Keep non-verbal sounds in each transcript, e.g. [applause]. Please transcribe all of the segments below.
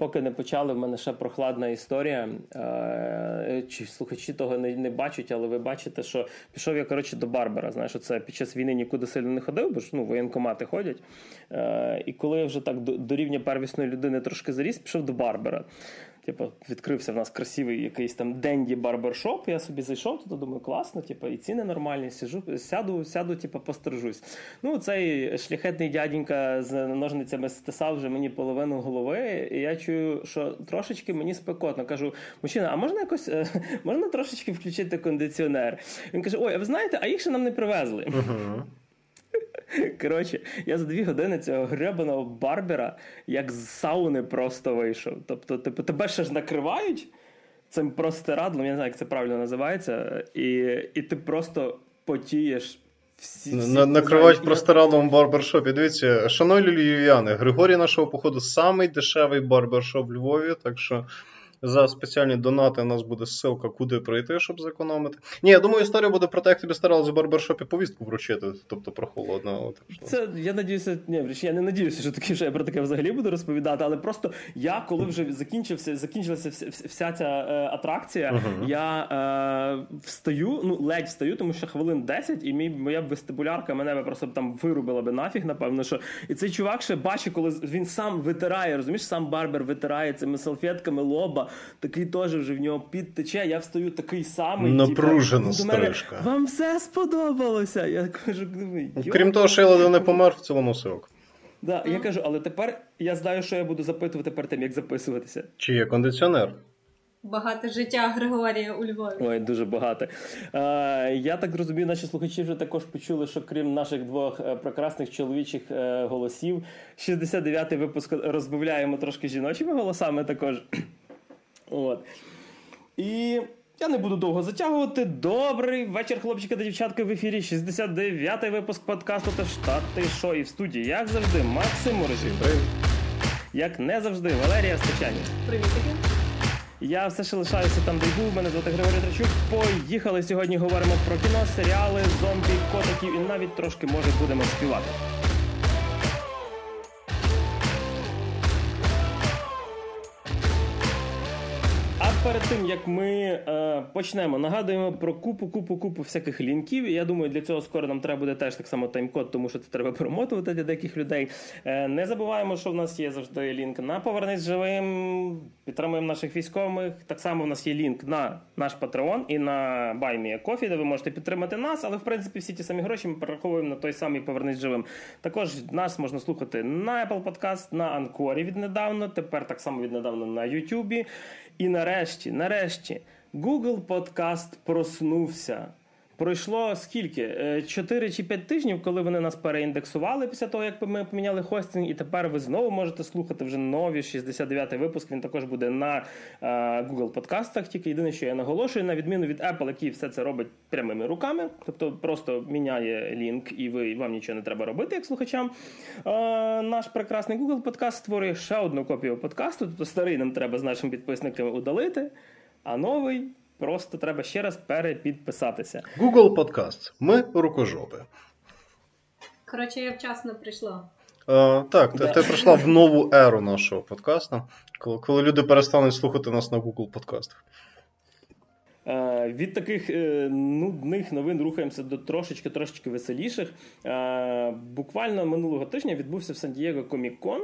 поки не почали, в мене ще прохладна історія. Е, чи слухачі того не не бачать, але ви бачите, що пішов я коротше до Барбера. Знаєш, це під час війни нікуди сильно не ходив, бо ж ну, воєнкомати ходять. Е, І коли я вже так до, рівня первісної людини трошки заріс, пішов до Барбера. Типу, відкрився в нас красивий якийсь там денді барбершоп. Я собі зайшов туди, думаю, класно, типу, і ціни нормальні, сижу, сяду, сяду, типу, пострижусь. Ну, цей шляхетний дяденька з ножницями стисав вже мені половину голови, і я чую, що трошечки мені спекотно. Кажу, мужчина, а можна якось е, можна трошечки включити кондиціонер? Він каже: Ой, а ви знаєте, а їх ще нам не привезли. Uh-huh. Коротше, я за дві години цього гребаного барбера як з сауни просто вийшов. Тобто, типу, тебе ще ж накривають цим простирадлом, я не знаю, як це правильно називається, і і ти просто потієш. Всі, всі Накривають простирадлом в барбершопі. Дивіться, шановні львів'яни, Григорій нашого походу самий дешевий барбершоп в Львові, так що за спеціальні донати у нас буде ссылка, куди прийти, щоб зекономити. Ні, я думаю, історія буде про те, як тобі старалися в барбершопі повістку вручити, тобто про холодно. Це я надіюся, ні, я не надіюся, що таке, що я про таке взагалі буду розповідати, але просто я, коли вже закінчився, закінчилася вся, вся ця е, атракція, uh-huh. я е, встаю, ну ледь встаю, тому що хвилин 10, і мій моя вестибулярка мене би просто там вирубила би нафіг, напевно, що і цей чувак ще бачить, коли він сам витирає, розумієш, сам барбер витирає цими салфетками лоба такий теж вже в нього підтече. Я встаю такий самий. Напружена стрижка. Вам все сподобалося. Я кажу, крім того, що я не помер в цілому сок. Да, Я кажу, але тепер я знаю, що я буду запитувати перед тим, як записуватися. Чи є кондиціонер? Багато життя Григорія у Львові. Ой, дуже багато. Е, Я так розумію, наші слухачі вже також почули, що крім наших двох е, прекрасних чоловічих е, голосів, 69-й випуск розмовляємо трошки жіночими голосами також. От. І я не буду довго затягувати. Добрий вечір, хлопчики та дівчатки в ефірі. 69-й випуск подкасту та штати шо і в студії, як завжди, Максим Морозів. Як не завжди, Валерія Стечані. Привітики. Я все ще лишаюся там, де й був. Мене звати Григорій Трачук. Поїхали сьогодні. Говоримо про кіно, серіали, зомбі, котиків і навіть трошки може будемо співати. Перед тим як ми е, почнемо, нагадуємо про купу, купу, купу всяких лінків. Я думаю, для цього скоро нам треба буде теж так само тайм-код, тому що це треба промотувати для деяких людей. Е, Не забуваємо, що в нас є завжди лінк на Повернись живим, підтримуємо наших військових. Так само в нас є лінк на наш Patreon і на Coffee, де ви можете підтримати нас, але в принципі всі ті самі гроші ми перераховуємо на той самий Повернись живим. Також нас можна слухати на Apple Podcast, на Анкорі віднедавно. Тепер так само віднедавно на YouTube. І нарешті, нарешті, Google Подкаст проснувся. Пройшло скільки? 4 е, чи 5 тижнів, коли вони нас переіндексували після того, як ми поміняли хостинг, і тепер ви знову можете слухати вже нові 69-й випуск. Він також буде на е, Google подкастах. Тільки єдине, що я наголошую, на відміну від Apple, який все це робить прямими руками, тобто просто міняє лінк, і ви вам нічого не треба робити, як слухачам. Е, наш прекрасний Google подкаст створює ще одну копію подкасту. Тобто старий нам треба з нашими підписниками удалити, а новий. Просто треба ще раз перепідписатися. Google Podcast. Ми рукожопи. Коротше, я вчасно прийшла. Е, так, ти, ти прийшла в нову еру нашого подкасту, коли, коли люди перестануть слухати нас на Google подкастах. Е, від таких е, нудних новин рухаємося до трошечки трошечки веселіших. Е, буквально минулого тижня відбувся в Сан-Дієго Комік-Кон.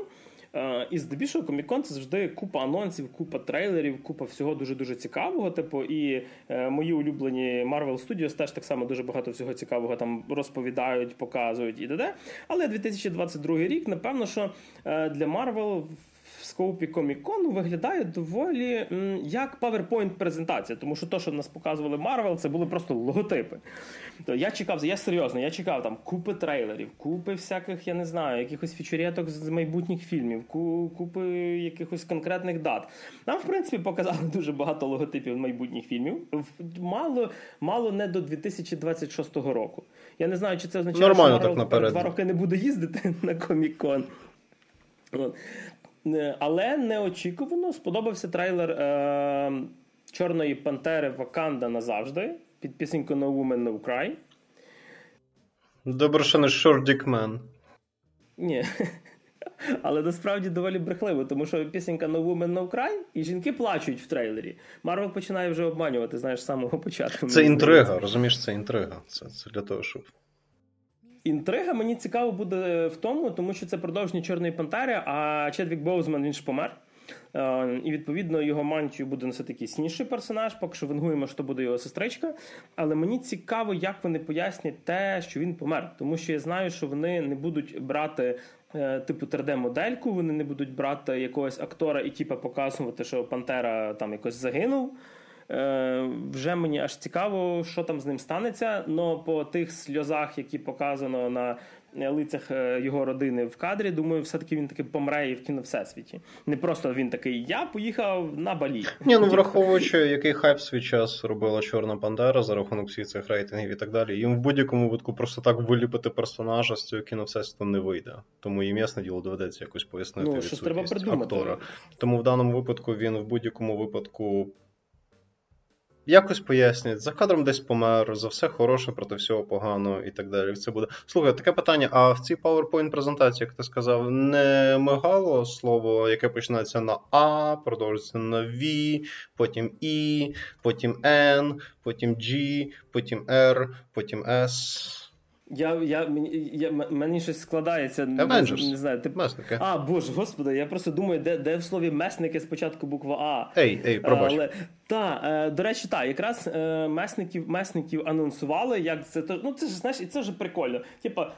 Е, і здебільшого комікон це завжди купа анонсів, купа трейлерів, купа всього дуже дуже цікавого. Типу, і е, мої улюблені Marvel Studios теж так само дуже багато всього цікавого там розповідають, показують і д.д. Але 2022 рік, напевно, що е, для Marvel скоупі комікону виглядає доволі як PowerPoint презентація, тому що то, що нас показували Marvel, це були просто логотипи. То я чекав, я серйозно, я чекав там купи трейлерів, купи всяких, я не знаю, якихось фічурєток з майбутніх фільмів, купи якихось конкретних дат. Нам, в принципі, показали дуже багато логотипів майбутніх фільмів. Мало мало не до 2026 року. Я не знаю, чи це означає, Нормально, що Marvel два роки не буде їздити [laughs] на комікон. Е, але неочікувано сподобався трейлер е, Чорної Пантери Ваканда назавжди під пісеньку No Woman No Cry. Добре, що не Short Dick Man. Ні. [laughs] Але насправді доволі брехливо, тому що пісенька No Woman No Cry і жінки плачуть в трейлері. Марвел починає вже обманювати, знаєш, з самого початку. Це інтрига, розумієш, це інтрига. Це, це для того, щоб. Інтрига мені цікаво буде в тому, тому що це продовження Чорної Пантери, а Чедвік Боузман він ж помер. Е, і відповідно його мантію буде носити якийсь персонаж. Поки що вингуємо, що буде його сестричка. Але мені цікаво, як вони пояснять те, що він помер. Тому що я знаю, що вони не будуть брати. Е, типу 3D-модельку, вони не будуть брати якогось актора і типу, показувати, що Пантера там якось загинув. Е, Вже мені аж цікаво, що там з ним станеться. Но по тих сльозах, які показано на лицях е, його родини в кадрі, думаю, все-таки він таки помре і в кіно всесвіті. Не просто він такий, я поїхав на балі. Ні, ну враховуючи, який хайп свій час робила Чорна Пантера за рахунок всіх цих рейтингів і так далі. Їм в будь-якому випадку просто так виліпити персонажа з цього кіно всесвіту не вийде. Тому їм ясне діло доведеться якось пояснити ну, щось треба придумати. актора. Тому в даному випадку він в будь-якому випадку якось пояснять, за кадром десь помер, за все хороше проти всього поганого і так далі. Це буде. Слухай, таке питання: а в цій PowerPoint презентації, як ти сказав, не мигало слово, яке починається на А, продовжується на V, потім І, потім N, потім G, потім R, потім S. Я, я, мені, я, Мені щось складається. Avengers. Не, не знаю, тип... Месники. А, боже, господи, я просто думаю, де де в слові месники спочатку буква А. Ей, ей, пробач. Але, та, е, До речі, так, якраз е, месників месників анонсували, як це то. ну це ж знаєш, і це вже прикольно. Типа,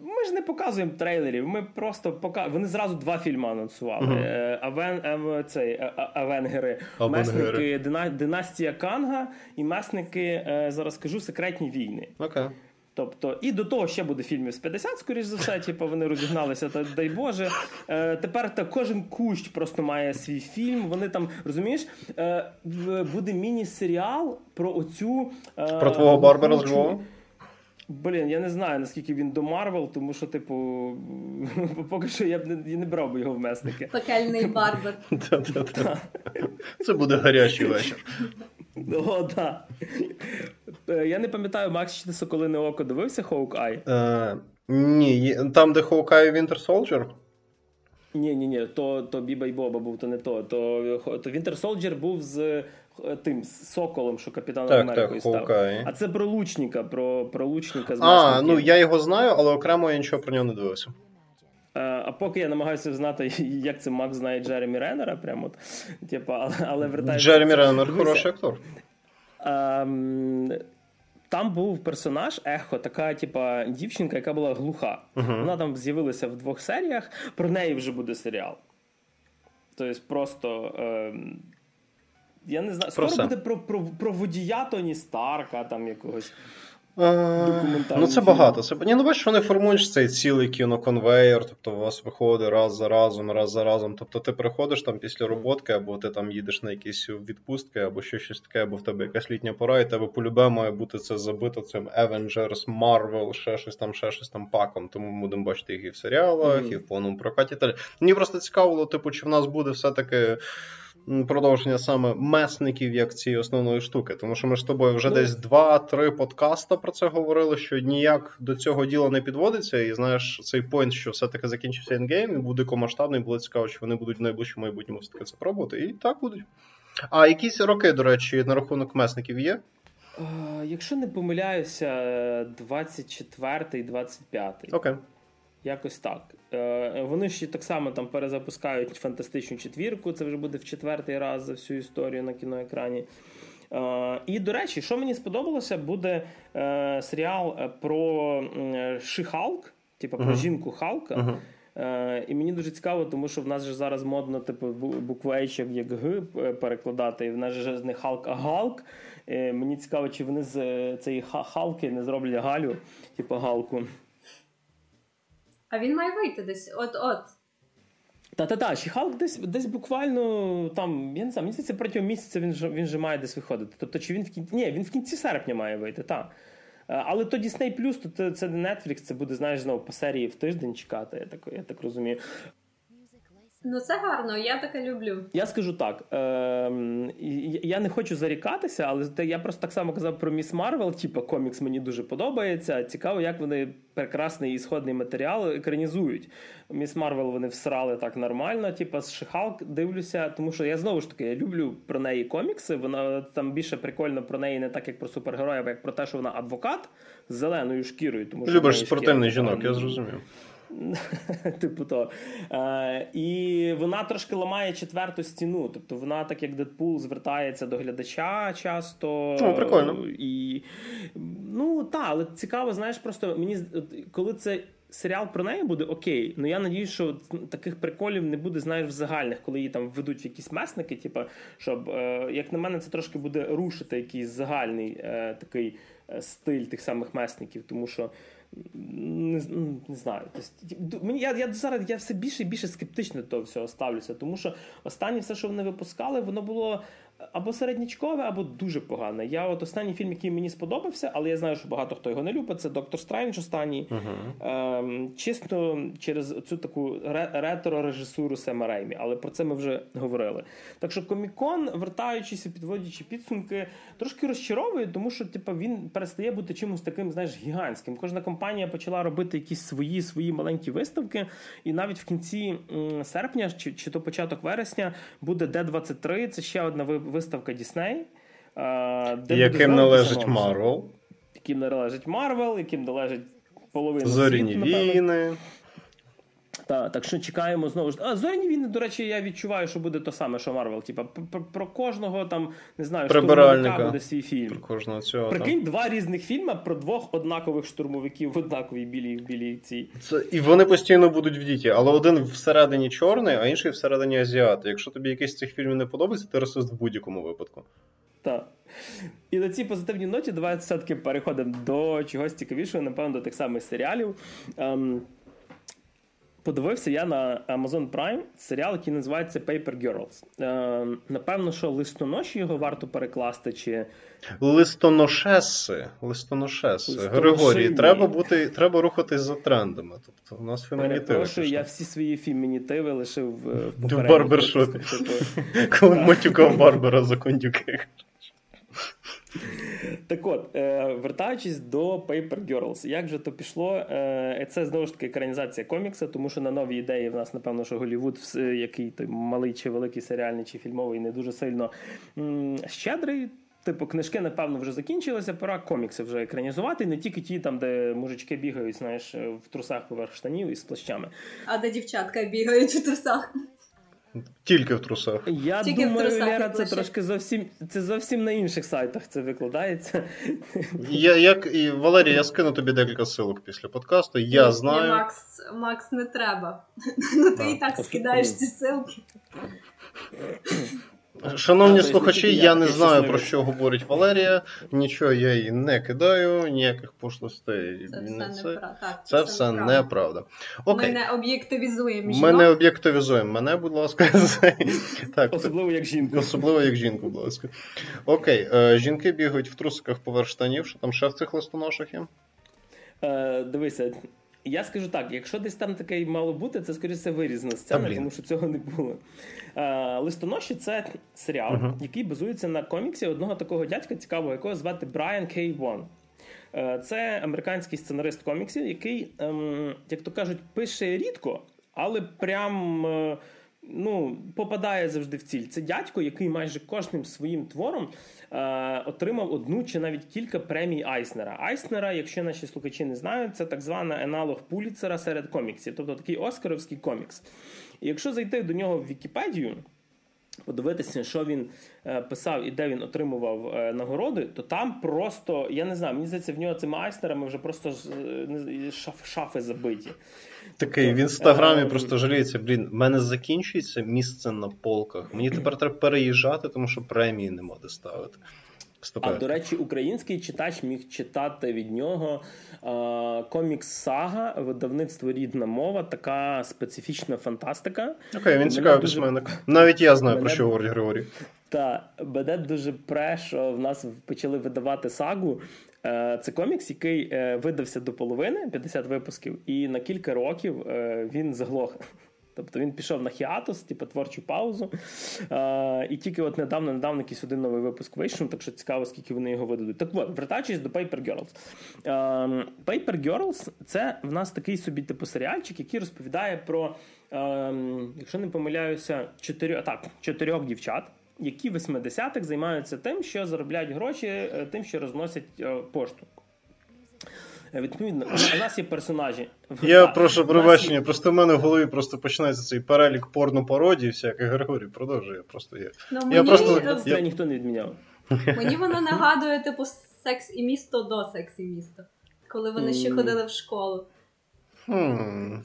ми ж не показуємо трейлерів, ми просто пока... Вони зразу два фільми анонсували. Uh-huh. Е, Авен, Ав, цей, Авенгери, месники Династія Канга і месники, зараз скажу, секретні війни. Окей. Okay. Тобто, і до того ще буде фільмів з 50, скоріш за все, типу, вони розігналися, та дай Боже. Е, Тепер та кожен кущ просто має свій фільм. Вони там розумієш, е, буде міні-серіал про оцю е, про твого Барбара з Львова? Блін, я не знаю, наскільки він до Марвел, тому що, типу, [laughs] поки що я б не, я не брав би його в месники. Пекельний барбар. Це буде гарячий вечір. [laughs] О, так. Е, я не пам'ятаю, Макс, чи ти Соколине Око дивився Хоук-Ай? Е, Ні, там, де Хоук-Ай Winter Soldier? Ні, ні, ні, то то Біба і Боба був, то не то. То то Winter Soldier був з е, тим з Соколом, що капітан так, Америкою так, став. А це про лучника, про про лучника з А, ну я його знаю, але окремо я нічого про нього не дивився. Е, а поки я намагаюся знати, [laughs] як це Макс знає Джеремі Реннера, прямо от, типу, але, але вертається. Джеремі Реннер хороший актор. Ем, там був персонаж Ехо, така, типа, дівчинка, яка була глуха. Uh-huh. Вона там з'явилася в двох серіях, про неї вже буде серіал. Тобто, просто. Е, я не знаю, скоро буде про про, про водія Тоні Старка, там якогось. Ну, це багато. Це Ні, ну бачиш, вони формують цей цілий кіноконвейер, тобто у вас виходить раз за разом, раз за разом. Тобто ти приходиш там після роботки, або ти там їдеш на якісь відпустки, або ще щось таке, або в тебе якась літня пора, і тебе полюбе має бути це забито цим Avengers, Marvel, ще щось там, ще щось там паком. Тому ми будемо бачити їх і в серіалах, mm-hmm. і в повному прокаті. Мені просто цікаво, типу, чи в нас буде все-таки продовження саме месників як цієї основної штуки. Тому що ми ж з тобою вже ну, десь два-три подкаста про це говорили, що ніяк до цього діла не підводиться. І знаєш, цей point, що все-таки закінчився Endgame, він буде комасштабний, було цікаво, що вони будуть в найближчому майбутньому все-таки це пробувати. І так будуть. А якісь роки, до речі, на рахунок месників є? Якщо не помиляюся, 24-й, 25-й. Окей. Якось так. Е, вони ще так само там перезапускають фантастичну четвірку. Це вже буде в четвертий раз за всю історію на кіноекрані. Е, і, до речі, що мені сподобалося, буде е, серіал про Ши-Халк, типу про uh-huh. жінку Халка. Uh-huh. І мені дуже цікаво, тому що в нас же зараз модно типу, букву H як Г перекладати, і в нас же не Халк, а Галк. Мені цікаво, чи вони з цієї Халки не зроблять Галю, типу Галку. А він має вийти десь от-от. Та-та-та, Шіхалк десь десь буквально там, я не знаю, мені здається, протягом місяця він же він же має десь виходити. Тобто, чи він в кінці. Ні, він в кінці серпня має вийти, так. Е, але то Disney то це не Netflix, це буде, знаєш, знову по серії в тиждень чекати, я так я так розумію. Ну, це гарно, я таке люблю. Я скажу так: е, я не хочу зарікатися, але я просто так само казав про Ms. Marvel. Типу, комікс мені дуже подобається. Цікаво, як вони прекрасний ісходний матеріал екранізують. Ms. Marvel вони всрали так нормально. Типу, з She-Hulk дивлюся, тому що я знову ж таки я люблю про неї комікси. Вона там більше прикольно про неї, не так як про супергероїв, як про те, що вона адвокат з зеленою шкірою. Тому що Любиш спортивних жінок, я зрозумів. [laughs] Типу то. Е, І вона трошки ламає четверту стіну. Тобто вона, так як Дедпул, звертається до глядача часто. Ну, прикольно. І, Ну, так, але цікаво, знаєш, просто мені коли це. Серіал про неї буде окей, ну я надію, що таких приколів не буде, знаєш, в загальних, коли її там введуть в якісь месники. Типу, щоб, е, як на мене, це трошки буде рушити якийсь загальний е, такий е, стиль тих самих месників, тому що не, ну, не знаю. Тобто, мені я я зараз я все більше і більше скептично до всього ставлюся, тому що останнє все, що вони випускали, воно було або середнячкове, або дуже погане. Я от останній фільм, який мені сподобався, але я знаю, що багато хто його не любить. Це Доктор Стрендж останній. Uh-huh. Ем, чисто через цю таку ретро-режисуру Сема Реймі, але про це ми вже говорили. Так що Комікон, вертаючись і підводячи підсумки, трошки розчаровує, тому що типу, він перестає бути чимось таким, знаєш, гігантським. Кожна компанія почала робити якісь свої свої маленькі виставки, і навіть в кінці серпня, чи, чи то початок вересня, буде Д-23. Це ще одна виставка Дісней. Де яким належить Марвел. Яким належить Марвел, яким належить половина Зоряні світу, війни. Так, так що чекаємо знову ж. А зоряні війни, до речі, я відчуваю, що буде то саме, що Марвел. Типа про, про кожного там не знаю, штурмовика буде свій фільм. Про кожного цього. Прикинь, там. два різних фільми про двох однакових штурмовиків в однаковій білій білій цій. Це і вони постійно будуть в діті, але один всередині чорний, а інший всередині азіат. Якщо тобі якийсь з цих фільмів не подобається, ти расист в будь-якому випадку. Так. І на цій позитивній ноті давайте все-таки переходимо до чогось цікавішого, напевно, до тих самих серіалів. Ем, Подивився я на Amazon Prime серіал, який називається Paper Girls. Е, Напевно, що листоноші його варто перекласти. чи... Листоношеси. Листоношеси. Григорій, треба бути, треба рухатись за трендами. Тобто у нас фемінітиви. Перепрошую, я всі свої фемінітиви лишив в. Барбершопі. Коли матюкав Барбара за кондюки. Так от, е, вертаючись до Paper Girls, як же то пішло? Е, це знову ж таки екранізація комікса, тому що на нові ідеї в нас, напевно, що Голівуд, який той малий чи великий серіальний чи фільмовий, не дуже сильно щедрий. Типу, книжки, напевно, вже закінчилися, пора комікси вже екранізувати, не тільки ті, там, де мужички бігають, знаєш, в трусах поверх штанів і з плащами. А де дівчатка бігають в трусах. Тільки в трусах. Я Тільки думаю, трусах Лера, це трошки зовсім це зовсім на інших сайтах це викладається. Я, як, і, Валерій, я скину тобі декілька силок після подкасту. Я знаю. Ні, Макс, Макс, не треба. [laughs] Ну ти і так скидаєш ці силки. [clears throat] Шановні слухачі, я не знаю про що говорить Валерія. Нічого я їй не кидаю, ніяких пошлостей. Це все, не так, це, це все неправда. Окей. Ми не об'єктивізуємо. Ми не об'єктивізуємо мене, будь ласка. [laughs] так, Особливо як жінку. Особливо як жінку, будь ласка. Окей, е, жінки бігають в трусиках поверх штанів, що там ще в цих листоношах є? Е, Дивися, я скажу так: якщо десь там таке мало бути, це скоріше вирізана сцена, тому що цього не було. Е, Листоноші це серіал, uh-huh. який базується на коміксі одного такого дядька, цікавого, якого звати Брайан Кей Вон. Це американський сценарист коміксів, який, ем, як то кажуть, пише рідко, але прям. Е, ну, попадає завжди в ціль. Це дядько, який майже кожним своїм твором е, отримав одну чи навіть кілька премій Айснера. Айснера, якщо наші слухачі не знають, це так звана аналог Пуліцера серед коміксів, тобто такий Оскаровський комікс. І якщо зайти до нього в Вікіпедію, подивитися, що він е, писав і де він отримував е, нагороди, то там просто, я не знаю, мені здається, в нього цими айстерами вже просто шаф, шафи забиті. Такий в інстаграмі просто жаліється, блін, в мене закінчується місце на полках. Мені тепер треба переїжджати, тому що премії нема де ставити. А до речі, український читач міг читати від нього комікс Сага, видавництво рідна мова, така специфічна фантастика. Окей, він цікавий дуже... письменник. Навіть я знаю, Мене... про що говорить Григорій. Та мене дуже пре, що в нас почали видавати сагу. Е, це комікс, який е, видався до половини 50 випусків, і на кілька років е, він заглох. Тобто він пішов на хіатус, типу творчу паузу. Е, І тільки от недавно недавно якийсь один новий випуск вийшов, так що цікаво, скільки вони його видадуть. Так от, вертаючись до Paper Girls. Е, Paper Girls це в нас такий собі типу серіальчик, який розповідає про, е, якщо не помиляюся, чотирьох так, чотирьох дівчат. Які в 80-х займаються тим, що заробляють гроші, е, тим, що розносять е, пошту. Е, Відповідно, у нас є персонажі. Я Так, прошу пробачення, є- просто в мене в голові просто починається цей перелік порно-пародій всяких. Григорій, продовжує. Просто є. Ну, Я мені, просто- я... Ніхто не відміняв. [laughs] мені воно нагадує, типу, секс і місто до секс і місто. Коли вони ще ходили в школу. Хм.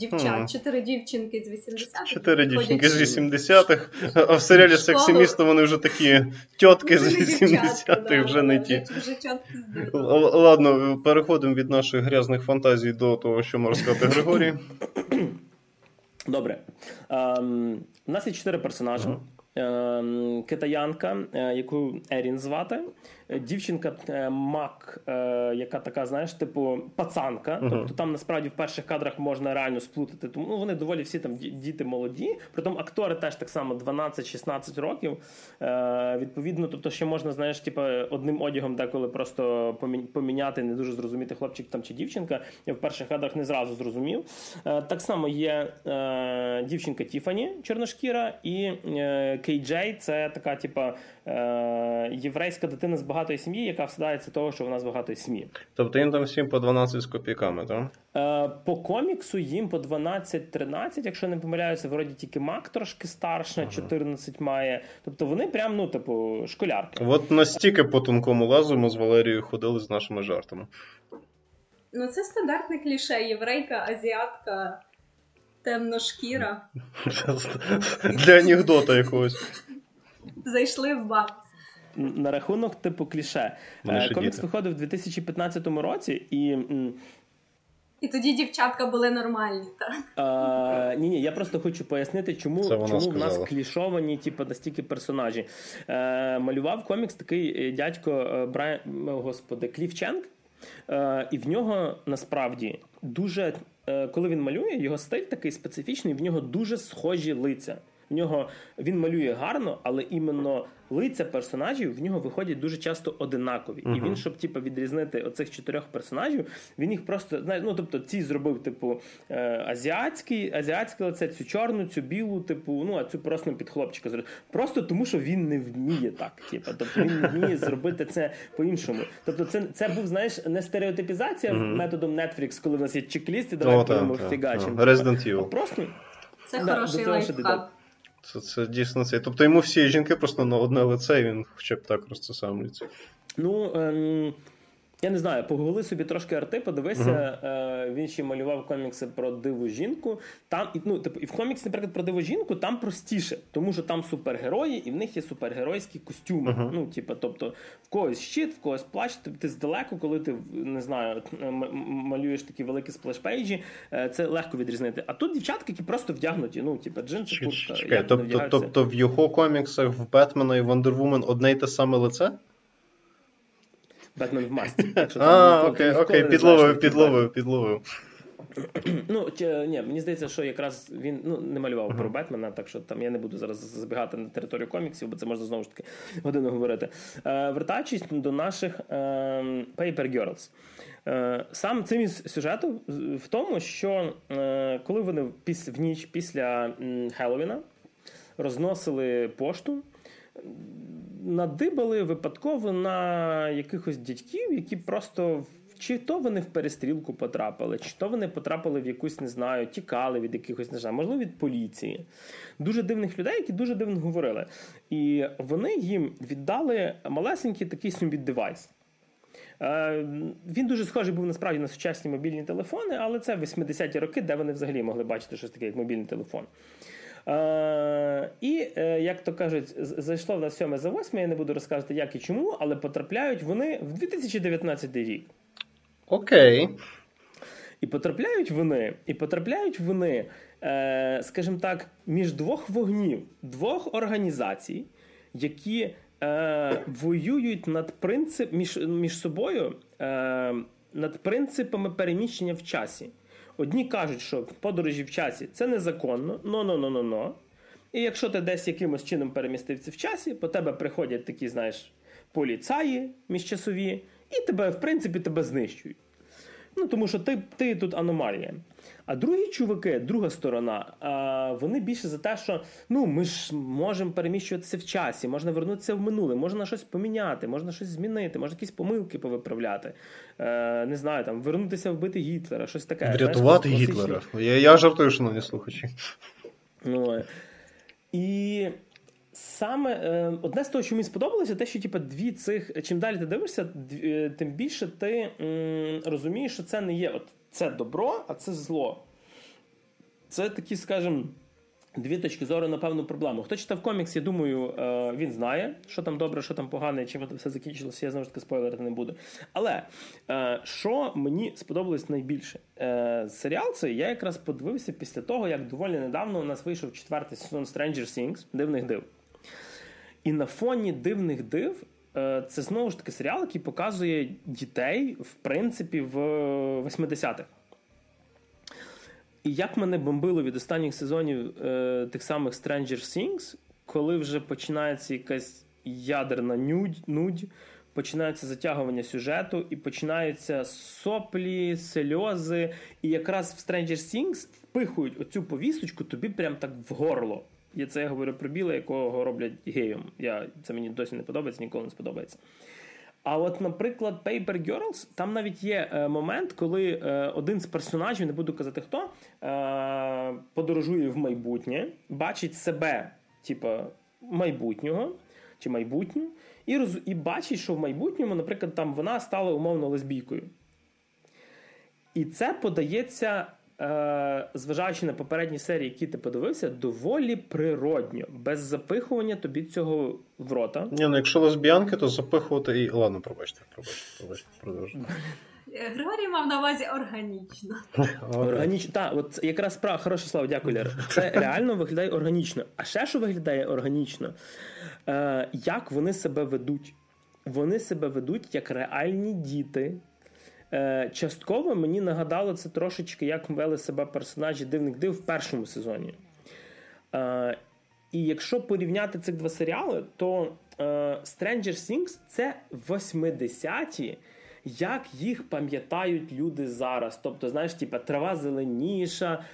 Типу, чотири дівчинки з 80-х. Чотири дівчинки з 80-х, а в серіалі В «Секс місто» вони вже такі тьотки з Вже не дівчатка, 80-х, вже не ті. Ладно, переходимо від наших грязних фантазій до того, що може сказати Григорій. Добре. Ем, у нас є чотири персонажі. Ем, китаянка, е, яку Ерін звати, е, дівчинка е, Мак, яка така, знаєш, типу пацанка. Мгм. Тобто там насправді в перших кадрах можна реально сплутати. Тому ну, вони доволі всі там діти молоді. Притом актори теж так само 12-16 років. Відповідно, тобто ще можна, знаєш, типу, одним одягом деколи просто поміняти, не дуже зрозуміти хлопчик там чи дівчинка. Я в перших кадрах не зразу зрозумів. Так само є дівчинка Тіфані Чорношкіра і Кей Джей. Це така, типа, е, єврейська дитина з багатої сім'ї, яка всідається того, що вона з багатої сім'ї. Тобто їм там всім по 12 з копійками, так? Е, По коміксу їм по 12-13, якщо не помиляюся, вроді тільки Мак трошки старша, 14 має. Тобто вони прям, ну, типу, школярки. От настільки по тонкому лазу ми з Валерією ходили з нашими жартами. Ну, це стандартне кліше. Єврейка, азіатка, темношкіра. Для анекдота якогось. Зайшли в бар. На рахунок, типу, кліше. Вони Е, Комікс діти. виходив у 2015 році, і І тоді дівчатка були нормальні, так. ні, ні, я просто хочу пояснити, чому, чому в нас клішовані, типу, настільки персонажі. Е, малював комікс такий е, дядько е, Брайан, господи, Клівченк. Е, і в нього насправді дуже, е, коли він малює, його стиль такий специфічний, в нього дуже схожі лиця. В нього він малює гарно, але іменно лиця персонажів в нього виходять дуже часто одинакові. І він, щоб типу, відрізнити оцих чотирьох персонажів, він їх просто знаєш, ну тобто ці зробив, типу, е, азіатський, азіатське лице, цю чорну, цю білу, типу, ну а цю просто під хлопчика зробив. Просто тому, що він не вміє так. Типу, тобто він не вміє зробити це по-іншому. Тобто, це, це був, знаєш, не стереотипізація методом Netflix, коли в нас є чек-ліст, і давай О, будемо фігачимо. Resident Evil. Просто Це Да, хороший лайфхак. Це, це дійсно це. Тобто йому всі жінки просто на одне лице, і він хоча б так розцесамлюється. Ну, ем, я не знаю, погугли собі трошки арти, подивися. Е, він ще малював комікси про диву жінку. Там, і, ну, типу, і в коміксі, наприклад, про диву жінку там простіше, тому що там супергерої, і в них є супергеройські костюми. Ну, типу, тобто, в когось щит, в когось плащ. Тобто, ти здалеку, коли ти не знаю, малюєш такі великі сплеш-пейджі, е, це легко відрізнити. А тут дівчатки, які просто вдягнуті, ну, типу, джинси, куртка. Тобто, тобто в його коміксах в Бетмена і Wonder Woman одне й те саме лице? Бетмен в масці. [laughs] А, окей, окей, не підловив, підловив, підловив. [clears throat] Ну, чи, ні, мені здається, що якраз він ну, не малював про Бетмена, так що там я не буду зараз забігати на територію коміксів, бо це можна знову ж таки годину говорити. Е, вертаючись до наших е, Paper Girls. Е, сам циміс сюжету в тому, що е, коли вони піс, в ніч після м, розносили пошту, надибали випадково на якихось дядьків, які просто чи то вони в перестрілку потрапили, чи то вони потрапили в якусь, не знаю, тікали від якихось, не знаю, можливо, від поліції. Дуже дивних людей, які дуже дивно говорили. І вони їм віддали малесенький такий собі девайс. Е, Він дуже схожий був насправді на сучасні мобільні телефони, але це 80-ті роки, де вони взагалі могли бачити щось таке, як мобільний телефон. Е, і, е, як то кажуть, зайшло в нас 7 за 8, я не буду розказувати, як і чому, але потрапляють вони в 2019 рік. Окей. І потрапляють вони, і потрапляють вони, е, скажімо так, між двох вогнів, двох організацій, які е, воюють над принцип, між, між собою е, над принципами переміщення в часі. Одні кажуть, що подорожі в часі це незаконно, но-но-но-но-но. І якщо ти десь якимось чином перемістився в часі, по тебе приходять такі, знаєш, поліцаї міжчасові, і тебе, в принципі, тебе знищують. Ну, Тому що ти ти тут аномалія. А другі чуваки, друга сторона, вони більше за те, що ну, ми ж можемо переміщуватися в часі, можна вернутися в минуле, можна щось поміняти, можна щось змінити, можна якісь помилки повиправляти. Е, Не знаю, там, вернутися вбити Гітлера, щось таке. Врятувати Знаєш, Гітлера. Я я жартую, шановні слухачі. Ну, І саме е, одне з того, що мені сподобалося, те, що типу, дві цих, чим далі ти дивишся, е, тим більше ти м, розумієш, що це не є от це добро, а це зло. Це такі, скажімо, дві точки зору на певну проблему. Хто читав комікс, я думаю, е, він знає, що там добре, що там погане, чим це все закінчилося, я знову ж таки спойлерити не буду. Але е, що мені сподобалось найбільше? Серіал цей я якраз подивився після того, як доволі недавно у нас вийшов четвертий сезон Stranger Things, дивних див. І на фоні дивних див. Е, це знову ж таки серіал, який показує дітей, в принципі, в 80-х. І як мене бомбило від останніх сезонів е, тих самих Stranger Things, коли вже починається якась ядерна нудь, нудь, починається затягування сюжету, і починаються соплі, сльози. І якраз в Stranger Things впихують оцю повісточку тобі прям так в горло. Я це я говорю про біле, якого роблять геєм. Я, Це мені досі не подобається, ніколи не сподобається. А от, наприклад, Paper Girls, там навіть є е, момент, коли е, один з персонажів, не буду казати хто, е, подорожує в майбутнє, бачить себе, типу, майбутнього чи майбутню, і роз, і бачить, що в майбутньому, наприклад, там вона стала умовно лесбійкою. І це подається е, зважаючи на попередні серії, які ти подивився, доволі природньо, без запихування тобі цього в рота. Ні, ну якщо лесбіянки, то запихувати і. Ладно, пробачте, пробачте, пробачте, продовжуйте. Григорій мав на увазі органічно. [laughs] Органічно, так, от якраз справа, хороше слово, дякую, Лера. [laughs] Це реально виглядає органічно. А ще що виглядає органічно, Е, як вони себе ведуть? Вони себе ведуть як реальні діти. Е, частково мені нагадало це трошечки, як вели себе персонажі дивних див в першому сезоні. Е, і якщо порівняти цих два серіали, то е, Stranger Things це 80-ті, як їх пам'ятають люди зараз. Тобто, знаєш, типа трава зеленіша,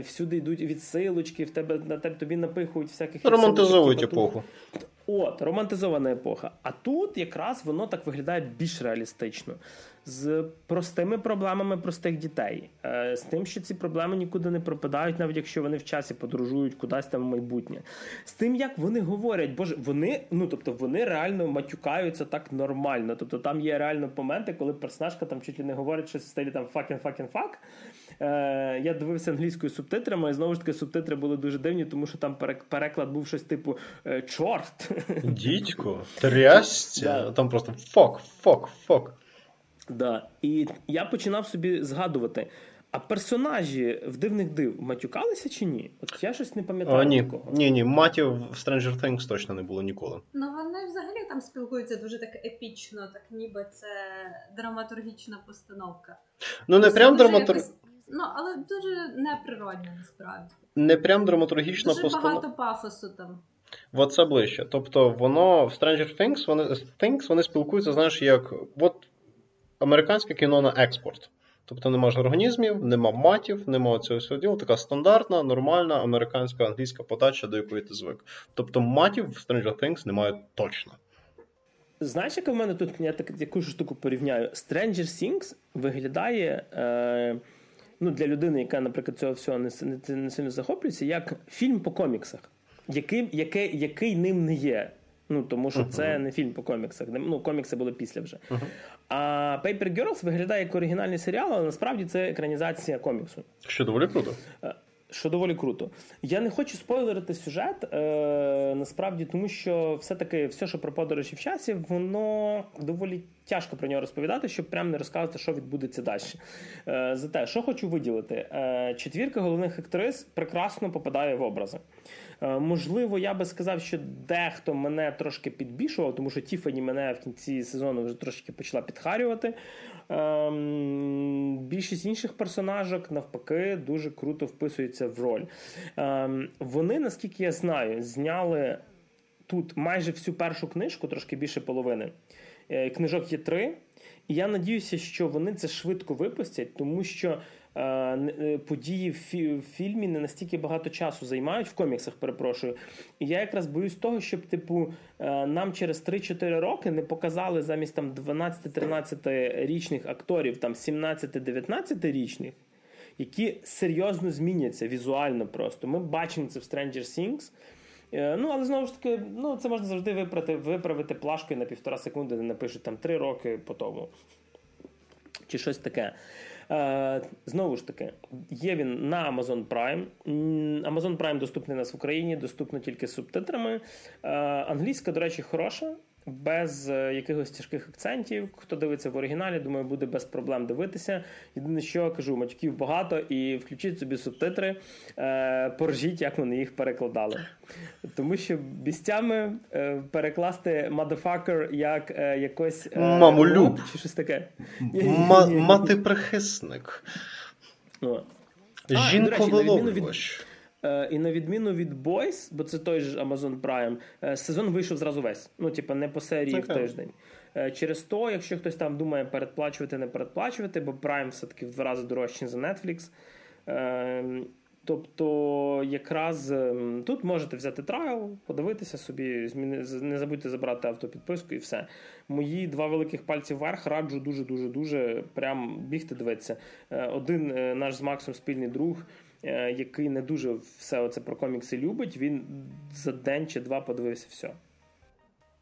всюди йдуть відсилочки, в тебе на тебе тобі напихують всяких романтизовують епоху. От, романтизована епоха. А тут якраз воно так виглядає більш реалістично з простими проблемами простих дітей, е, з тим, що ці проблеми нікуди не пропадають, навіть якщо вони в часі подорожують кудись там в майбутнє. З тим, як вони говорять, боже, вони ну тобто вони реально матюкаються так нормально. Тобто там є реально моменти, коли персонажка там чуть ли не говорить щось в стилі там fucking fucking fuck. Е, Я дивився англійською субтитрами, і знову ж таки субтитри були дуже дивні, тому що там переклад був щось типу «Е, чорт. Дідько, трясця. Там просто фок, фок, фок. Да. І я починав собі згадувати. А персонажі в дивних див матюкалися чи ні? От я щось не пам'ятаю. О, ні, такого. Ні, ні, матів в Stranger Things точно не було ніколи. Ну вони взагалі там спілкуються дуже так епічно, так ніби це драматургічна постановка. Ну, не прям драматур... Якось... Ну, але дуже неприродно насправді. Не прям драматургічна постановка. Дуже багато пафосу там. От це ближче. Тобто, воно в Stranger Things вони Things, вони спілкуються, знаєш, як. От американське кіно на експорт. Тобто нема ж організмів, нема матів, нема цього всього ділу. Така стандартна, нормальна американська англійська подача, до якої ти звик. Тобто матів в Stranger Things немає точно. Знаєш, яка в мене тут я так яку ж штуку порівняю? Stranger Things виглядає е, ну, для людини, яка, наприклад, цього всього не, не, не сильно захоплюється, як фільм по коміксах, який, який, який ним не є. Ну, Тому що uh-huh. це не фільм по коміксах. Ну, комікси були після вже. Uh-huh. А Paper Girls виглядає як оригінальний серіал, але насправді це екранізація коміксу. Що доволі круто. Е, що доволі круто. Я не хочу спойлерити сюжет, е, насправді, тому що все-таки все, що про подорожі в часі, воно доволі тяжко про нього розповідати, щоб прям не розказувати, що відбудеться далі. Е, Зате, що хочу виділити, е, четвірка головних актрис прекрасно попадає в образи. Е, можливо, я би сказав, що дехто мене трошки підбішував, тому що Тіфані мене в кінці сезону вже трошки почала підхарювати. Ем, більшість інших персонажок навпаки дуже круто вписуються в роль. Ем, вони, наскільки я знаю, зняли тут майже всю першу книжку, трошки більше половини. Е, книжок є три. І я надіюся, що вони це швидко випустять, тому що події в, фі- в фільмі не настільки багато часу займають в коміксах, перепрошую. І я якраз боюсь того, щоб типу е, нам через 3-4 роки не показали замість там 12-13 річних акторів, там 17-19 річних, які серйозно зміняться візуально просто. Ми бачимо це в Stranger Things. Е, ну, але знову ж таки, ну, це можна завжди виправити виправити плашкою на півтора секунди, де напишуть там три роки по тому. Чи щось таке. Е, Знову ж таки, є він на Amazon Prime. Amazon Prime доступний у нас в Україні, доступно тільки з субтитрами. Е, Англійська, до речі, хороша без е, якихось тяжких акцентів. Хто дивиться в оригіналі, думаю, буде без проблем дивитися. Єдине, що кажу, матюків багато, і включіть собі субтитри, е, поржіть, як вони їх перекладали. Тому що місцями е, перекласти motherfucker як якось Мамулюб. чи щось таке. Мати прихисник. Жінко виловлювач. Е, і на відміну від Boys, бо це той ж Amazon Prime, е, сезон вийшов зразу весь. Ну, типа, не по серії okay. в тиждень. Е, через то, якщо хтось там думає передплачувати, не передплачувати, бо Prime все-таки в два рази дорожчий за Netflix. Тобто, якраз тут можете взяти трайл, подивитися собі, не забудьте забрати автопідписку і все. Мої два великих пальці вверх раджу дуже-дуже дуже прям бігти дивитися. Один наш з Максом спільний друг. Е, який не дуже все оце про комікси любить, він за день чи два подивився все.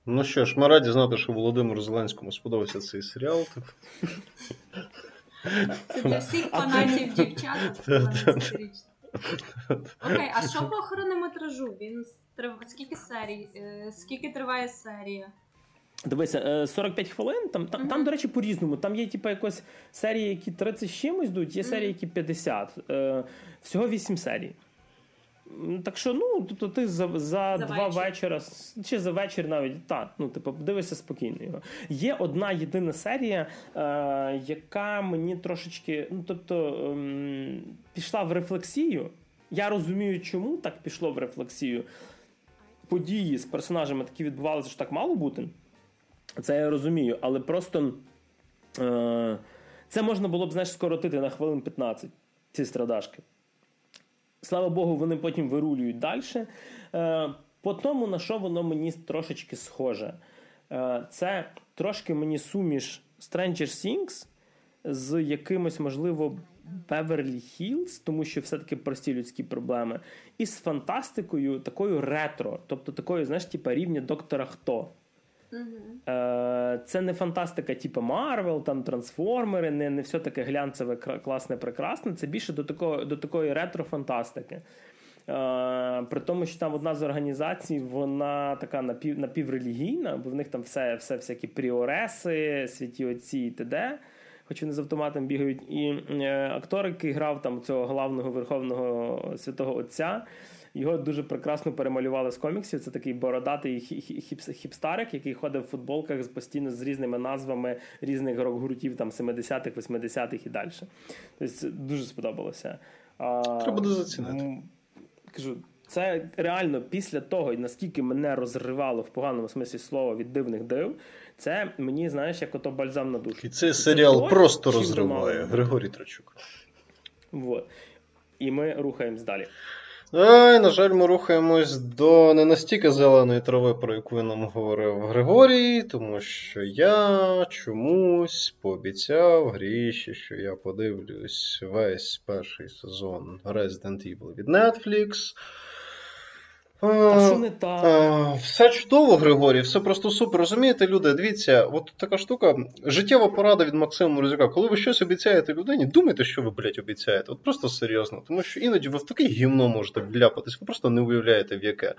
Ну що ж, ми раді знати, що Володимиру Зеленському сподобався цей серіал. [laughs] Це для всіх фанатів дівчат. [laughs] Окей, а що по хронометражу? Він скільки серій? Е, скільки триває серія? Дивися, 45 е, хвилин. Там, там, uh-huh. там, до речі, по-різному. Там є типу, якось серії, які 30 з чимось йдуть, є серії, які 50. Е, Всього 8 серій. Так що, ну, тобто ти за за, за два вечір. вечора, чи за вечір навіть так, ну, типу, дивишся спокійно його. Є одна єдина серія, е, яка мені трошечки, ну, тобто, е, пішла в рефлексію. Я розумію, чому так пішло в рефлексію. Події з персонажами такі відбувалися, що так мало бути. Це я розумію, але просто е, це можна було б знаєш, скоротити на хвилин 15 ці страдашки. Слава Богу, вони потім вирулюють далі. Е, по тому, на що воно мені трошечки схоже. Е, це трошки мені суміш Stranger Things з якимось, можливо, Beverly Hills, тому що все-таки прості людські проблеми, і з фантастикою такою ретро, тобто такою, знаєш, типу рівня доктора Хто. Е, це не фантастика, типу Марвел, там трансформери, не не все таке глянцеве, класне, прекрасне. Це більше до такої до такої ретро-фантастики. Е, при тому, що там одна з організацій, вона така напів, напіврелігійна, бо в них там все все всякі пріореси, святі отці і т.д., хоч вони з автоматом бігають. І е, актор, який грав там цього главного верховного святого Отця. Його дуже прекрасно перемалювали з коміксів. Це такий бородатий хіпстарик, який ходив в футболках постійно з різними назвами різних рок-гуртів, там 70-х, 80-х і далі. Тобто дуже сподобалося. Треба буде зацінити. Кажу, це реально після того, наскільки мене розривало в поганому смислі слова від дивних див. Це мені, знаєш, як ото бальзам на душу. І цей серіал це просто розриває. Григорій Трачук. Вот. І ми рухаємось далі. Ай, на жаль, ми рухаємось до не настільки зеленої трави, про яку нам говорив Григорій, тому що я чомусь пообіцяв Гріші, що я подивлюсь весь перший сезон Resident Evil від Netflix. А що не так? А, все чудово, Григорій, все просто супер. Розумієте, люди, дивіться, от така штука, життєва порада від Максима Морозюка. Коли ви щось обіцяєте людині, думайте, що ви, блядь, обіцяєте. От просто серйозно. Тому що іноді ви в таке гімно можете вляпатись, ви просто не уявляєте в яке.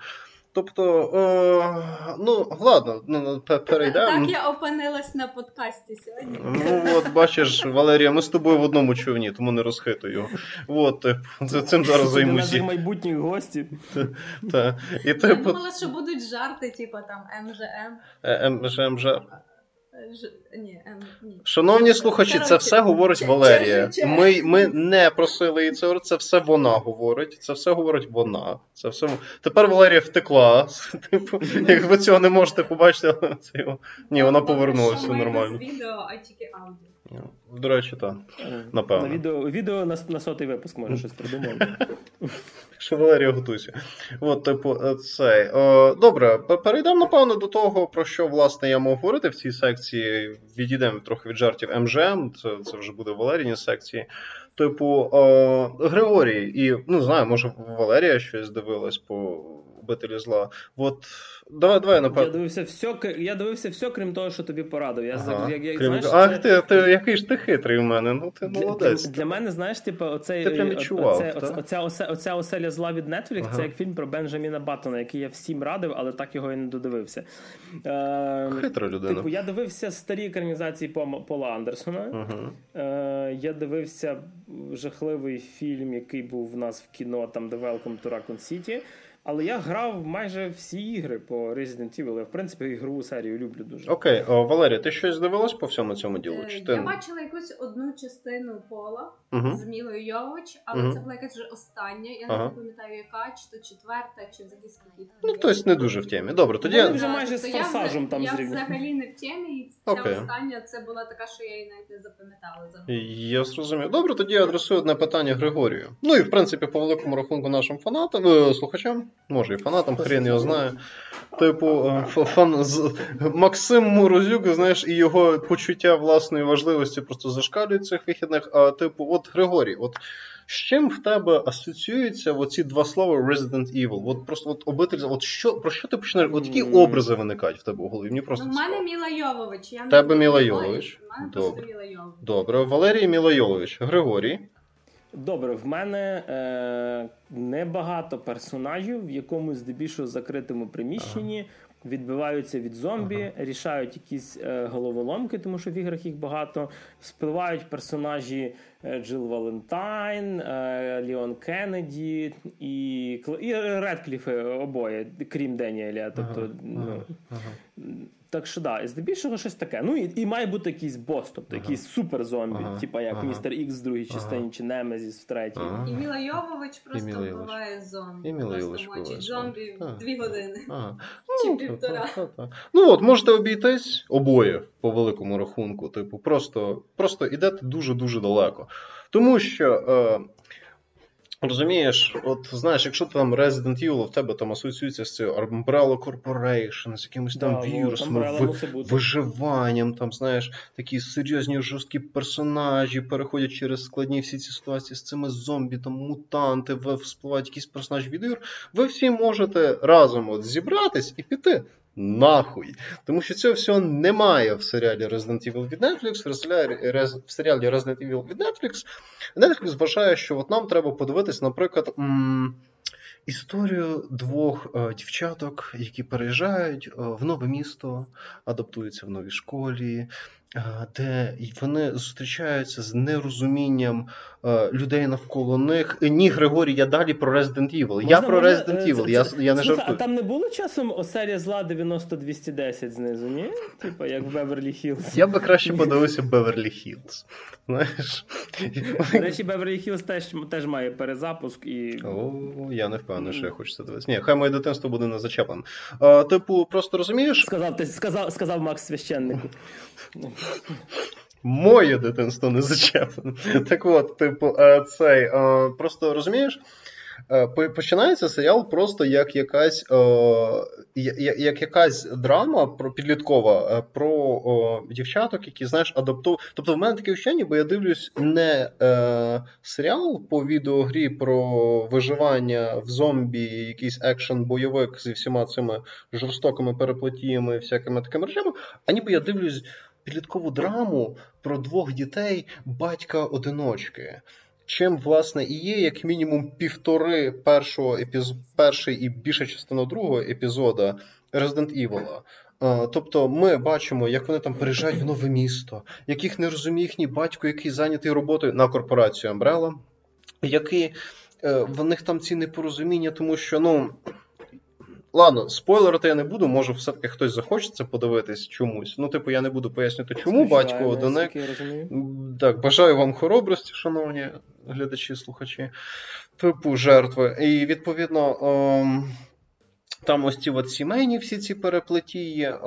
Тобто, е, ну, ладно, ну, перейдемо. Так я опинилась на подкасті сьогодні. Ну, от бачиш, Валерія, ми з тобою в одному човні, тому не розхитуй його. От, цим зараз займуся. Наші майбутні гості. І, Я типу, думала, що будуть жарти, типу там МЖМ. е, МЖМЖ. Ж... Ні, ні. Шановні слухачі, це все говорить Валерія. Ми, ми не просили її це говорити, це все вона говорить. Це все говорить вона. Це все... Тепер Валерія втекла. [laughs] Типу, як ви цього не можете побачити, але це. Ні, вона повернулася нормально. Відео, а тільки аудіо. До речі, так. Напевно. На відео, відео на, на сотий випуск може щось придумав. [laughs] Що Валерія готуйся. От, типу, е, цей. Е, добре, перейдемо, напевно, до того, про що власне я мав говорити в цій секції. Відійдемо трохи від жартів МЖМ, це, це вже буде в Валеріні секції. Типу, е, Григорій, і ну знаю, може Валерія щось дивилась по обителі зла. От давай, давай, напевно. Я дивився все, я дивився все, крім того, що тобі порадив. Я, Ага. як, як, Крім- знаєш, Ах, це- ти, ти який ж ти хитрий у мене. Ну ти Для, молодець. для, для мене, знаєш, типу, оцей, Ти прям відчував, оце, оце, оця, оце, оця оселя зла від Netflix, Ага. це як фільм про Бенджаміна Баттона, який я всім радив, але так його і не додивився. Е, Хитра людина. Типу, я дивився старі екранізації Пола Андерсона. Угу. Е, я дивився жахливий фільм, який був в нас в кіно, там The Welcome to Raccoon City. Але я грав майже всі ігри по Resident Evil. Я, в принципі, ігрову серію люблю дуже. Окей, о, Валерія, ти щось дивилась по всьому цьому ділу? Е, Чи ти... Я бачила якусь одну частину пола Угу. з Мілою Йович, але Мгм. це була якась вже остання. Я Ага. не пам'ятаю, яка, чи то четверта, чи взагалі скільки. Ну, хтось не дуже в темі. Добре, тоді. Вони вже майже з Тобто я форсажем там Я зрівняно. взагалі не в темі, і ця Окей. остання це була така, що я її навіть не запам'ятала. загалом. Я зрозумів. Добре, тоді я адресую одне питання Григорію. Ну і в принципі, по великому рахунку нашим фанатам, е, слухачам, може і фанатам, хрен його знає. Типу, е, фан Максим Морозюк, знаєш, і його почуття власної важливості просто зашкалюють цих вихідних. А типу, от Григорій, от з чим в тебе асоціюються оці два слова Resident Evil? От просто от обитель, от що про що ти починаєш? От які образи виникають в тебе в голові? Мені просто Ну, в мене. Міла Йовович. Я Тебе Міла Йовович. Добре. просто Міла Йовович. Добре, Валерій Міла Йовович, Григорій. Добре, в мене е, небагато персонажів в якомусь здебільшого закритому приміщенні. Відбиваються від зомбі, рішають якісь е, головоломки, тому що в іграх їх багато. Спливають персонажі е, Джил Валентайн, е, Ліон Кеннеді і, і Редкліфи обоє, крім Деніеля. Тобто, ну, так що да, і здебільшого щось таке. Ну і, і має бути якийсь бос, тобто якийсь суперзомбі, Ага. типа як Ага. Містер Ікс в другій частині чи Немезіс в третій. Ага. І Міла Йовович просто вбиває зомбі. І Міла Просто Йовович мочить зомбі зомбі. в дві години. [laughs] Чи Ну, півтора. та- та- та. Ну от, можете обійтись обоє по великому рахунку. Типу, просто, просто ідете дуже-дуже далеко. Тому що. Е, Розумієш, от знаєш, якщо там Resident Evil, в тебе там асоціюється з цією Umbrella Corporation, з якимось там Да, от, вірусами, ви- виживанням, там, знаєш, такі серйозні жорсткі персонажі переходять через складні всі ці ситуації з цими зомбі, там мутанти, ви- вспливають якісь персонажі від ігор. Ви всі можете разом от зібратись і піти. Нахуй. Тому що цього всього немає в серіалі Resident Evil від Netflix, в серіалі, в серіалі Resident Evil від Netflix. Netflix вважає, що от нам треба подивитись, наприклад, м- історію двох е, дівчаток, які переїжджають е, в нове місто, адаптуються в новій школі, де вони зустрічаються з нерозумінням е, людей навколо них. Е, Ні, Григорій, я далі про Resident Evil. я про можна, Resident е, Evil, це- я, це- я не Слухай, жартую. А там не було часом оселя зла 90-210 знизу, ні? Типа як в Беверлі Хіллз. Я би краще подивився Беверлі Хіллз. Знаєш? До речі, Беверлі Хіллз теж, теж має перезапуск і. О, я не впевнений, що я хочу це дивитися. Ні, хай моє дитинство буде не зачепленим. А, типу, просто розумієш, Сказав, ти сказав, сказав Макс священнику. [laughs] моє дитинство не зачеплене. Так от, типу, е, цей, е, просто розумієш. Е, починається серіал просто як якась як якась драма підліткова про дівчаток, які знаєш адаптують. Тобто в мене таке вчення, бо я дивлюсь не серіал по відеогрі про виживання в зомбі, якийсь екшен бойовик зі всіма цими жорстокими переплетіями, всякими такими речами, а ніби я дивлюсь підліткову драму про двох дітей батька-одиночки чим, власне, і є як мінімум півтори першого епіз... перший і більша частина другого епізода Resident Evil. Тобто ми бачимо, як вони там переїжджають в нове місто, яких не розуміє їхній батько, який зайнятий роботою на корпорацію Umbrella, який е, в них там ці непорозуміння, тому що ну Ладно, спойлерити я не буду, може, все-таки хтось захоче це подивитись чомусь. Ну, типу, я не буду пояснювати, чому батько одиник. Так, бажаю вам хоробрості, шановні глядачі, слухачі, типу жертви. І відповідно. Ем... Там ось ці от сімейні всі ці переплетії, е,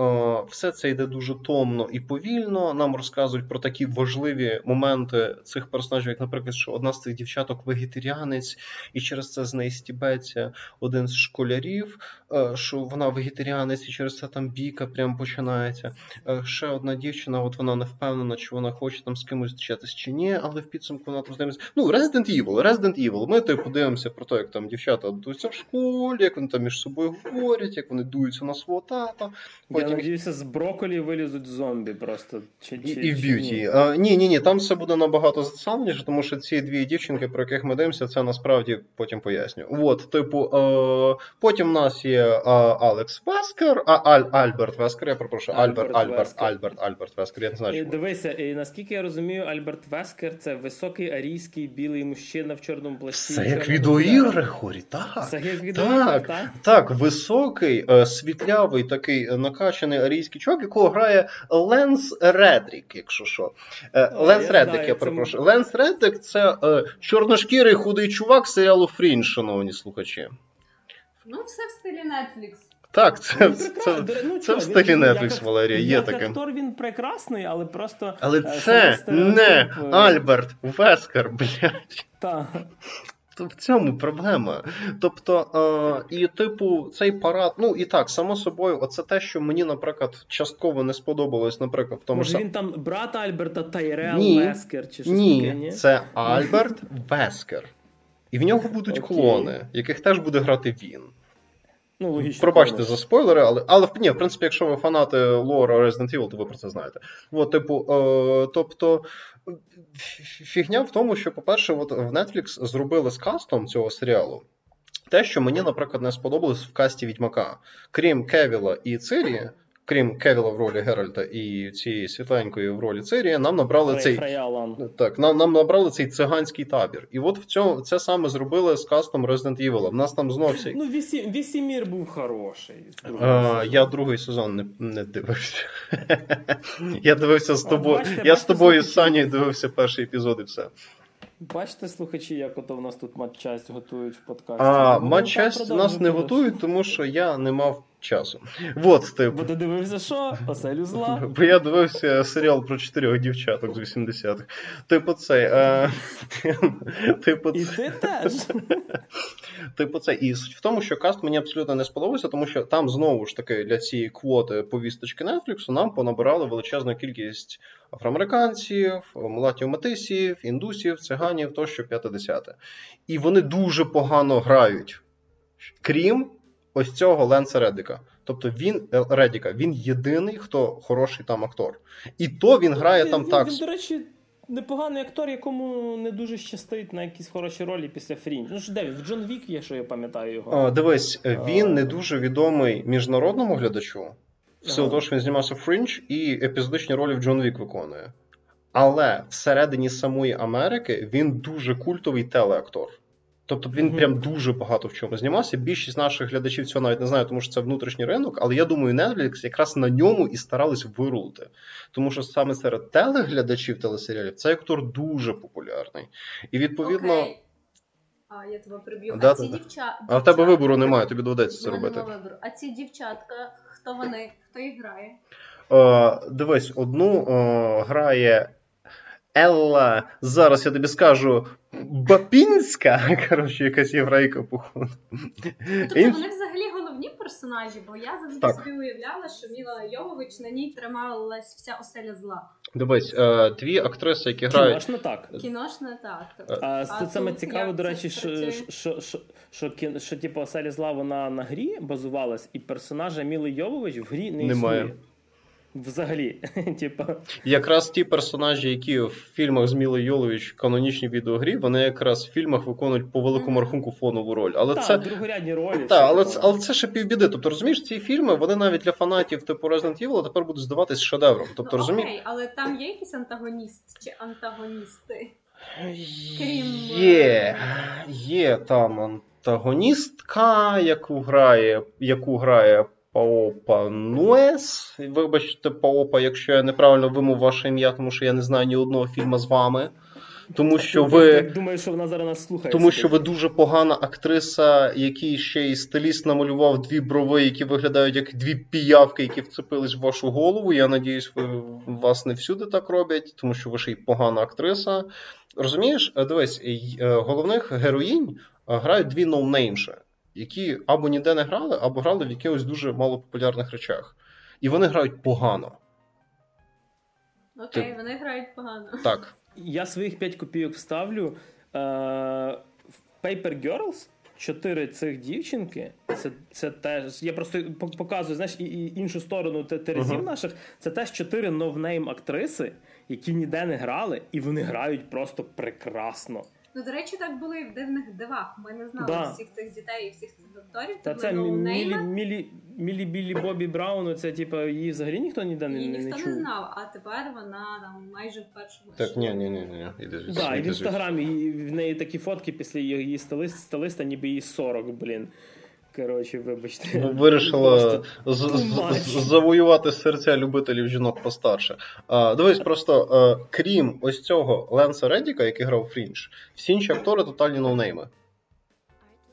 все це йде дуже томно і повільно. Нам розказують про такі важливі моменти цих персонажів, як, наприклад, що одна з цих дівчаток вегетаріанець, і через це з неї стібеться один з школярів, е, що вона вегетаріанець, і через це там бійка прям починається. Е, ще одна дівчина, от вона не впевнена, чи вона хоче там з кимось зустрічатись чи ні, але в підсумку вона там здається. Ну, Resident Evil, Resident Evil. Ми типу подивимося про те, як там дівчата в школі, як вони там між собою говорять, як вони дуються на свого тата. Потім... Я надіюся, з броколі вилізуть зомбі просто. Чи, чи, І в б'юті. Ні, ні, ні, там все буде набагато засамніше, тому що ці дві дівчинки, про яких ми дивимося, це насправді потім поясню. От, типу, е, потім в нас є е, Алекс Вескер, а Аль, Альберт Вескер, я перепрошую, Альберт, Альберт, Альберт, Альберт, Альберт Вескер. Я не знаю, чому. Дивися, і наскільки я розумію, Альберт Вескер це високий арійський білий мужчина в чорному плащі. Це як відеоігри, Хорі, так. Це як відеоігри, так? Так, високий, е, світлявий такий накачаний арійський чувак, якого грає Ленс Редрік, якщо що. Ленс Редрік, я перепрошую. Ленс Редрік це чорношкірий худий чувак серіалу Фрінж, шановні слухачі. Ну, все в стилі Netflix. Так, це ну, це, ну, це в стилі Netflix, Валерія, є як таке. актор він прекрасний, але просто. Але е, це не Альберт Вескер, блядь. Так. В цьому проблема. Тобто, е, і, типу, цей парад, ну і так, само собою, оце те, що мені, наприклад, частково не сподобалось, наприклад, в тому Може, він там брат Альберта Тайрел ні, Вескер чи щось ні, таке, ні? Це Альберт Вескер. І в нього будуть okay. клони, яких теж буде грати він. Ну, логічно. Пробачте за спойлери, але але ні, в принципі, якщо ви фанати лора Resident Evil, то ви про це знаєте. От, типу, е, тобто, фігня в тому, що, по-перше, от в Netflix зробили з кастом цього серіалу. Те, що мені, наприклад, не сподобалось в касті Відьмака. Крім Кевіла і Цирі, крім Кевіла в ролі Геральта і цієї світленької в ролі Цирія, нам набрали Фрей, цей так, нам нам набрали цей циганський табір. І от в цьому це саме зробили з кастом Resident Evil. В нас там знов всі... Ну, Вісі, Вісімір був хороший. А, я другий сезон не не дивився. [laughs] я дивився з тобою. Я з тобою з Санєю дивився перший епізод і все. Бачите, слухачі, як ото в нас тут матчасть готують в подкасті. А ну, матчасть нас не готують, тому що я не мав часу. Вот, типу. Бо ти дивився, що? Оселю зла. [laughs] Бо я дивився серіал про чотирьох дівчаток з 80-х. Типу, цей. А... [laughs] типу, І ти теж. [laughs] Типу, це. І в тому, що каст мені абсолютно не сподобався, тому що там знову ж таки для цієї квоти повісточки Netflix нам понабирали величезну кількість афроамериканців, мулатів метисів, індусів, циганів тощо 50. І вони дуже погано грають. Крім ось цього Ленса Реддика. Тобто він е, Реддіка, він єдиний, хто хороший там актор. І то він грає він, там він, так. Він, до речі, непоганий актор, якому не дуже щастить на якісь хороші ролі після Фрінж. Ну що де він? В Джон Вік є, що я пам'ятаю його. А, Дивись, він а... не дуже відомий міжнародному глядачу. В силу ага. того, що він знімався в Фрінж і епізодичні ролі в Джон Вік виконує. Але всередині самої Америки він дуже культовий телеактор. Тобто він mm-hmm. прям дуже багато в чому знімався. Більшість наших глядачів цього навіть не знає, тому що це внутрішній ринок, але я думаю, Netflix якраз на ньому і старались вирулити. Тому що саме серед телеглядачів телесеріалів цей актор дуже популярний. І відповідно. Okay. А, я тебе приб'ю. Да, а ці да, дівча... А в тебе вибору немає, тобі доведеться це робити. Вибору. А ці дівчатка, хто вони? Хто їх грає? Е, Дивись, одну е, грає Елла. Зараз я тобі скажу Бапінська, [laughs] коротше, якась єврейка, походу. Тобто Ін- вони взагалі головні персонажі, бо я завжди Так. собі уявляла, що Міла Йовович на ній трималась вся оселя зла. Дивись, е, дві актриси, які грають. Кіношно так. Кіношна так. А, А це саме цікаво, до речі, що, що, що, що, кін- що типу, оселі зла вона на грі базувалась, і персонажа Міли Йовович в грі не Немає. існує. Взагалі, [laughs] типа, Якраз ті персонажі, які в фільмах з Мілою Йолович в канонічній відеогрі, вони якраз в фільмах виконують по великому рахунку фонову роль. Але та, це. другорядні ролі. все але це, але це ще півбіди. Тобто, розумієш, ці фільми вони навіть для фанатів типу Resident Evil тепер будуть здаватись шедевром. Тобто, ну, розумієш? окей, але там є якийсь антагоніст чи антагоністи? Крім, Є, е, є там антагоністка, яку грає, яку грає Паопа Нуес. Вибачте, Паопа, якщо я неправильно вимов ваше ім'я, тому що я не знаю ні одного фільму з вами. Тому що ви. думаю, що вона зараз нас слухає. Тому що ви дуже погана актриса, який ще й стиліст намалював дві брови, які виглядають як дві піявки, які вцепились в вашу голову. Я надіюсь, ви вас не всюди так роблять, тому що ви ще й погана актриса. Розумієш, Е, дивись, е, головних героїнь е, грають дві ноунеймші, які або ніде не грали, або грали в якихось дуже малопопулярних речах. І вони грають погано. Окей, Ти- вони грають погано. Так. Я своїх 5 копійок вставлю. Е, в Paper Girls чотири цих дівчинки. Це, це теж. Я просто показую, знаєш, і, і іншу сторону те- терезів Мгм. наших. Це теж чотири новнейм актриси, які ніде не грали, і вони грають просто прекрасно. Ну, до речі, так було і в дивних дивах. Ми не знали Да. всіх цих дітей і всіх цих акторів. Та Це Мілі, Мілі, Мілі Білі Бобі Браун, це типу, її взагалі ніхто ніде не, не, не ніхто чув. не знав, а тепер вона там майже в першому Так, ні, ні, ні, ні. Іди звідси, Да, і в інстаграмі в неї такі фотки після її стилиста, ніби їй 40, блін. Коротше, вибачте. Ну, Вирішила завоювати серця любителів жінок постарше. А, дивись, просто е, крім ось цього Ленса Реддіка, який грав Фрінж, всі інші актори тотальні ноунейми.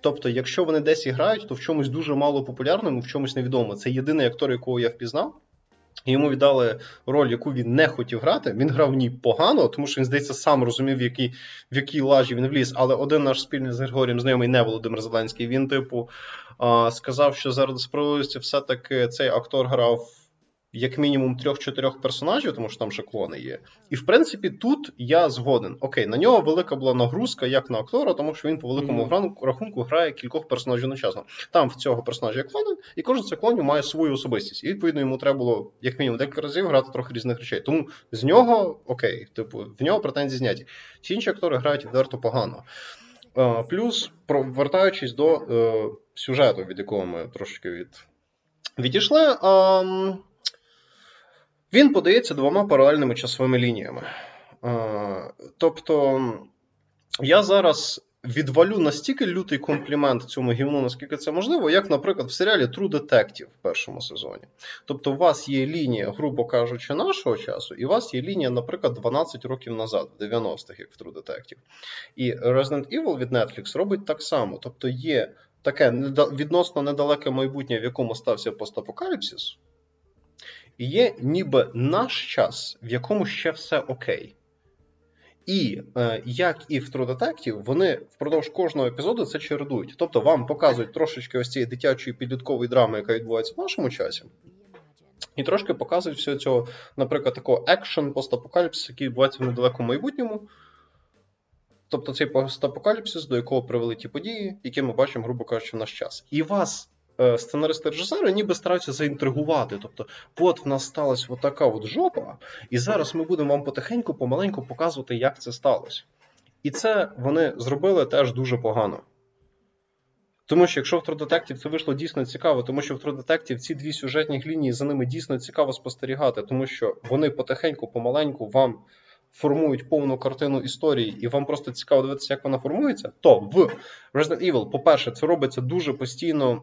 Тобто, якщо вони десь і грають, то в чомусь дуже мало популярному, в чомусь невідомому. Це єдиний актор, якого я впізнав. І Йому віддали роль, яку він не хотів грати. Він грав в ній погано, тому що він, здається, сам розумів, в якій, в якій лажі він вліз. Але один наш спільний з Григорієм знайомий, не Володимир Зеленський, він, типу, а, сказав, що заради справедливості все-таки цей актор грав як мінімум трьох-чотирьох персонажів, тому що там ще клони є. І в принципі, тут я згоден. Окей, на нього велика була нагрузка як на актора, тому що він по великому грану- рахунку грає кількох персонажів одночасно. Там в цього персонажа є клони, і кожен з клонів має свою особистість. І відповідно йому треба було як мінімум декілька разів грати трохи різних речей. Тому з нього окей, типу, в нього претензії зняті. Всі інші актори грають відверто погано. Е, Плюс, повертаючись до е, сюжету, від якого ми трошки від... відійшли, ем, він подається двома паралельними часовими лініями. Е, тобто, я зараз відвалю настільки лютий комплімент цьому гівну, наскільки це можливо, як, наприклад, в серіалі True Detective в першому сезоні. Тобто, у вас є лінія, грубо кажучи, нашого часу, і у вас є лінія, наприклад, 12 років назад, в 90-х, як в True Detective. І Resident Evil від Netflix робить так само. Тобто, є таке відносно недалеке майбутнє, в якому стався постапокаліпсис, і є ніби наш час, в якому ще все окей. І е, як і в True вони впродовж кожного епізоду це чередують. Тобто вам показують трошечки ось цієї дитячої підліткової драми, яка відбувається в нашому часі, і трошки показують всього цього, наприклад, такого екшен постапокаліпсису, який відбувається в недалекому майбутньому. Тобто цей постапокаліпсис, до якого привели ті події, які ми бачимо, грубо кажучи, в наш час. І вас, сценаристи режисери, ніби стараються заінтригувати. Тобто, от в нас сталася отака от жопа, і зараз ми будемо вам потихеньку, помаленьку показувати, як це сталося. І це вони зробили теж дуже погано. Тому що якщо в Detective це вийшло дійсно цікаво, тому що в Detective ці дві сюжетні лінії за ними дійсно цікаво спостерігати, тому що вони потихеньку, помаленьку вам формують повну картину історії, і вам просто цікаво дивитися, як вона формується, то в Resident Evil, по-перше, це робиться дуже постійно.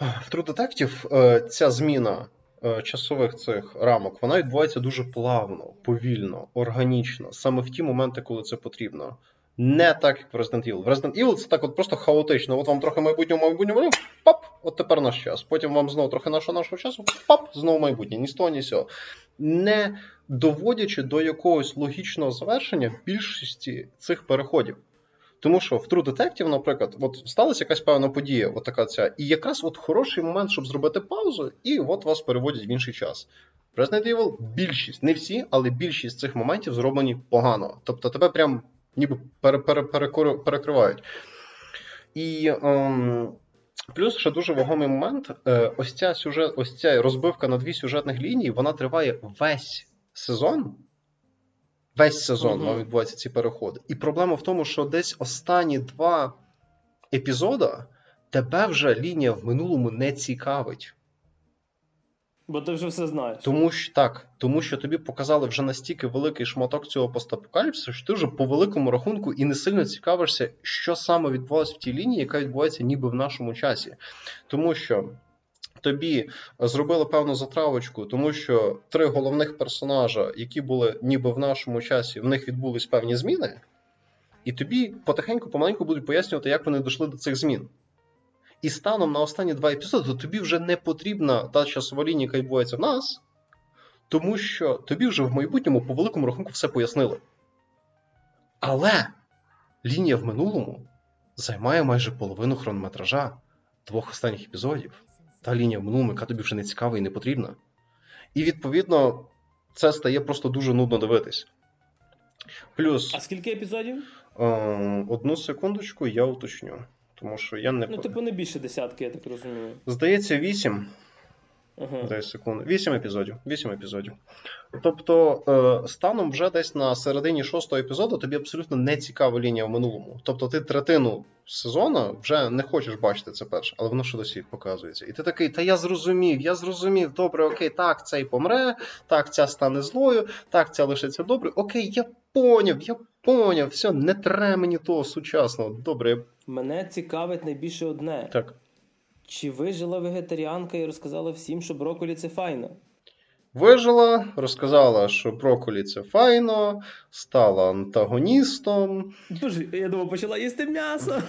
В True Detective е, ця зміна е, часових цих рамок вона відбувається дуже плавно, повільно, органічно, саме в ті моменти, коли це потрібно. Не так, як в Resident Evil. В Resident Evil це так от просто хаотично. От вам трохи майбутнього майбутнього, пап, от тепер наш час. Потім вам знову трохи нашого нашого часу, пап, знову майбутнє, ні з того, ні з цього. Не доводячи до якогось логічного завершення більшості цих переходів. Тому що в True Detective, наприклад, от сталася якась певна подія, от така ця, і якраз от хороший момент, щоб зробити паузу, і от вас переводять в інший час. Resident Evil більшість, не всі, але більшість цих моментів зроблені погано. Тобто тебе прям ніби пере, пере, перекривають. І ем, плюс ще дуже вагомий момент: е, ось ця сюжет, ось ця розбивка на дві сюжетних лінії, вона триває весь сезон. Весь сезон uh-huh. відбуваються ці переходи. І проблема в тому, що десь останні два епізоди тебе вже лінія в минулому не цікавить. Бо ти вже все знаєш. Тому що так, тому що тобі показали вже настільки великий шматок цього постапокаліпсису, що ти вже по великому рахунку і не сильно цікавишся, що саме відбувалося в тій лінії, яка відбувається ніби в нашому часі. Тому що. Тобі зробили певну затравочку, тому що три головних персонажа, які були ніби в нашому часі, в них відбулись певні зміни, і тобі потихеньку, помаленьку будуть пояснювати, як вони дійшли до цих змін. І станом на останні два епізоди, то тобі вже не потрібна та часова лінія, яка відбувається в нас, тому що тобі вже в майбутньому по великому рахунку все пояснили. Але лінія в минулому займає майже половину хронометража двох останніх епізодів. Та лінія в минулому, яка тобі вже не цікава і не потрібна. І відповідно це стає просто дуже нудно дивитись. Плюс. А скільки епізодів? Е, одну секундочку, я уточню. Тому що я не Ну, типу, не більше десятки, я так розумію. Здається, вісім. Ага. Дай секунду. Вісім епізодів. Вісім епізодів. Тобто, е, станом вже десь на середині шостого епізоду тобі абсолютно не цікава лінія в минулому. Тобто, ти третину сезону вже не хочеш бачити це перше, але воно ще досі показується. І ти такий, та я зрозумів, я зрозумів, добре, окей, так, цей помре, так, ця стане злою, так, ця лишиться добре. Окей, я поняв, я поняв, все, не треба мені того сучасного. Добре. Мене цікавить найбільше одне. Так. Чи вижила вегетаріанка і розказала всім, що броколі це файно? Вижила, розказала, що броколі це файно, стала антагоністом. Боже, я думав, почала їсти м'ясо.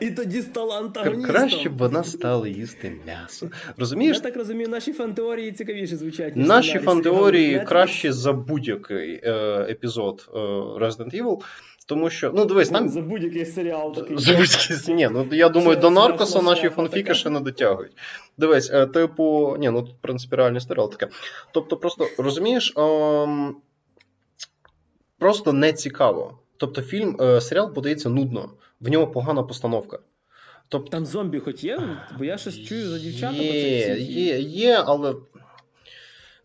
І тоді стала антагоністом. Краще б вона стала їсти м'ясо. Розумієш? Я так розумію, наші фантеорії цікавіше звучать. Наші фантеорії краще за будь-який е, епізод е, Resident Evil. Тому що, ну дивись, нам. За будь-який серіал такий. За будь-який Ні, ну я думаю, Це до наркоса наші фанфіки ще не дотягують. Дивись, е, типу, ні, ну тут, в принципі, реальний серіал таке. Тобто, просто розумієш, ем, просто не цікаво. Тобто, фільм, е, серіал подається нудно, в ньому погана постановка. Тобто, Там зомбі хоч є? Бо я щось чую за дівчата. Є, є, є, але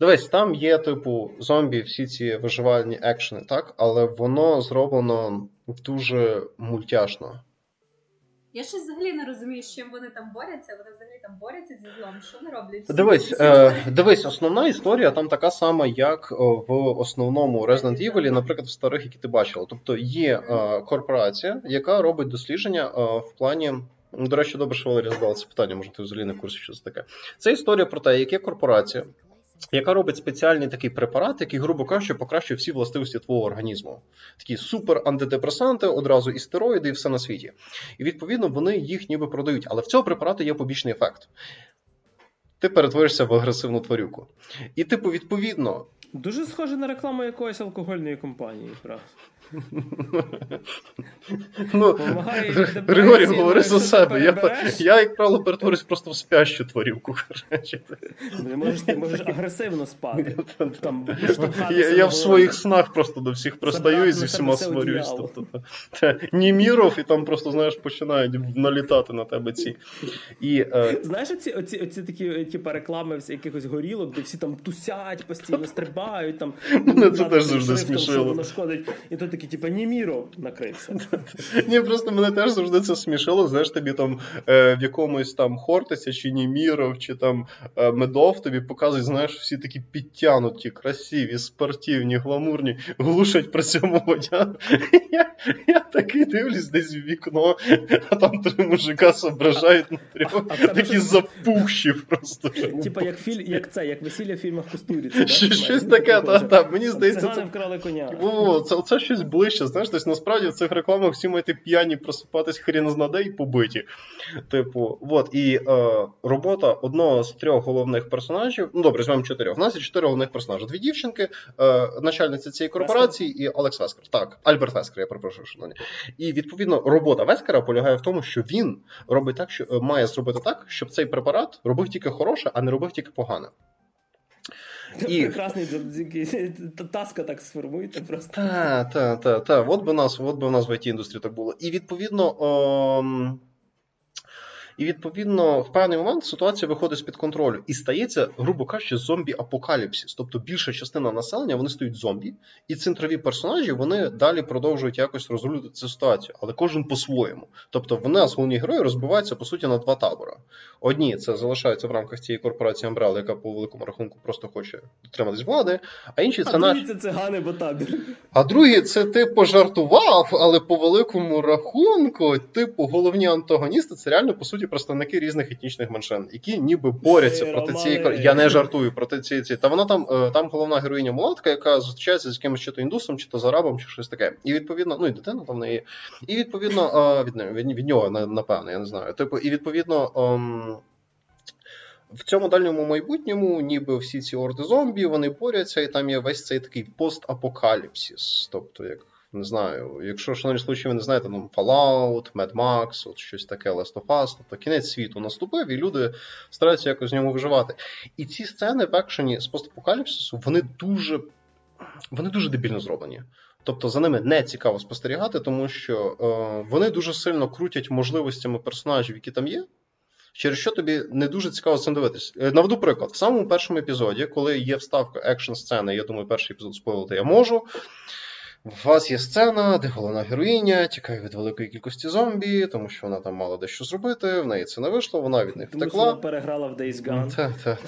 Дивись, там є, типу, зомбі, всі ці виживальні екшени, так? Але воно зроблено дуже мультяшно. Я щось взагалі не розумію, з чим вони там борються. Вони взагалі там борються зі злом. Що вони роблять? Дивись, е, дивись, основна історія там така сама, як в основному Resident Evil, наприклад, в старих, які ти бачила. Тобто є е, корпорація, яка робить дослідження е, в плані. До речі, добре, що Валерія задала це питання, може, ти взагалі не в курсі, що це таке. Це історія про те, як є корпорація, яка робить спеціальний такий препарат, який, грубо кажучи, покращує всі властивості твого організму. Такі супер антидепресанти, одразу і стероїди, і все на світі. І відповідно вони їх ніби продають. Але в цього препарату є побічний ефект. Ти перетворишся в агресивну тварюку. І, типу, відповідно. Дуже схоже на рекламу якоїсь алкогольної компанії, правда. Ну, Григорій говори за себе. Я, я, як правило, перетворюсь просто в спящу тварівку. Ти можеш, ти можеш агресивно спати. [laughs] Там, Я я в своїх снах просто до всіх пристаю і зі всіма сварюсь. Тобто, Німіров, і там просто, знаєш, починають налітати на тебе ці. І, е... Знаєш, оці, оці, оці такі типу, реклами якихось горілок, де всі там тусять, постійно стрибають. там. Мене [laughs] це теж завжди смішило. Воно шкодить. І то такий, типа, Німіров накрився. [laughs] Ні, просто мене теж завжди це смішило. Знаєш, тобі там е, в якомусь там Хортеся, чи Німіров, чи там е, Медов тобі показують, знаєш, всі такі підтянуті, красиві, спортивні, гламурні, глушать при цьому водя. [laughs] Я, я такий дивлюсь десь в вікно, а там три мужика зображають на трьох, такі запухші просто. Типа як філь, як це, як весілля в фільмах Кустуріці. Щось таке, так, мені здається. Цигани вкрали коня. Це, це щось ближче, знаєш, тобто насправді в цих рекламах всі мають п'яні просипатись хрін знаде і побиті. Типу, от, і е, робота одного з трьох головних персонажів, ну добре, візьмемо чотирьох. У нас є чотири головних персонажі. Дві дівчинки, е, начальниця цієї корпорації Вескер? і Алекс Вескер. Так, Альберт Вескер, я перепрошую, шановні. І відповідно робота Вескера полягає в тому, що він робить так, що е, має зробити так, щоб цей препарат робив тільки хороше, а не робив тільки погане. І... Прекрасний [laughs] таска так сформуйте просто. Так, так, так, та. От би нас, от би у нас в it індустрії так було. І відповідно. О... І відповідно в певний момент ситуація виходить з під контролю і стається, грубо кажучи, зомбі-апокаліпсис. Тобто більша частина населення вони стають зомбі, і центрові персонажі вони далі продовжують якось розрулювати цю ситуацію, але кожен по-своєму. Тобто вони, головні герої, розбиваються по суті на два табори. Одні це залишаються в рамках цієї корпорації Umbrella, яка по великому рахунку просто хоче дотриматись влади, а інші це а наш... це цигани, бо табір. А другі це ти пожартував, але по великому рахунку, типу, головні антагоністи це реально по суті представники різних етнічних меншин, які ніби борються проти цієї Я не жартую проти цієї цієї. Та вона там е, там головна героїня мулатка, яка зустрічається з якимось чи то індусом, чи то з арабом, чи щось таке. І відповідно, ну і дитина там в неї. І відповідно від від, від нього напевно, я не знаю. Типу, і відповідно. Ом... В цьому дальньому майбутньому, ніби всі ці орди зомбі, вони борються, і там є весь цей такий постапокаліпсис. Тобто, як не знаю, якщо шановні случаї, ви не знаєте, там Fallout, Mad Max, от щось таке Last of Us, тобто кінець світу наступив, і люди стараються якось з ньому виживати. І ці сцени в екшені з постапокаліпсису, вони дуже вони дуже дебільно зроблені. Тобто за ними не цікаво спостерігати, тому що е, вони дуже сильно крутять можливостями персонажів, які там є. Через що тобі не дуже цікаво цим дивитись. Е, наведу приклад. В самому першому епізоді, коли є вставка екшн сцени, я думаю, перший епізод спойлити я можу. У вас є сцена, де головна героїня тікає від великої кількості зомбі, тому що вона там мала дещо зробити, в неї це не вийшло, вона від них втекла. Вона переграла в Days Gone. Так,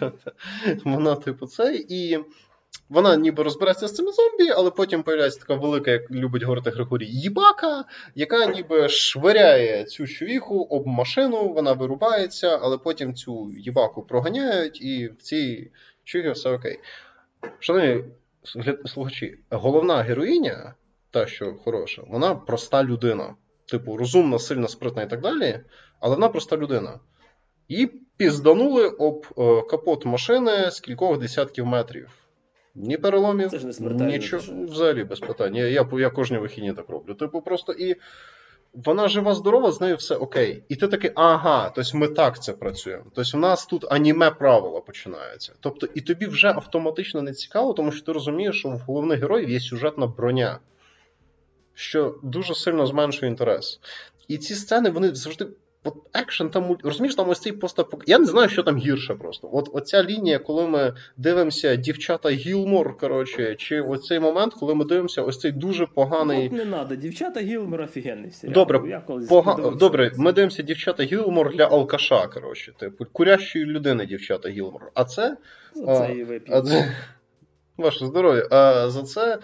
так. Вона, типу, це. І вона ніби розбереться з цими зомбі, але потім появляється така велика, як любить говорити Григорій, їбака, яка ніби швиряє цю човіху об машину, вона вирубається, але потім цю їбаку проганяють, і в цій човіхі все окей. Шановні слухачі, головна героїня, та, що хороша, вона проста людина. Типу, розумна, сильна, спритна і так далі, але вона проста людина. І пізданули об е, капот машини з кількох десятків метрів. Ні переломів, нічого взагалі без питань. Я я, я кожні вихідні так роблю. Типу, просто і вона жива, здорова, з нею все окей. І ти такий, ага, тобто ми так це працюємо. Тобто, в нас тут аніме правила починаються. Тобто, і тобі вже автоматично не цікаво, тому що ти розумієш, що в головних героїв є сюжетна броня, що дуже сильно зменшує інтерес. І ці сцени вони завжди От екшен там розумієш, там ось цей постапок. Я не знаю, що там гірше просто. От оця лінія, коли ми дивимося дівчата Гілмор, коротше, чи оцей момент, коли ми дивимося ось цей дуже поганий. От не треба, дівчата Гілмор офігенний серіал. Добре, Я пога... Добре, ми дивимося дівчата Гілмор для алкаша. Коротше, типу курящої людини, дівчата Гілмор. А це. За це і вип'є. Це... Ваше здоров'я. А за це.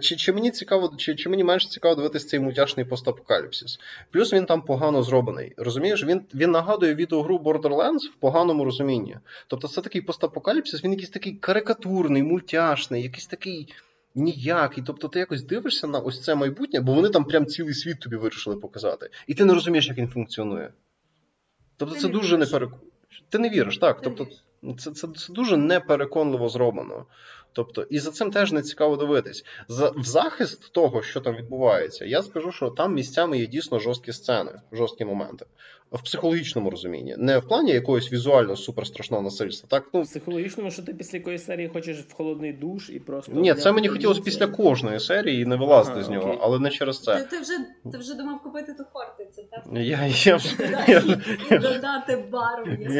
Чи чи мені цікаво, чи чи мені менше цікаво дивитися цей мультяшний постапокаліпсис? Плюс він там погано зроблений. Розумієш, він він нагадує відеогру Borderlands в поганому розумінні. Тобто це такий постапокаліпсис, він якийсь такий карикатурний, мультяшний, якийсь такий ніякий. Тобто ти якось дивишся на ось це майбутнє, бо вони там прям цілий світ тобі вирішили показати. І ти не розумієш, як він функціонує. Тобто, це дуже не перек... Ти не віриш, так. Тобто, це, це, це дуже непереконливо зроблено. Тобто, і за цим теж не цікаво дивитись. За в захист того, що там відбувається, я скажу, що там місцями є дійсно жорсткі сцени, жорсткі моменти в психологічному розумінні, не в плані якогось візуально суперстрашного насильства. Так ну в психологічному, що ти після якоїсь серії хочеш в холодний душ і просто ні, це мені хотілося після кожної серії і не вилазити ага, з нього, окей. але не через це. Ти, ти вже ти вже думав купити ту хортицю, так? Я я, я, додати бару.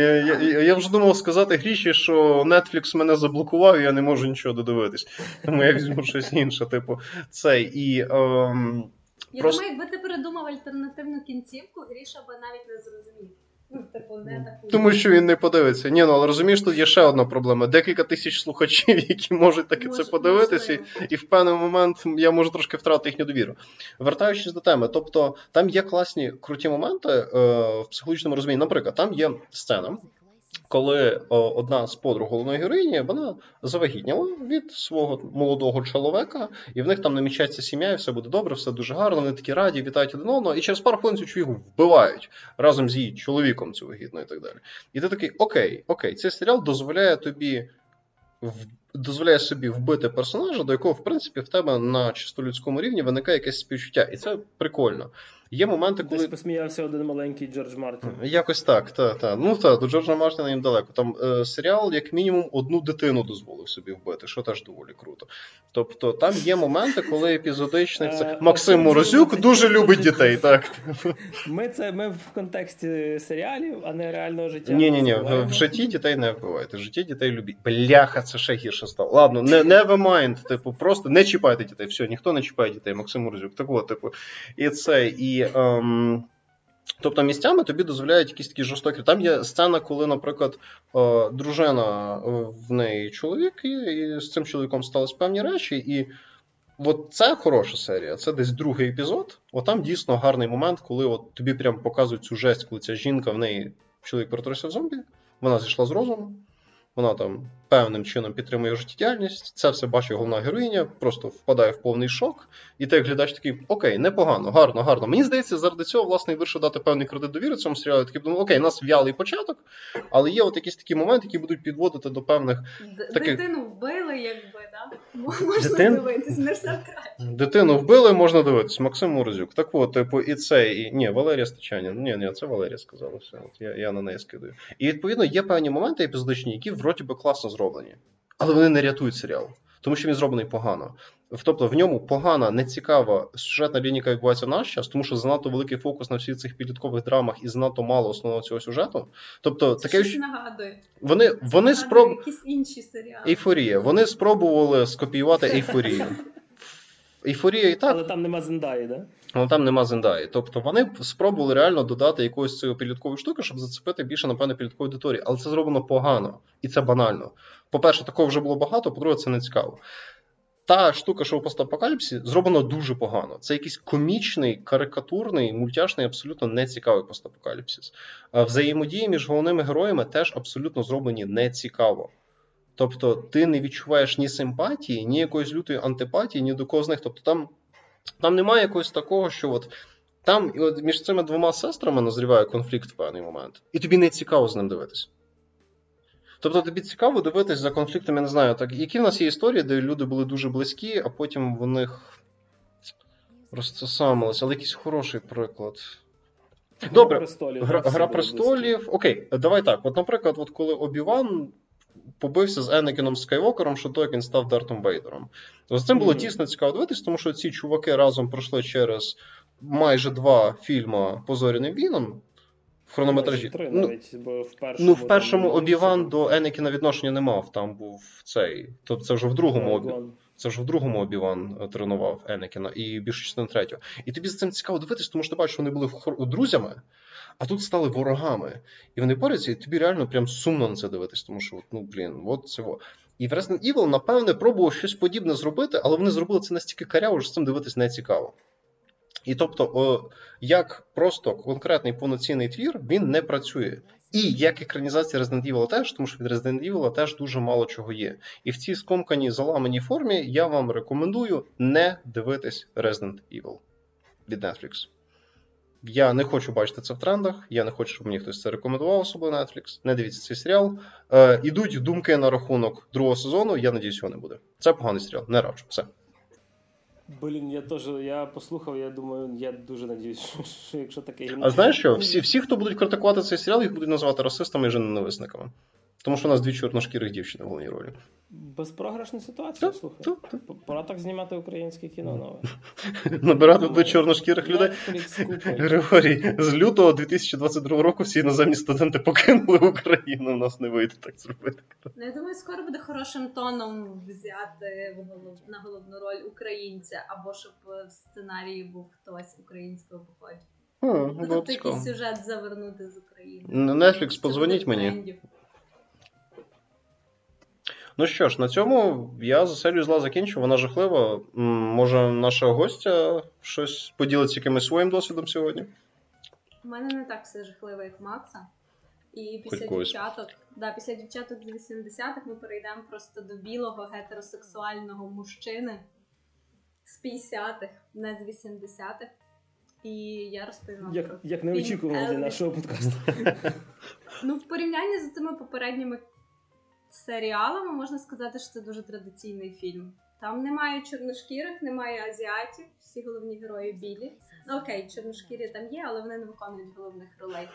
Я вже думав сказати Гріші, що Netflix мене заблокував, я не можу нічого додивитись. Тому я візьму щось інше, типу, цей і. Ем... Я Просто... думаю, якби ти передумав альтернативну кінцівку, Гріша би навіть не зрозумів. Ну, типу, не. Тому що він не подивиться. Ні, ну але розумієш, тут є ще одна проблема. Декілька тисяч слухачів, які можуть таки це подивитися, і, і в певний момент я можу трошки втратити їхню довіру. Вертаючись до теми, тобто там є класні круті моменти е, в психологічному розумінні. Наприклад, там є сцена, коли о, одна з подруг головної героїні вона завагітніла від свого молодого чоловіка, і в них там намічається сім'я, і все буде добре, все дуже гарно. Вони такі раді, вітають один одного, і через пару хвилин цю чоловіку вбивають разом з її чоловіком цю вагітну і так далі. І ти такий, окей, окей, цей серіал дозволяє тобі. Дозволяє собі вбити персонажа, до якого, в принципі, в тебе на чисто людському рівні виникає якесь співчуття. І це прикольно. Є моменти, коли. Десь посміявся один маленький Джордж Мартін. Якось так, та, та. Ну та, до Джорджа Мартіна їм далеко. Там е, серіал, як мінімум, одну дитину дозволив собі вбити, що теж доволі круто. Тобто там є моменти, коли епізодичний це Е, Максим Морозюк дуже любить дітей, так. [laughs] Ми це ми в контексті серіалів, а не реального життя. Ні, ні, ні, в, в житті дітей не вбивайте. В житті дітей любіть. Бляха, це ще гірше стало. Ладно, не never mind, типу, просто не чіпайте дітей. Все, ніхто не чіпає дітей, Максим Морозюк. Так от, типу, і це, і. Ем... Тобто місцями тобі дозволяють якісь такі жорстокі. Там є сцена, коли, наприклад, е, дружина е, в неї чоловік, і, і з цим чоловіком сталися певні речі, і от це хороша серія. Це десь другий епізод. От там дійсно гарний момент, коли от тобі прям показують цю жесть, коли ця жінка в неї чоловік перетворився в зомбі, вона зійшла з розуму, вона там певним чином підтримує життєдіяльність. Це все бачить головна героїня, просто впадає в повний шок. І ти як глядач такий, окей, непогано, гарно, гарно. Мені здається, заради цього власне і вирішив дати певний кредит довіри цьому серіалу. Такий думаю, окей, у нас в'ялий початок, але є от якісь такі моменти, які будуть підводити до певних Д- Таких- Дитину вбили, якби, да? Можна Дитин? дивитись, не все вкрай. Дитину вбили, можна дивитись. Максим Морозюк. Так от, типу, і це, і ні, Валерія Стечанін. Ні, ні, це Валерія сказала. Все, от я, я на неї скидаю. І відповідно є певні моменти епізодичні, які вроді би класно зроблені, але вони не рятують серіал, тому що він зроблений погано. Тобто в ньому погана, нецікава сюжетна лінія, яка відбувається в наш час, тому що занадто великий фокус на всіх цих підліткових драмах і занадто мало основного цього сюжету. Тобто, Це таке щось нагадує. вони, вони спроб... Якісь інші серіали. Ейфорія. Вони спробували скопіювати ейфорію. Ейфорія і так, Але там нема Зендаї, да? але там нема Зендаї. Тобто вони спробували реально додати якоїсь цієї підліткової штуки, щоб зацепити більше, напевне, підліткової аудиторії. Але це зроблено погано. І це банально. По-перше, такого вже було багато, по-друге, це не цікаво. Та штука, що у постапокаліпсі, зроблено дуже погано. Це якийсь комічний, карикатурний, мультяшний, абсолютно нецікавий постапокаліпсис. А Взаємодії між головними героями теж абсолютно зроблені нецікаво. Тобто ти не відчуваєш ні симпатії, ні якоїсь лютої антипатії, ні до кого з них. Тобто там, там немає якогось такого, що от там і от між цими двома сестрами назріває конфлікт в певний момент, і тобі не цікаво з ним дивитись. Тобто тобі цікаво дивитись за конфліктом, я не знаю, так, які в нас є історії, де люди були дуже близькі, а потім в них розцесамилися, але якийсь хороший приклад. Добре, Гра престолів. Гра, Гра престолів. Окей, давай так. От, наприклад, от коли Обіван побився з Енекіном Скайвокером, що то як він став Дартом Вейдером. З цим було Мгм. дійсно цікаво дивитись, тому що ці чуваки разом пройшли через майже два фільми по зоряним війнам в хронометражі. Три Ну, бо в першому, ну, в першому там, Обіван до Енекіна відношення не мав. Там був цей. Тобто це вже в другому Обі... Це ж в другому Обіван тренував Енекіна і більше частини третього. І тобі за цим цікаво дивитись, тому що ти бачиш, вони були друзями, а тут стали ворогами. І вони борються, і тобі реально прям сумно на це дивитись, тому що, ну блін, от во. І в Resident Evil, напевне, пробував щось подібне зробити, але вони зробили це настільки каряво, що з цим дивитись не цікаво. І тобто, о, як просто конкретний повноцінний твір, він не працює. І як екранізація Resident Evil теж, тому що від Resident Evil теж дуже мало чого є. І в цій скомканій заламаній формі я вам рекомендую не дивитись Resident Evil від Netflix. Я не хочу бачити це в трендах, я не хочу, щоб мені хтось це рекомендував, особливо Netflix. Не дивіться цей серіал. Е, ідуть думки на рахунок другого сезону, я надіюсь, його не буде. Це поганий серіал, не раджу. Все. Блін, я теж я послухав, я думаю, я дуже надіюсь, [laughs] що, що якщо таке. А знаєш що? Всі, всі, хто будуть критикувати цей серіал, їх будуть називати расистами і женоненависниками. Тому що у нас дві чорношкірих дівчини в головній ролі. Безпрограшна ситуація, Та, слухай. та, та. Пора так знімати українське кіно нове. [laughs] Набирати до чорношкірих людей. Григорій, [laughs] з лютого 2022 року всі іноземні студенти покинули Україну. У нас не вийде так зробити. Ну, я думаю, скоро буде хорошим тоном взяти в голов... на головну роль українця, або щоб в сценарії був хтось українського походження. Ну, тобто якийсь сюжет завернути з України. Netflix, подзвоніть мені. Ну що ж, на цьому я заселю зла закінчу. Вона жахлива. Може, наша гостя щось поділиться якимось своїм досвідом сьогодні? У мене не так все жахливо, як Макса. І після когось. дівчаток, да, після дівчаток з 80-х ми перейдемо просто до білого гетеросексуального мужчини з 50-х, не з 80-х. І я розповім вам Як, про як неочікувано для нашого подкасту. Ну, в порівнянні з цими попередніми серіалами можна сказати, що це дуже традиційний фільм. Там немає чорношкірих, немає азіатів, всі головні герої білі. Ну окей, чорношкірі там є, але вони не виконують головних ролей.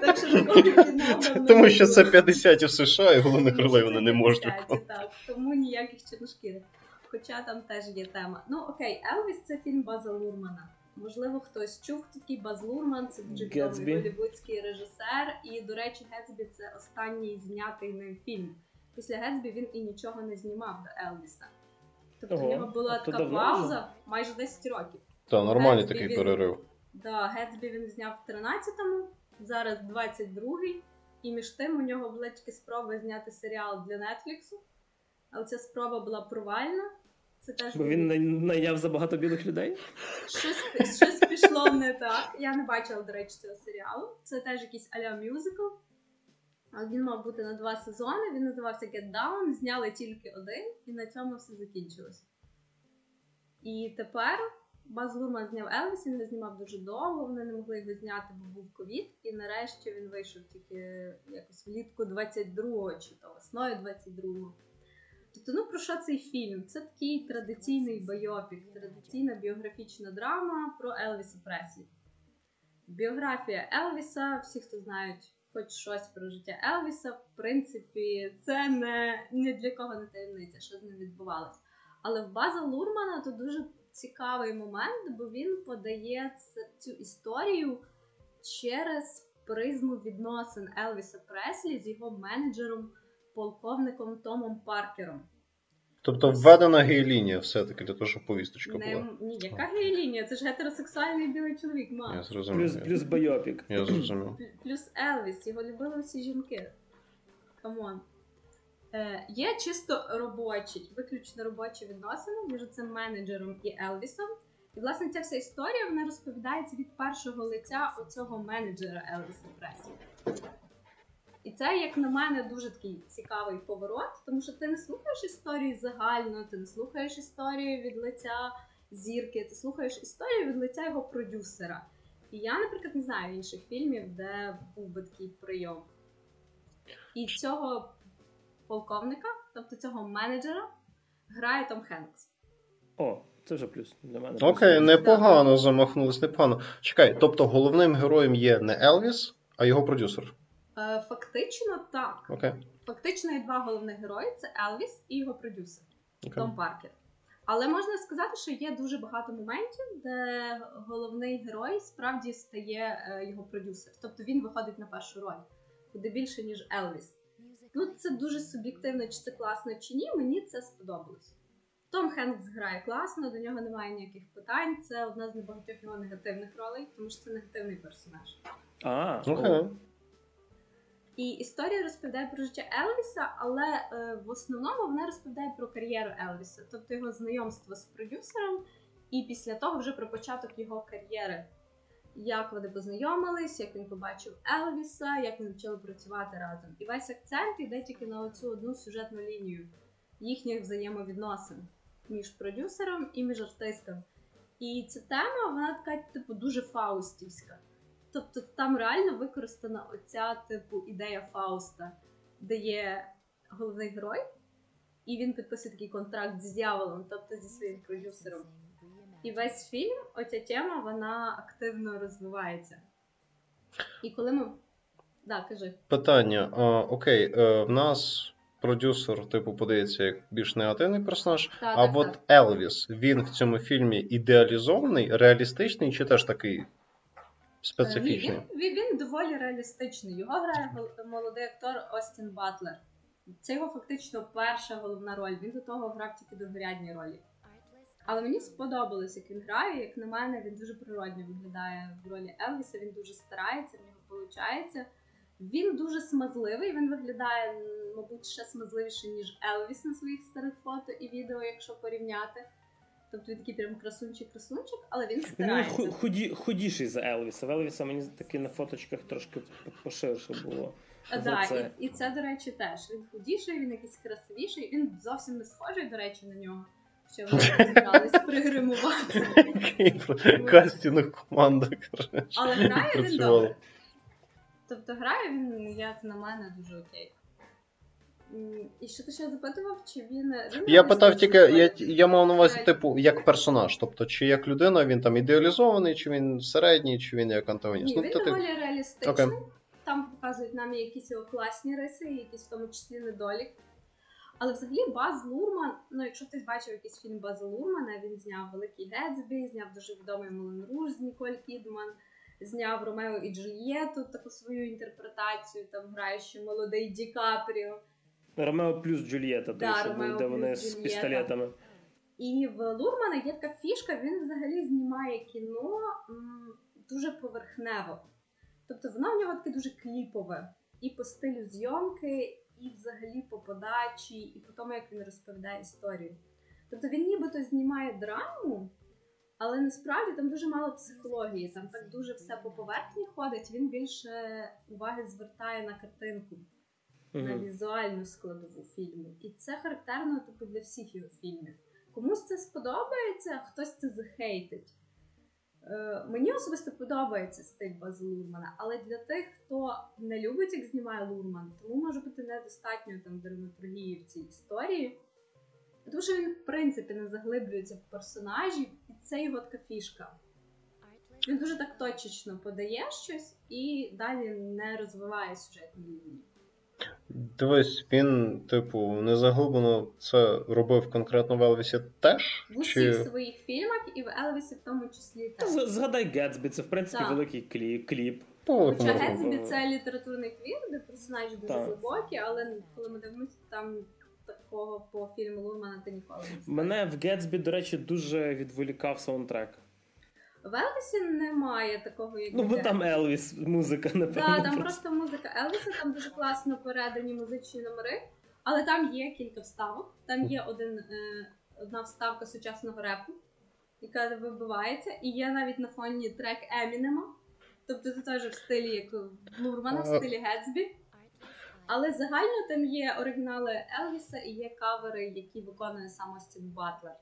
Так що такого Тому що це 50 в США, і головних ролей вони не можуть виконувати. Так, тому ніяких чорношкірих. Хоча там теж є тема. Ну окей, Елвіс це фільм База Лурмана. Можливо, хтось чув такий Баз Лурман, це дуже відомий голівудський режисер. І, до речі, Гетсбі це останній знятий ним фільм. Після Гетсбі він і нічого не знімав до Елвіса. Тобто Ого, в нього була а така давно пауза майже 10 років. Та, нормальний Гетсбі такий він- перерив. Да, Гетсбі він зняв в 13-му, зараз 22-й, і між тим у нього були тільки спроби зняти серіал для Нетфліксу, але ця спроба була провальна. Це теж Бо він най- найняв забагато білих людей. щось, щось пішло не так. Я не бачила, до речі, цього серіалу. Це теж якийсь аля мюзикл. Він мав бути на два сезони. Він називався Get Down, зняли тільки один, і на цьому все закінчилось. І тепер Баз Лурман зняв Елвіс, він не знімав дуже довго, вони не могли його зняти, бо був ковід. І нарешті він вийшов тільки якось влітку 22-го чи то весною 22-го. Тобто, ну про що цей фільм? Це такий традиційний байопік, традиційна біографічна драма про Елвіса Преслі. Біографія Елвіса, всі, хто знають хоч щось про життя Елвіса, в принципі, це не, не для кого не таємниця, що з ним відбувалося. Але в База Лурмана то дуже цікавий момент, бо він подає цю історію через призму відносин Елвіса Преслі з його менеджером, полковником Томом Паркером. Тобто введена гей-лінія все-таки для того, щоб повісточка Не, була. ні, яка гей-лінія? Це ж гетеросексуальний білий чоловік, Я зрозумів. Плюс, плюс байопік. Я зрозумів. Плюс Елвіс, його любили всі жінки. Come on. Е, є чисто робочі, виключно робочі відносини між цим менеджером і Елвісом. І, власне, ця вся історія вона розповідається від першого лиця оцього менеджера Елвіса Преслі. І це, як на мене, дуже такий цікавий поворот, тому що ти не слухаєш історії загально, ти не слухаєш історії від лиця зірки, ти слухаєш історію від лиця його продюсера. І я, наприклад, не знаю інших фільмів, де був би такий прийом. І цього полковника, тобто цього менеджера, грає Том Хенкс. О, це вже плюс для мене. Окей, непогано замахнулись, непогано. Чекай, тобто головним героєм є не Елвіс, а його продюсер. Е, фактично так. Окей. Фактично є два головних герої: це Елвіс і його продюсер. окей. Том Паркер. Але можна сказати, що є дуже багато моментів, де головний герой справді стає е, його продюсер. Тобто він виходить на першу роль, куди більше, ніж Елвіс. Ну, це дуже суб'єктивно, чи це класно, чи ні. Мені це сподобалось. Том Хенкс грає класно, до нього немає ніяких питань. Це одна з небагатьох його негативних ролей, тому що це негативний персонаж. А, Окей. І історія розповідає про життя Елвіса, але е, в основному вона розповідає про кар'єру Елвіса, тобто його знайомство з продюсером, і після того вже про початок його кар'єри. Як вони познайомились, як він побачив Елвіса, як вони почали працювати разом. І весь акцент йде тільки на оцю одну сюжетну лінію їхніх взаємовідносин між продюсером і між артистом. І ця тема, вона така, типу, дуже фаустівська. Тобто там реально використана оця типу ідея Фауста, де є головний герой, і він підписує такий контракт з дьяволом, тобто зі своїм продюсером. І весь фільм, оця тема, вона активно розвивається. І коли ми. Да, кажи. Питання. А, окей, е, в нас продюсер, типу, подається як більш негативний персонаж. Так, А так, от так. Елвіс, він в цьому фільмі ідеалізований, реалістичний чи теж такий специфічний? він, він, він доволі реалістичний. Його грає молодий актор Остін Батлер. Це його фактично перша головна роль. Він до того грав тільки другорядні ролі. Але мені сподобалось, як він грає. Як на мене, він дуже природньо виглядає в ролі Елвіса. Він дуже старається, в нього виходить. Він дуже смазливий. Він виглядає, мабуть, ще смазливіше, ніж Елвіс на своїх старих фото і відео, якщо порівняти. Тобто він такий прям красунчик-красунчик, але він старається. Він худі, худіший за Елвіса. В Елвіса мені таки на фоточках трошки поширше було. А, да, це. І, і це, до речі, теж. Він худіший, він якийсь красивіший, він зовсім не схожий, до речі, на нього. Що вони [laughs] збирались пригримувати. Кастінг команда. Але грає він добре. Тобто грає він, як на мене, дуже окей. І що ти ще запитував, чи він. він я питав тільки, я я мав на увазі, типу, як персонаж. Тобто, чи як людина, він там ідеалізований, чи він середній, чи він як антагоніст. Ні, ну, Він доволі ти... реалістичний. Okay. Там показують нам якісь його класні риси, якісь в тому числі недолік. Але взагалі Баз Лурман, ну якщо хтось бачив якийсь фільм База Лурмана, він зняв Великий Гетсбі, зняв дуже відомий Мулен Руж з Ніколь Кідман, зняв Ромео і Джульєту, таку свою інтерпретацію, там грає ще молодий Ді Капріо. Ромео плюс Джульєта, да, що був, де вони з пістолетами. І в Лурмана є така фішка, він взагалі знімає кіно м, дуже поверхнево. Тобто воно в нього таке дуже кліпове. І по стилю зйомки, і взагалі по подачі, і по тому, як він розповідає історію. Тобто він нібито знімає драму, але насправді там дуже мало психології, там так дуже все по поверхні ходить, він більше уваги звертає на картинку mm-hmm. на візуальну складову фільму. І це характерно типу, для всіх його фільмів. Комусь це сподобається, а хтось це захейтить. Е, Мені особисто подобається стиль База Лурмана, але для тих, хто не любить, як знімає Лурман, тому може бути недостатньо там драматургії в цій історії. Тому що він, в принципі, не заглиблюється в персонажів, і це його така фішка. Він дуже так точечно подає щось і далі не розвиває сюжетні лінії. Дивись, він, типу, незаглиблено це робив конкретно в Елвісі теж? В усіх чи... своїх фільмах і в Елвісі в тому числі теж. Згадай Гетсбі, це в принципі так. великий кліп. кліп. Хоча Гетсбі це літературний твір, де персонажі дуже так. глибокі, але коли ми дивимося, там такого по фільму Лумана ти ніколи не Мене в Гетсбі, до речі, дуже відволікав саундтрек. В Елвісі немає такого, як Ну, бо там Елвіс, музика, напевно. Так, там просто музика Елвіса, там дуже класно передані музичні номери, але там є кілька вставок. Там є один, е, одна вставка сучасного репу, яка вибивається, і є навіть на фоні трек Емінема. Тобто це теж в стилі як Лурмана, в стилі Гетсбі. Але загально там є оригінали Елвіса і є кавери, які виконує сам Остін Батлер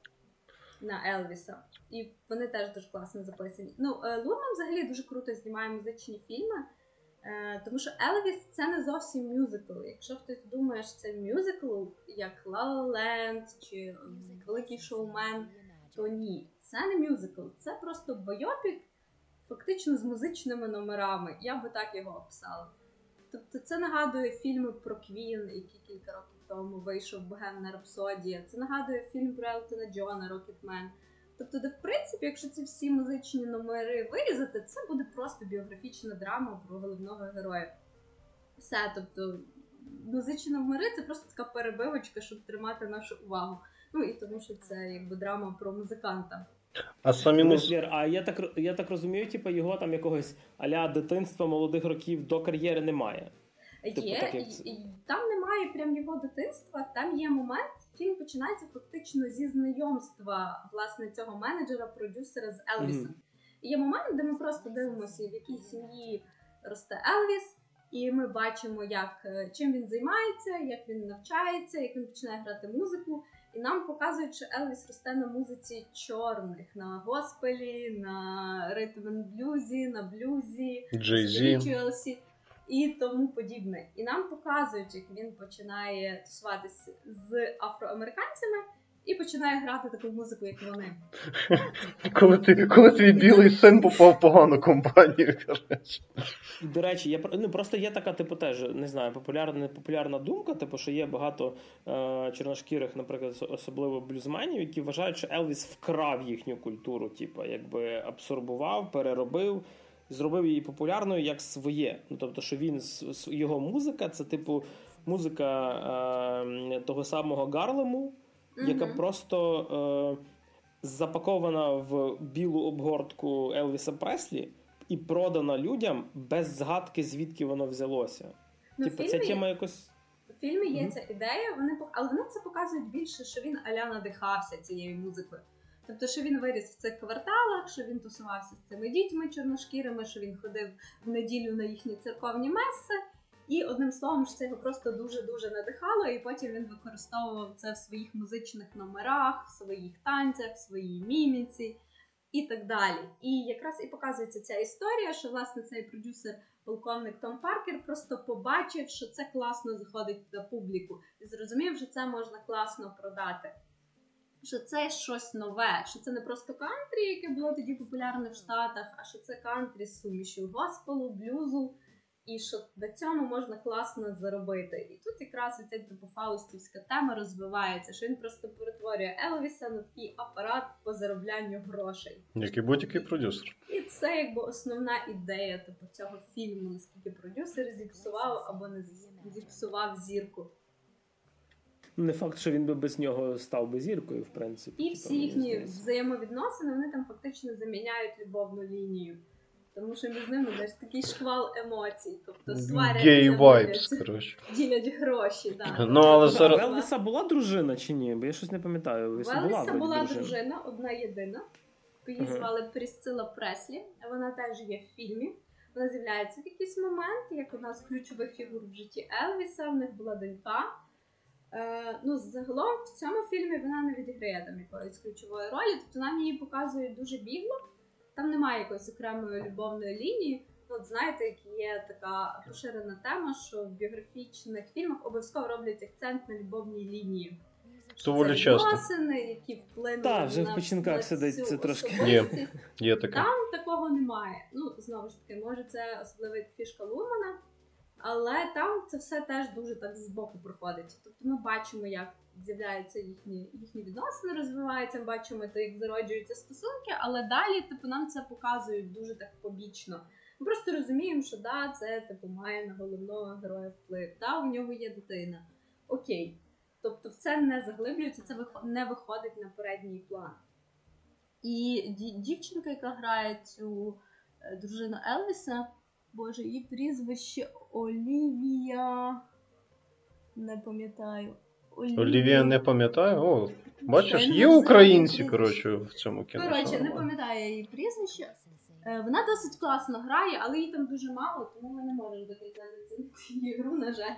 на Елвіса. І вони теж дуже класно записані. Ну, е, Лурман взагалі дуже круто знімає музичні фільми, е, тому що Елвіс це не зовсім мюзикл. Якщо хтось думає, що це мюзикл, як La La Land чи Великий Шоумен, то ні, це не мюзикл, це просто байопік, фактично з музичними номерами. Я би так його описала. Тобто це нагадує фільми про Квін, які кілька років тому вийшов Богемна Рапсодія. Це нагадує фільм про Елтона Джона Рокетмен. Тобто, де, в принципі, якщо ці всі музичні номери вирізати, це буде просто біографічна драма про головного героя. Все, тобто, музичні номери це просто така перебивочка, щоб тримати нашу увагу. Ну і тому, що це якби драма про музиканта. А самі муз... А я так я так розумію, типу, його там якогось аля дитинства молодих років до кар'єри немає. Типу, є, так, як... і, і там немає прям його дитинства, там є момент, фільм починається фактично зі знайомства власне цього менеджера, продюсера з Елвісом. Mm-hmm. І є момент, де ми просто дивимося, в якій сім'ї росте Елвіс, і ми бачимо, як е, чим він займається, як він навчається, як він починає грати музику. І нам показують, що Елвіс росте на музиці чорних, на госпелі, на ритм блюзі, на блюзі, спірічуалсі і тому подібне. І нам показують, як він починає тусуватися з афроамериканцями. І починає грати таку музику, як вони. [laughs] Коли ти, коли твій білий син попав в погану компанію, [laughs] коротше. До речі, я ну, просто є така, типу, теж не знаю, популярна популярна думка, типу, що є багато е, чорношкірих, наприклад, особливо блюзменів, які вважають, що Елвіс вкрав їхню культуру, типу, якби абсорбував, переробив зробив її популярною як своє. Ну тобто, що він його музика, це типу музика е, того самого Гарлему, mm яка просто запакована в білу обгортку Елвіса Преслі і продана людям без згадки, звідки воно взялося. Ну, типу, ця тема якось. В фільмі є ця ідея, вони але вони це показують більше, що він аля надихався цією музикою. Тобто, що він виріс в цих кварталах, що він тусувався з цими дітьми чорношкірими, що він ходив в неділю на їхні церковні меси. І одним словом, що це його просто дуже-дуже надихало, і потім він використовував це в своїх музичних номерах, в своїх танцях, в своїй міміці і так далі. І якраз і показується ця історія, що власне цей продюсер, полковник Том Паркер, просто побачив, що це класно заходить на публіку, і зрозумів, що це можна класно продати. Що це щось нове, що це не просто кантрі, яке було тоді популярне в Штатах, а що це кантрі з сумішю госпелу, блюзу і що на цьому можна класно заробити. І тут якраз ця типу фаустівська тема розвивається, що він просто перетворює Елвіса на такий апарат по зароблянню грошей. Як і будь-який продюсер. І це якби основна ідея типу, цього фільму, наскільки продюсер зіпсував або не зіпсував зірку. Не факт, що він би без нього став би зіркою, в принципі. І всі їхні взаємовідносини вони там фактично заміняють любовну лінію. Тому що між ними теж такий шквал емоцій. Тобто коротше. ділять гроші. Да. Ну, але зараз... В Елвіса була дружина чи ні? Бо я щось не пам'ятаю. У Елвіса була, була дружина. дружина, одна єдина. Її uh-huh. звали Прісцила Преслі. Вона теж є в фільмі. Вона з'являється в якийсь момент, як одна з ключових фігур в житті Елвіса. В них була донька. Е, ну, загалом в цьому фільмі вона не відіграє там якоїсь ключової ролі, тобто нам її показують дуже бігло. Там немає якоїсь окремої любовної лінії. От знаєте, як є така поширена тема, що в біографічних фільмах обов'язково роблять акцент на любовній лінії. Доволі часто. Відносини, які вплинули Так, вже на, в починках на сидить це трошки. Є, є таке. Там такого немає. Ну, знову ж таки, може, це особливо фішка Лурмана, але там це все теж дуже так збоку проходить. Тобто ми бачимо, як з'являються їхні їхні відносини, розвиваються, ми бачимо, то, як зароджуються стосунки, але далі типу, нам це показують дуже так побічно. Ми просто розуміємо, що да, це типу має на головного героя вплив. Да, у нього є дитина. Окей. Тобто, це не заглиблюється, це не виходить на передній план. І дівчинка, яка грає цю е, дружину Елвіса, боже, її прізвище Олівія. Не пам'ятаю. Олівія не пам'ятаю. О, бачиш, є українці, коротше, в цьому кіно. Коротше, не пам'ятаю її прізвище. Е, вона досить класно грає, але її там дуже мало, тому ми не можемо до кінця зацінити гру, на жаль.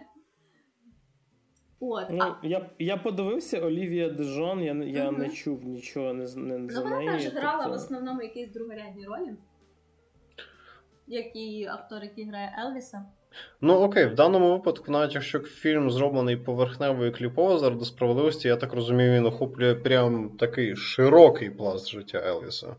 От, ну, а... Я я подивився Олівія Дежон, я я угу. не чув нічого не, не ну, за неї. Вона теж грала тобто... в основному якісь другорядні ролі, як і актор, який грає Елвіса. Ну окей, в даному випадку, навіть якщо фільм зроблений поверхнево і кліпово заради справедливості, я так розумію, він охоплює прям такий широкий пласт життя Елвіса.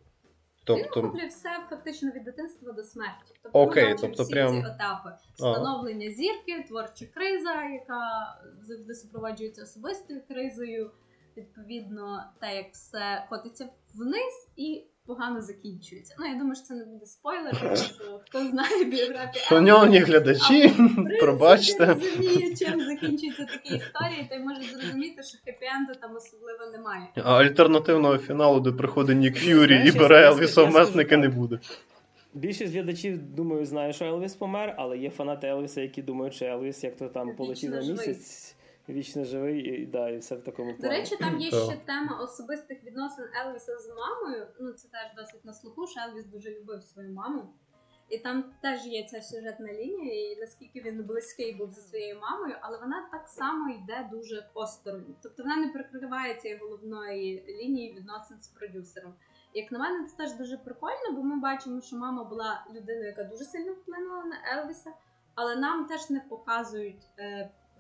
Тобто... Він охоплює все фактично від дитинства до смерті. Тобто Окей, ми тобто всі прям... ці етапи становлення зірки, творча криза, яка завжди супроводжується особистою кризою. Відповідно, те, як все котиться вниз, і погано закінчується. Ну, я думаю, що це не буде спойлер, [laughs] тому що хто знає біографію. Шановні глядачі, [laughs] пробачте. розуміє, чим закінчуються такі історії, той може зрозуміти, що хеппі-енду там особливо немає. А альтернативного фіналу, де приходить Нік Ф'юрі і бере Елвіса месника, не буде. Більшість глядачів, думаю, знає, що Елвіс помер, але є фанати Елвіса, які думають, що Елвіс, як то там полетів на місяць. Вічно живий і да, і все в такому плані. До речі, там є ще тема особистих відносин Елвіса з мамою. Ну, це теж досить на слуху, що Елвіс дуже любив свою маму. І там теж є ця сюжетна лінія, і наскільки він близький був зі своєю мамою, але вона так само йде дуже осторонь. Тобто вона не прикриває цієї головної лінії відносин з продюсером. Як на мене, це теж дуже прикольно, бо ми бачимо, що мама була людиною, яка дуже сильно вплинула на Елвіса, але нам теж не показують.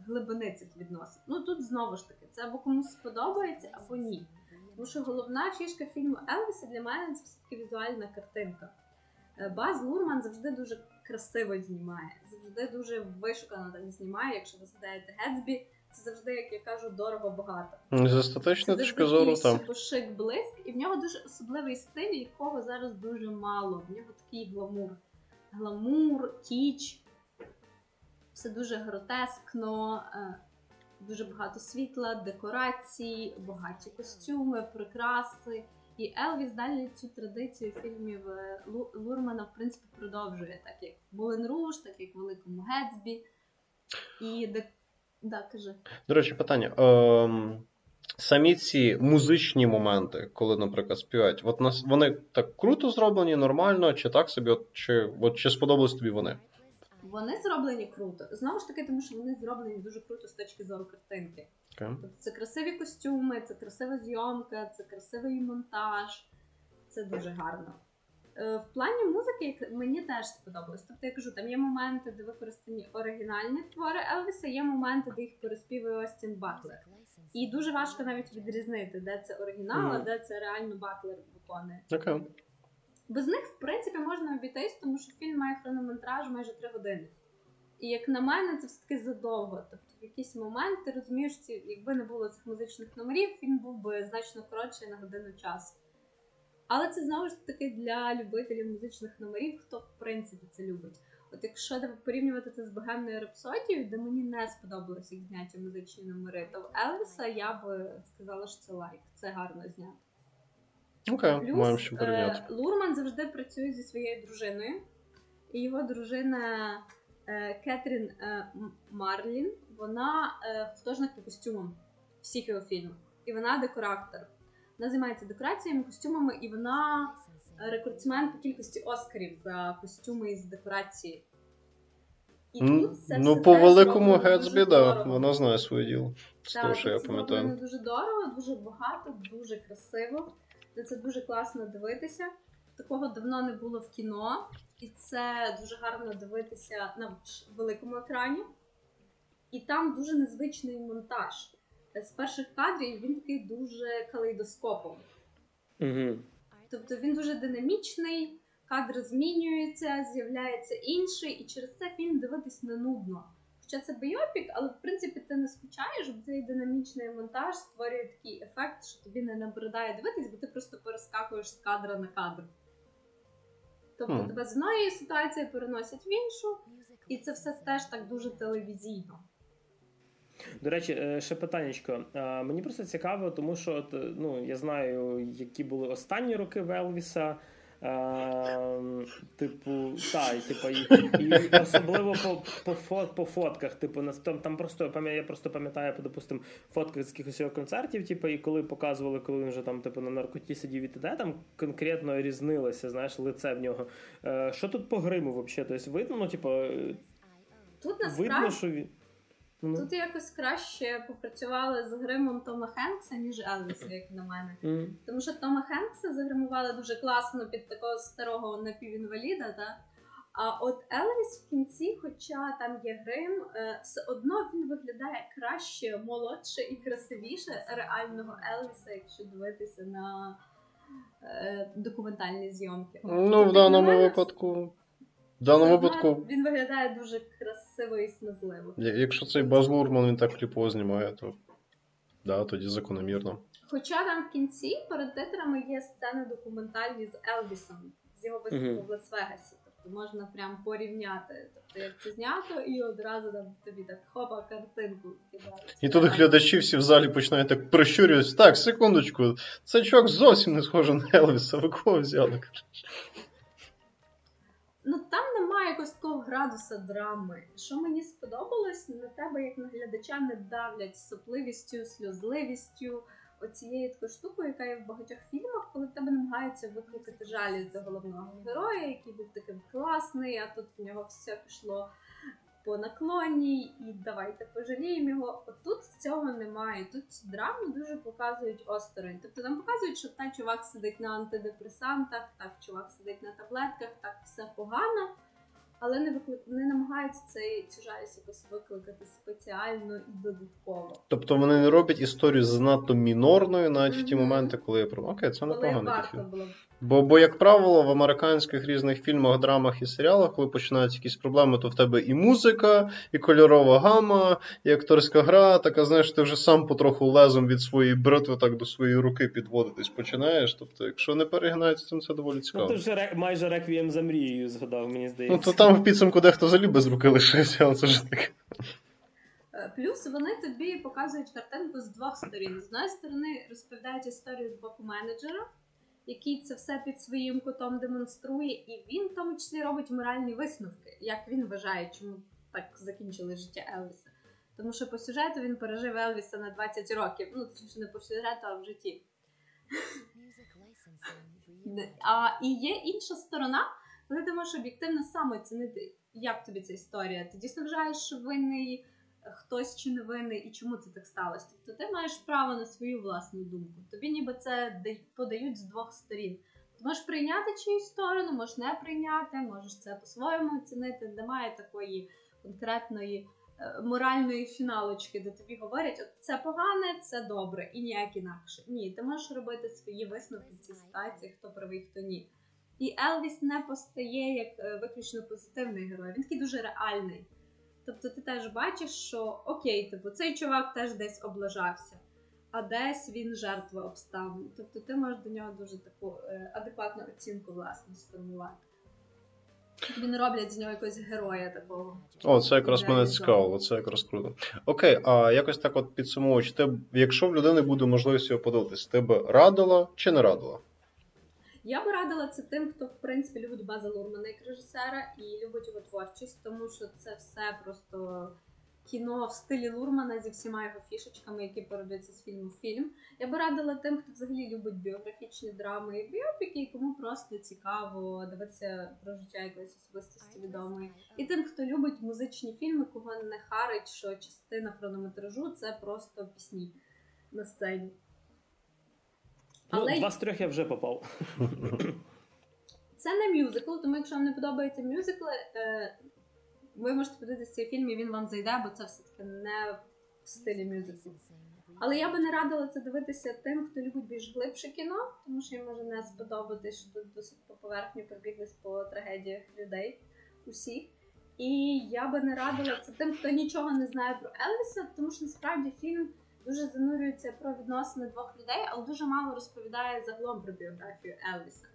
Глибини цих відносин. Ну тут знову ж таки, це або комусь сподобається, або ні. Тому що головна фішка фільму Елвіса для мене це все-таки візуальна картинка. Е, Баз Лурман завжди дуже красиво знімає, завжди дуже вишукано так знімає. Якщо ви згадаєте Гетсбі, це завжди, як я кажу, дорого-багато. З естетичної точки зору там. шик блиск, і в нього дуже особливий стиль, якого зараз дуже мало. В нього такий гламур. Гламур, кіч все дуже гротескно, е, дуже багато світла, декорацій, багаті костюми, прикраси. І Елвіс далі цю традицію фільмів е, Лурмана, в принципі, продовжує, так як Булен Руш, так як Великому Гетсбі. І де. Да, кажи. До речі, питання. Ем, Самі ці музичні моменти, коли, наприклад, співають, от нас вони так круто зроблені, нормально, чи так собі, от, чи от, чи сподобались тобі вони? Вони зроблені круто. Знову ж таки, тому що вони зроблені дуже круто з точки зору картинки. Okay. Тобто це красиві костюми, це красива зйомка, це красивий монтаж. Це дуже гарно. Е, в плані музики мені теж сподобалось. Тобто я кажу, там є моменти, де використані оригінальні твори Елвіса, є моменти, де їх переспівує Остін Батлер. І дуже важко навіть відрізнити, де це оригінал, а mm. де це реально Батлер виконує. Okay. Без них, в принципі, можна обійтись, тому що фільм має хронометраж майже 3 години. І як на мене, це все таки задовго. Тобто, в якийсь момент ти розумієш, ці, якби не було цих музичних номерів, фільм був би значно коротший на годину часу. Але це знову ж таки для любителів музичних номерів, хто в принципі це любить. От якщо порівнювати це з богемною рапсодією, де мені не сподобалося їх зняті музичні номери, то в Елвіса я би сказала, що це лайк, це гарно знято. Okay, Плюс що е, Лурман завжди працює зі своєю дружиною, і його дружина е, Кетрін е, Марлін, вона е, художник по костюмам всіх його фільмів. І вона декоратор. Вона займається декораціями, костюмами, і вона рекордсмен по кількості Оскарів за костюми із декорації. І тут це Ну, по великому Гетсбі, да, вона знає своє діло. З того, що я пам'ятаю. Дуже дорого, дуже багато, дуже красиво. Це дуже класно дивитися. Такого давно не було в кіно, і це дуже гарно дивитися на великому екрані. І там дуже незвичний монтаж. З перших кадрів він такий дуже калейдоскопом. Угу. Тобто він дуже динамічний, кадр змінюється, з'являється інший, і через це фільм дивитись не нудно. Хоча це бойопік, але в принципі ти не скучаєш, бо цей динамічний монтаж створює такий ефект, що тобі не набридає дивитись, бо ти просто перескакуєш з кадра на кадр. Тобто mm. тебе з одної ситуації переносять в іншу, і це все теж так дуже телевізійно. До речі, е, ще питаннячко. Мені просто цікаво, тому що от, ну, я знаю, які були останні роки Велвіса. Е, типу, та, і, типу, і, і особливо по по, фот, по фотках. Типу, там там просто я просто пам'ятаю, допустим, фотки з якихось його концертів, типу, і коли показували, коли він вже там типу, на наркоті сидів і т.д., там конкретно різнилося, знаєш, лице в нього. Е, Що тут по гриму взагалі? Тобто, видно, ну, типу, тут видно, що він. Mm. Тут якось краще попрацювали з гримом Тома Хенкса, ніж Елвіса, як на мене. Mm. Тому що Тома Хенкса загримували дуже класно під такого старого напівінваліда. Та? А от Елвіс в кінці, хоча там є грим, е, все одно він виглядає краще, молодше і красивіше реального Елвіса, якщо дивитися на е, документальні зйомки. Ну, в тобто, даному випадку. В даному випадку. Він виглядає дуже красиво і смазливо. Якщо цей Баз Лурман він так кліпово знімає, то да, тоді закономірно. Хоча там в кінці перед титрами є сцени документальні з Елвісом, з його виступу uh-huh. в Лас-Вегасі. Тобто можна прям порівняти. Тобто, як це знято, і одразу там тобі так хопа картинку кидають. І тут глядачі всі в залі починають так прищурюватися. Так, секундочку, цей чувак зовсім не схожий на Елвіса, ви кого взяли? Ну там немає якогось такого градуса драми. Що мені сподобалось, на тебе, як на глядача, не давлять сопливістю, сльозливістю, оцією такою штукою, яка є в багатьох фільмах, коли тебе намагаються викликати жалість до головного героя, який був таким класний, а тут в нього все пішло по наклоні, і давайте пожаліємо його. Отут цього немає. Тут драму дуже показують осторонь. Тобто нам показують, що та чувак сидить на антидепресантах, так чувак сидить на таблетках, так все погано але не виклик... не намагаються цей жалість якось викликати спеціально і додатково. Тобто вони не роблять історію занадто мінорною, навіть mm-hmm. в ті моменти, коли я про окей, це непогано. Бо, бо, як правило, в американських різних фільмах, драмах і серіалах, коли починаються якісь проблеми, то в тебе і музика, і кольорова гама, і акторська гра, така, знаєш, ти вже сам потроху лезом від своєї бритви так до своєї руки підводитись починаєш. Тобто, якщо не перегинається, то це доволі цікаво. Ну, ти вже майже реквієм за мрією згадав, мені здається. Ну, то там в підсумку дехто взагалі без руки лишився, але це ж таке. Е, плюс вони тобі показують картинку з двох сторін. З однієї сторони розповідають історію з боку менеджера, який це все під своїм кутом демонструє, і він в тому числі робить моральні висновки, як він вважає, чому так закінчили життя Елвіса. Тому що по сюжету він пережив Елвіса на 20 років. Ну, точніше, не по сюжету, а в житті. А і є інша сторона, коли ти можеш об'єктивно сам оцінити, як тобі ця історія. Ти дійсно вважаєш, що винний хтось чи не винний, і чому це так сталося. Тобто ти маєш право на свою власну думку. Тобі ніби це подають з двох сторін. Ти можеш прийняти чиюсь сторону, можеш не прийняти, можеш це по-своєму оцінити. Немає такої конкретної е, моральної фіналочки, де тобі говорять, от це погане, це добре, і ніяк інакше. Ні, ти можеш робити свої висновки в цій ситуації, хто правий, хто ні. І Елвіс не постає як е, виключно позитивний герой. Він такий дуже реальний. Тобто ти теж бачиш, що окей, типу, цей чувак теж десь облажався, а десь він жертва обставин. Тобто ти можеш до нього дуже таку е, адекватну оцінку власне сформувати. Не роблять з нього якогось героя такого. О, це якраз мене цікаво, це якраз круто. Окей, а якось так от підсумовуючи, ти, якщо в людини буде можливість його подивитись, ти б радила чи не радила? Я би радила це тим, хто в принципі любить База Лурмана як режисера і любить його творчість, тому що це все просто кіно в стилі Лурмана зі всіма його фішечками, які передаються з фільму в фільм. Я би радила тим, хто взагалі любить біографічні драми і біопіки, і кому просто цікаво дивитися про життя якоїсь особистості відомої. І тим, хто любить музичні фільми, кого не харить, що частина хронометражу це просто пісні на сцені. Ну, Два з трьох я вже попав. Це не мюзикл, тому якщо вам не подобаються мюзикли, е, ви можете подивитися цей фільм і він вам зайде, бо це все-таки не в стилі мюзиклу. Але я би не радила це дивитися тим, хто любить більш глибше кіно, тому що їм може не сподобатись, що тут досить по поверхню пробіглись по трагедіях людей усіх. І я би не радила це тим, хто нічого не знає про Елвіса, тому що насправді фільм дуже занурюється про відносини двох людей, але дуже мало розповідає загалом про біографію Елвіса.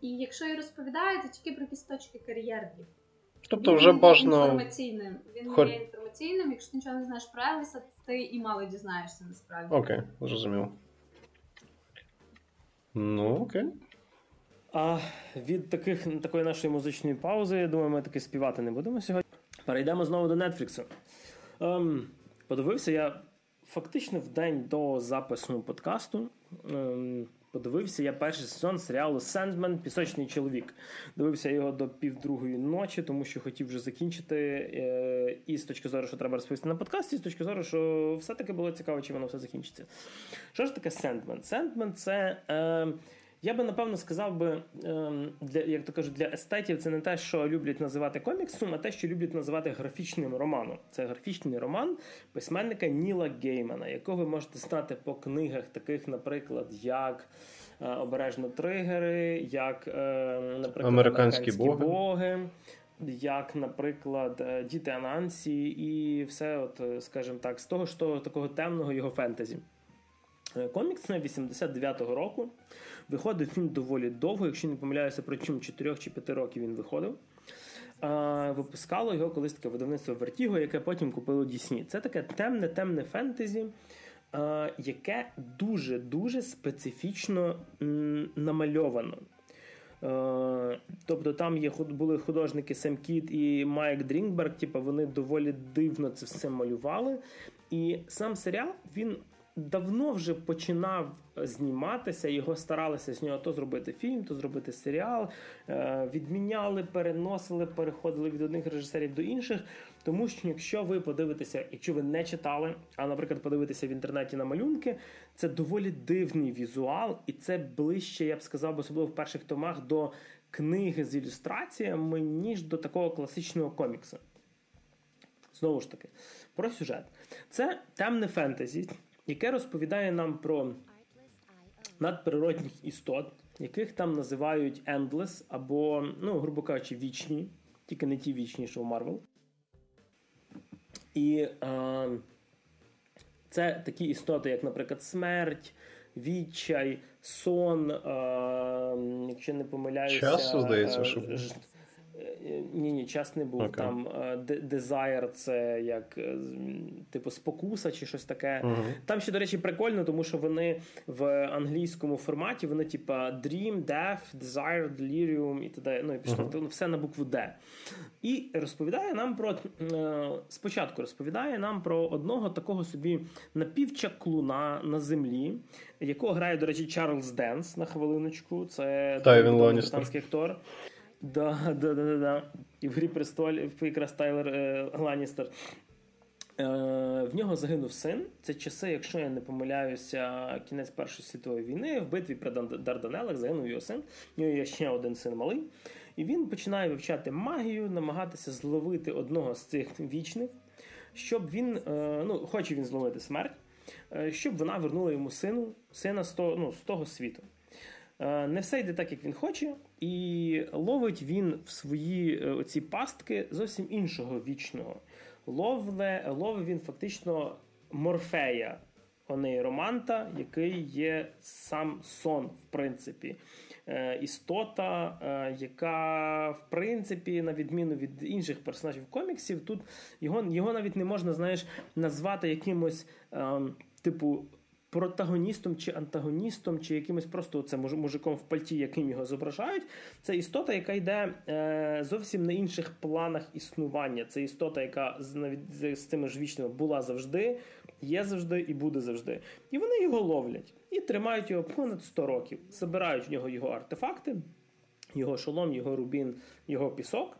І якщо і розповідає, то тільки про якісь точки кар'єрні. Тобто він вже бажано... інформаційним. Він Хор... є інформаційним. Якщо ти нічого не знаєш про Елвіса, ти і мало дізнаєшся насправді. Окей, зрозумів. Ну, окей. А від таких, такої нашої музичної паузи, я думаю, ми таки співати не будемо сьогодні. Перейдемо знову до Нетфліксу. Ем, Подивився я фактично в день до запису подкасту. Ем, подивився я перший сезон серіалу Sandman Пісочний чоловік. Дивився його до півдругої ночі, тому що хотів вже закінчити. Е, і з точки зору, що треба розповісти на подкасті, і з точки зору, що все-таки було цікаво, чи воно все закінчиться. Що ж таке Sandman? Сендмен це. Е, я би напевно сказав би, ем, для як то кажуть, для естетів це не те, що люблять називати коміксом, а те, що люблять називати графічним романом. Це графічний роман письменника Ніла Геймана, якого ви можете знати по книгах, таких, наприклад, як е, Обережно тригери, як, е, наприклад, Американські боги. боги. Як, наприклад, е, Діти Анансі, і все, от, скажімо так, з того, що такого темного його фентезі. Комікс на 89-го року. Виходив фільм доволі довго, якщо не помиляюся, протягом 4 чи 5 років він виходив. А, Випускало його колись таке видавництво Vertigo, яке потім купило Дісні. Це таке темне, темне фентезі, а, яке дуже-дуже специфічно м, намальовано. Тобто там є були художники Сем Кіт і Майк Дрінгберг, типу вони доволі дивно це все малювали. І сам серіал він давно вже починав зніматися, його старалися з нього то зробити фільм, то зробити серіал. Е, відміняли, переносили, переходили від одних режисерів до інших. Тому що, якщо ви подивитеся, якщо ви не читали, а, наприклад, подивитися в інтернеті на малюнки, це доволі дивний візуал, і це ближче, я б сказав, особливо в перших томах до книги з ілюстраціями, ніж до такого класичного коміксу. Знову ж таки, про сюжет. Це темне фентезі, яке розповідає нам про надприродних істот, яких там називають Endless, або, ну, грубо кажучи, вічні, тільки не ті вічні, що в Марвел. І е, це такі істоти, як, наприклад, смерть, відчай, сон, е, якщо не помиляюся. Часу, здається, що Ні, ні, час не був. Okay. Там Desire це як типу спокуса чи щось таке. Uh-huh. Там ще, до речі, прикольно, тому що вони в англійському форматі вони, типа Dream, Death, Desire, Delirium і т.д. Ну і пішло uh-huh. все на букву Д. І розповідає нам про спочатку розповідає нам про одного такого собі напівчаклуна на землі, якого грає, до речі, Чарльз Денс на хвилиночку. Це британський актор. Да, да, да, да. І в грі престолів якраз Тайлер е, Ланністер. Е, В нього загинув син. Це часи, якщо я не помиляюся, кінець Першої світової війни. В битві при Дарданелах загинув його син. У нього є ще один син малий. І він починає вивчати магію, намагатися зловити одного з цих вічних, щоб він, е, ну, хоче він зловити смерть, щоб вона вернула йому сину, сина з того, ну, з того світу. Не все йде так, як він хоче, і ловить він в свої е, оці пастки зовсім іншого вічного. Ловле, ловить він фактично морфея, онейроманта, який є сам сон, в принципі. Е, істота, яка, в принципі, на відміну від інших персонажів коміксів, тут його його навіть не можна знаєш, назвати якимось ем, типу протагоністом чи антагоністом, чи якимось просто це мужиком в пальті, яким його зображають. Це істота, яка йде е, зовсім на інших планах існування. Це істота, яка з, з, з цими ж вічними була завжди, є завжди і буде завжди. І вони його ловлять і тримають його понад 100 років. Забирають в нього його артефакти, його шолом, його рубін, його пісок.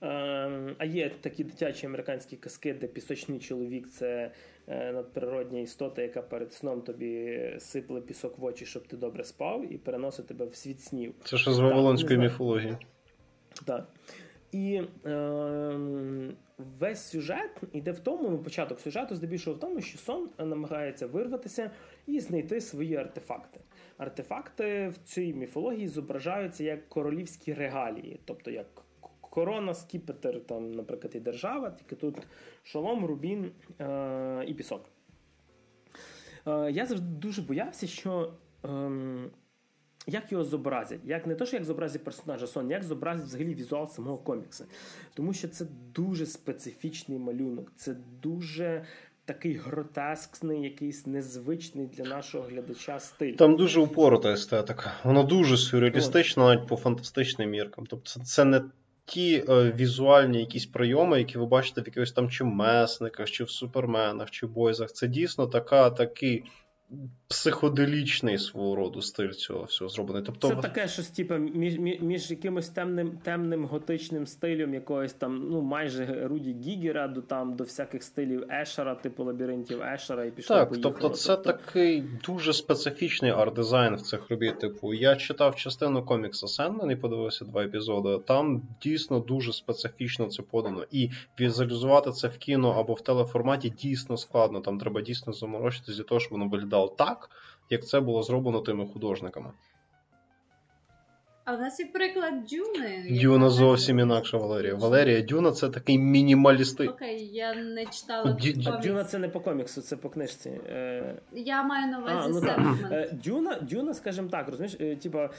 Ем, а є такі дитячі американські казки, де пісочний чоловік це е, надприродня істота, яка перед сном тобі сипле пісок в очі, щоб ти добре спав, і переносить тебе в світ снів. Це що з Вавилонської міфології. Так. І е, весь сюжет йде в тому, ну, початок сюжету здебільшого в тому, що сон намагається вирватися і знайти свої артефакти. Артефакти в цій міфології зображаються як королівські регалії, тобто як корона, скіпетр, там, наприклад, і держава, тільки тут шолом, рубін е- і пісок. Е- Я завжди дуже боявся, що. Е- як його зобразять? Як не то, що як зобразять персонажа сон, як зобразять взагалі візуал самого коміксу. Тому що це дуже специфічний малюнок, це дуже такий гротескний, якийсь незвичний для нашого глядача стиль. Там дуже упорота естетика. Воно дуже сюрреалістична, навіть по фантастичним міркам. Тобто, це не ті е, візуальні якісь прийоми, які ви бачите в якихось там чи месниках, чи в суперменах, чи бойзах. Це дійсно така, такий психоделічний свого роду стиль цього всього зроблений. Тобто... Це таке щось типу, між між якимось темним темним готичним стилем, якогось там, ну майже Руді Гігера до там до всяких стилів Ешера, типу лабіринтів Ешера і пішло. Так, поїхало. тобто це тобто... такий дуже специфічний арт-дизайн в цих робіт. Типу, я читав частину комікса Сенмен і подивився два епізоди. Там дійсно дуже специфічно це подано. І візуалізувати це в кіно або в телеформаті дійсно складно. Там треба дійсно заморочитися для того, щоб воно виглядало виглядав так, як це було зроблено тими художниками. А в нас є приклад Дюни. Дюна зовсім інакша Валерія. Валерія Дюна це такий мінімалістик. Окей, я не читала. Дю... Дюна це не по коміксу, це по книжці. Е... Я маю на увазі ну. Е, Дюна, Дюна, скажімо так, розумієш, е, типа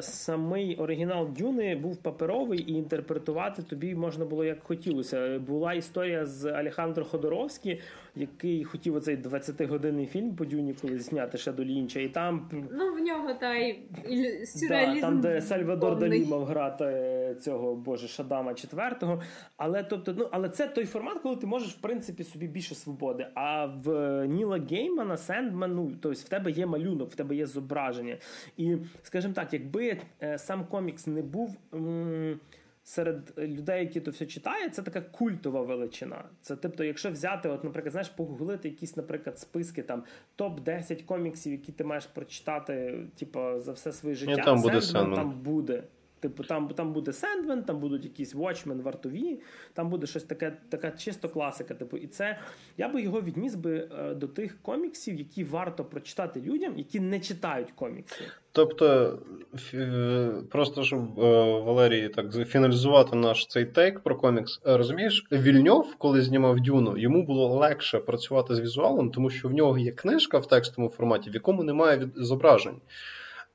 самий оригінал Дюни був паперовий, і інтерпретувати тобі можна було як хотілося. Була історія з Алехандро Ходоровський, який хотів оцей 20-годинний фільм по Дюні колись зняти ще до Лінча, і там. Ну, в нього та й сюрреалізм. Да, там, де Сальвадор Далі мав грати цього боже Шадама четвертого. Але тобто, ну але це той формат, коли ти можеш в принципі собі більше свободи. А в Ніла Геймана, Сендман, ну тобто в тебе є малюнок, в тебе є зображення. І скажімо так, якби е, сам комікс не був. М- серед людей, які то все читають, це така культова величина. Це тобто, якщо взяти, от, наприклад, знаєш, погуглити якісь, наприклад, списки там топ-10 коміксів, які ти маєш прочитати, типу, за все своє життя, там буде Sandman там буде. Типу, там там буде Sandman, там будуть якісь Watchmen, вартові, там буде щось таке, така чисто класика. Типу, і це я би його відніс би е, до тих коміксів, які варто прочитати людям, які не читають комікси. Тобто, е, просто щоб е, Валерій так фіналізувати наш цей тейк про комікс, розумієш, Вільньов, коли знімав Дюну, йому було легше працювати з візуалом, тому що в нього є книжка в текстовому форматі, в якому немає зображень.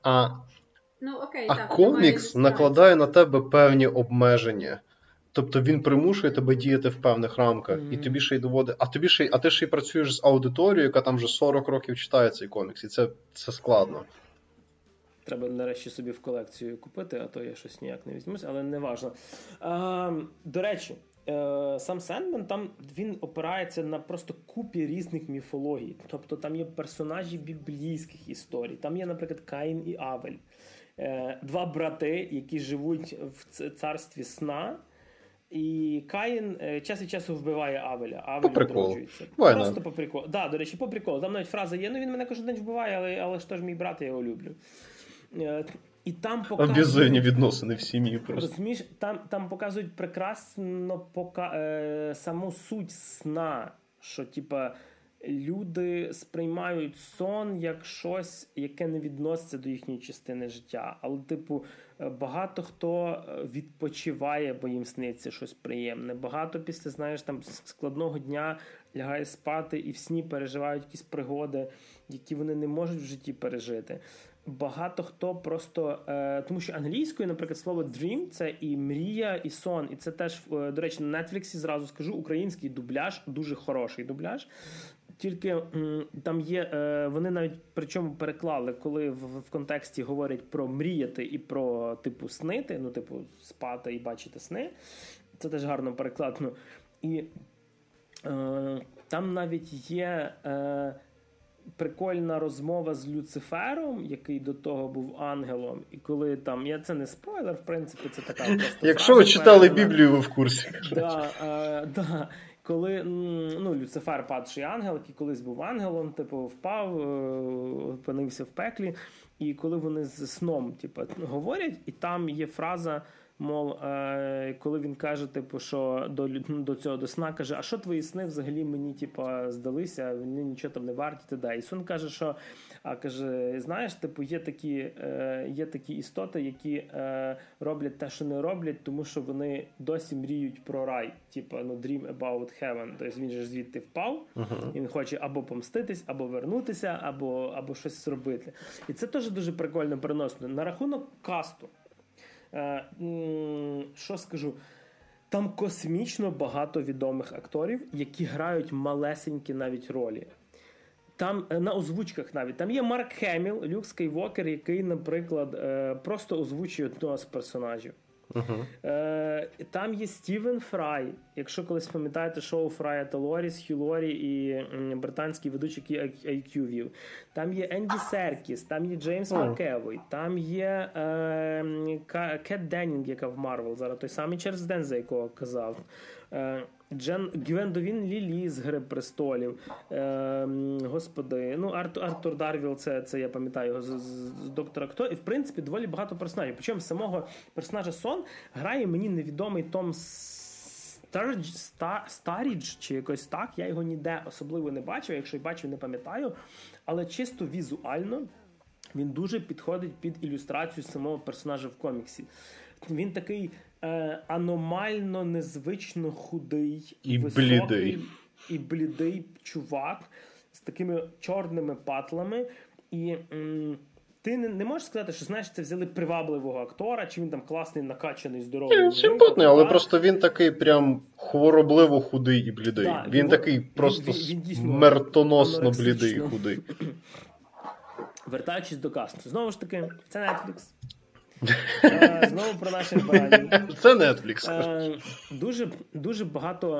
А Ну, окей, А так, комікс накладає на тебе певні обмеження. Тобто він примушує тебе діяти в певних рамках, і тобі ще й доводить. А тобі ще й, а ти ще й працюєш з аудиторією, яка там вже 40 років читає цей комікс, і це, це складно. Треба нарешті собі в колекцію купити, а то я щось ніяк не візьмусь, але не важно. А, до речі, е, сам Сендмен там він опирається на просто купі різних міфологій. Тобто там є персонажі біблійських історій. Там є, наприклад, Каїн і Авель. Е, два брати, які живуть в царстві сна. І Каїн е, час від часу вбиває Авеля. Авель відроджується. Просто по приколу. Да, до речі, по приколу. Там навіть фраза є: ну він мене кожен день вбиває, але, але ж то ж мій брат, я його люблю. Е, І там показують... Відносини в сім'ї просто. Розумієш, там, там показують прекрасно пока, саму суть сна, що типа люди сприймають сон як щось, яке не відноситься до їхньої частини життя. Але, типу, е, багато хто е, відпочиває, бо їм сниться щось приємне. Багато після, знаєш, там складного дня лягає спати і в сні переживають якісь пригоди, які вони не можуть в житті пережити. Багато хто просто е, тому, що англійською, наприклад, слово dream – це і мрія, і сон. І це теж е, до речі, на Нетфліксі зразу скажу український дубляж, дуже хороший дубляж. Тільки там є, е, вони навіть причому переклали, коли в, в контексті говорять про мріяти і про типу снити, ну, типу, спати і бачити сни. Це теж гарно перекладно. І е, там навіть є. Е, Прикольна розмова з Люцифером, який до того був ангелом, і коли там я це не спойлер, в принципі, це така [laughs] просто Якщо ви читали. Біблію, ви в курсі. Да, е, да. Коли ну, Люцифер падший ангел, який колись був ангелом, типу, впав, е, опинився в пеклі. І коли вони з сном типу, говорять, і там є фраза, мов, е, коли він каже, типу, що до, до цього до сна каже, а що твої сни взагалі мені типу, здалися, вони нічого там не варті. Т.д. І сон каже, що а каже: знаєш, типу, є такі, е, є такі істоти, які е, роблять те, що не роблять, тому що вони досі мріють про рай. Типу, ну, dream about heaven. Тобто він же звідти впав, і він хоче або помститись, або вернутися, або, або щось зробити. І це теж дуже прикольно переносно. На рахунок касту. Е, м, що скажу? Там космічно багато відомих акторів, які грають малесенькі навіть ролі. Там е, на озвучках навіть там є Марк Хеміл, Люк Скайвокер, який, наприклад, е, просто озвучує одного з персонажів. Е, там є Стівен Фрай. Якщо колись пам'ятаєте шоу Фрая та Лорі з, Хью Лорі і британський ведучий, який IQ вів. Там є Енді Серкіс, там є Джеймс О. Макевой, там є е, Кет Деннінг, яка в Марвел, зараз той самий Черз Ден, за якого казав. Е, Джен Гвендовін Лілі з Гри престолів. Е, господи, ну Артур, Артур Дарвіл, це, це я пам'ятаю його з, з, доктора Хто. І в принципі доволі багато персонажів. Причому самого персонажа Сон грає мені невідомий Том Старідж, Ста- Старідж чи якось так. Я його ніде особливо не бачив. Якщо й бачив, не пам'ятаю. Але чисто візуально він дуже підходить під ілюстрацію самого персонажа в коміксі. Він такий е, аномально незвично худий, І високий, блідий. і блідий чувак з такими чорними патлами. І м, ти не, не можеш сказати, що знаєш, це взяли привабливого актора, чи він там класний, накачаний, здоровий. Він симпатний, але так? просто він такий прям хворобливо худий і блідий. Да, він його- такий просто він- він смертоносно анорексично. блідий і худий. Вертаючись до касту. Знову ж таки, це Netflix. Е, Знову про наших баранів. [laughs] Це Netflix. Е, дуже, дуже, багато,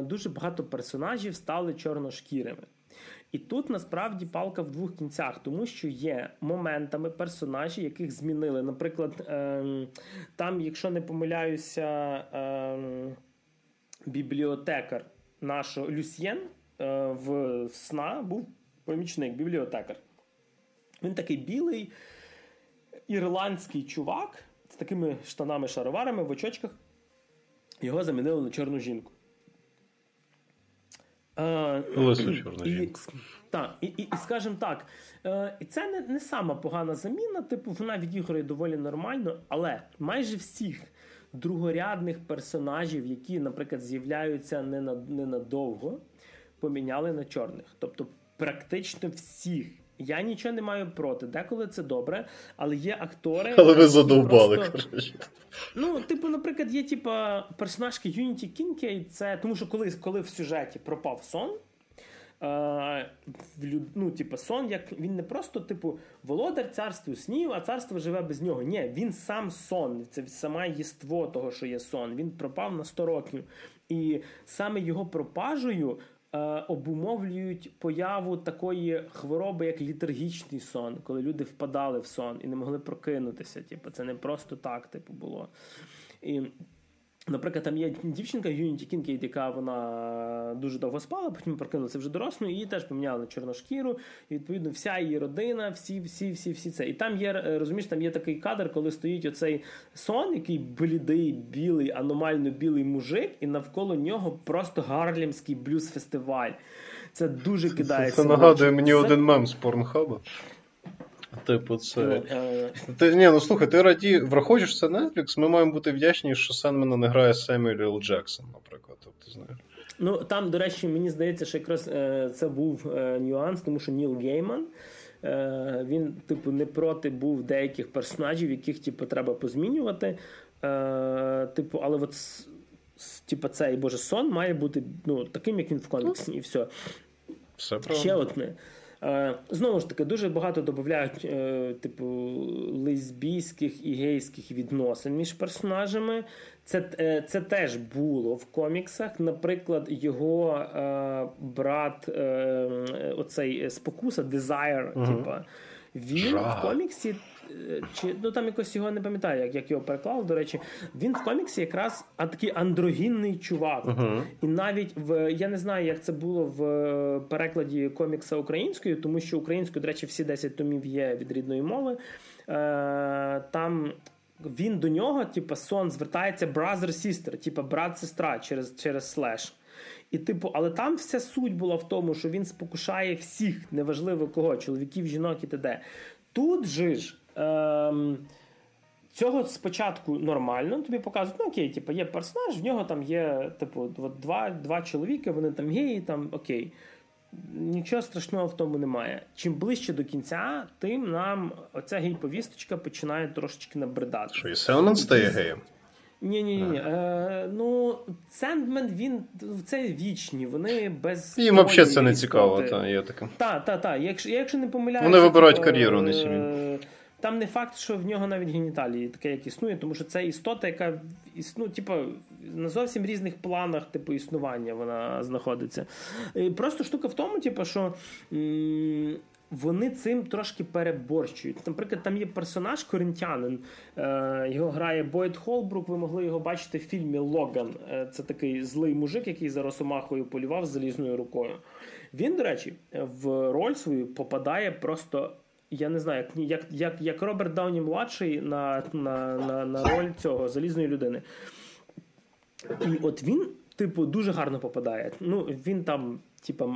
е, дуже багато персонажів стали чорношкірими. І тут насправді палка в двох кінцях, тому що є моментами персонажі, яких змінили. Наприклад, ем, там, якщо не помиляюся, ем, бібліотекар нашого Люсьєн в сна був помічник, бібліотекар. Він такий білий ірландський чувак з такими штанами-шароварами в очочках. Його замінили на чорну жінку. Е, чорну і. Так, і, і, і скажімо так, е, і це не, не сама погана заміна, типу, вона відіграє доволі нормально, але майже всіх другорядних персонажів, які, наприклад, з'являються нена- ненадовго, поміняли на чорних. Тобто, практично всіх. Я нічого не маю проти. Деколи це добре, але є актори. Але ви задовбали, просто... коротше. Ну, типу, наприклад, є типа персонажки Юніті Кінкей, це тому, що коли, коли в сюжеті пропав сон. Uh, ну, типу, сон, як він не просто, типу, володар царству снів, а царство живе без нього. Ні, він сам сон, це саме єство того, що є сон. Він пропав на 100 років. І саме його пропажею е, обумовлюють появу такої хвороби, як летаргічний сон, коли люди впадали в сон і не могли прокинутися. Типу, це не просто так, типу, було. І Наприклад, там є дівчинка Юніті Кінкейд, яка вона дуже довго спала, потім прокинулася вже дорослою, її теж поміняли на чорношкіру, і відповідно вся її родина, всі, всі, всі, всі це. І там є, розумієш, там є такий кадр, коли стоїть оцей сон, який блідий, білий, аномально білий мужик, і навколо нього просто гарлімський блюз-фестиваль. Це дуже кидається. Це нагадує мені це... один мем з порнхаба. [laughs] Типу, це. Ну, е... Ти, ні, ну слухай, ти раді, враховуєш це Netflix, ми маємо бути вдячні, що Сенмена не грає Семюель Л. Джексон, наприклад. Тобто, знаєш. Ну, там, до речі, мені здається, що якраз е, це був е, нюанс, тому що Ніл Гейман. Е, він, типу, не проти був деяких персонажів, яких типу, треба позмінювати. Е, типу, але от типу, цей Боже сон має бути ну, таким, як він в коміксі, і все. Все Ще одне. Е, знову ж таки, дуже багато додають е, типу лесбійських і гейських відносин між персонажами. Це е, це теж було в коміксах. Наприклад, його е, брат, е, оцей спокуса, Desire, угу. типа, він Жага. в коміксі чи ну там якось його не пам'ятаю, як як його переклав. До речі, він в коміксі якраз а такий андрогінний чувак. Uh-huh. І навіть в я не знаю, як це було в перекладі комікса українською, тому що українською, до речі, всі 10 томів є від рідної мови. Е, Там. Він до нього, типу, сон звертається brother-sister, типу брат-сестра через через слеш. І, типу, але там вся суть була в тому, що він спокушає всіх, неважливо кого, чоловіків, жінок і т.д. Тут же ж цього спочатку нормально, тобі показують, ну окей, типу, є персонаж, в нього там є типу, два два чоловіки, вони там геї, там окей. Нічого страшного в тому немає. Чим ближче до кінця, тим нам оця гей-повісточка починає трошечки набридати. Що і Селман стає геєм? Ні, ні, ні. Е, ну, Сендмен, він це вічні, вони без. Їм взагалі це не цікаво, та, є таке. Так, так, так. Якщо, якщо не помиляюся... Вони вибирають кар'єру, не сім'ю. Там не факт, що в нього навіть геніталії таке, як існує, тому що це істота, яка існує, типу, на зовсім різних планах типу, існування вона знаходиться. І Просто штука в тому, типу, що. М- вони цим трошки переборщують. Наприклад, там є персонаж коринтянин, е, його грає Бойд Холбрук. Ви могли його бачити в фільмі Логан. Е, це такий злий мужик, який за Росомахою полював з залізною рукою. Він, до речі, в роль свою попадає просто я не знаю, як як, як, Роберт Дауні младший на, на, на, на роль цього залізної людини. І от він, типу, дуже гарно попадає. Ну, Він там, типу,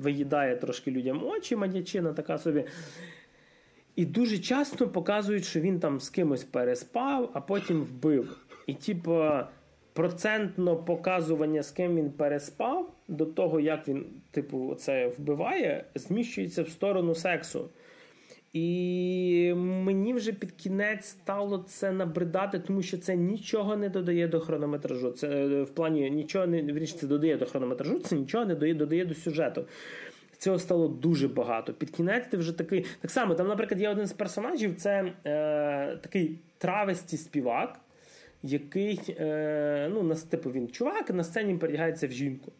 виїдає трошки людям очі, маньячина така собі. І дуже часто показують, що він там з кимось переспав, а потім вбив. І, типу, процентно показування, з ким він переспав, до того, як він, типу, це вбиває, зміщується в сторону сексу. І мені вже під кінець стало це набридати, тому що це нічого не додає до хронометражу. Це е, в плані нічого не вірніше, це додає до хронометражу, це нічого не додає, додає до сюжету. Цього стало дуже багато. Під кінець ти вже такий. Так само, там, наприклад, є один з персонажів, це е, такий травесті співак, який е, ну, типу він чувак, на сцені передягається в жінку.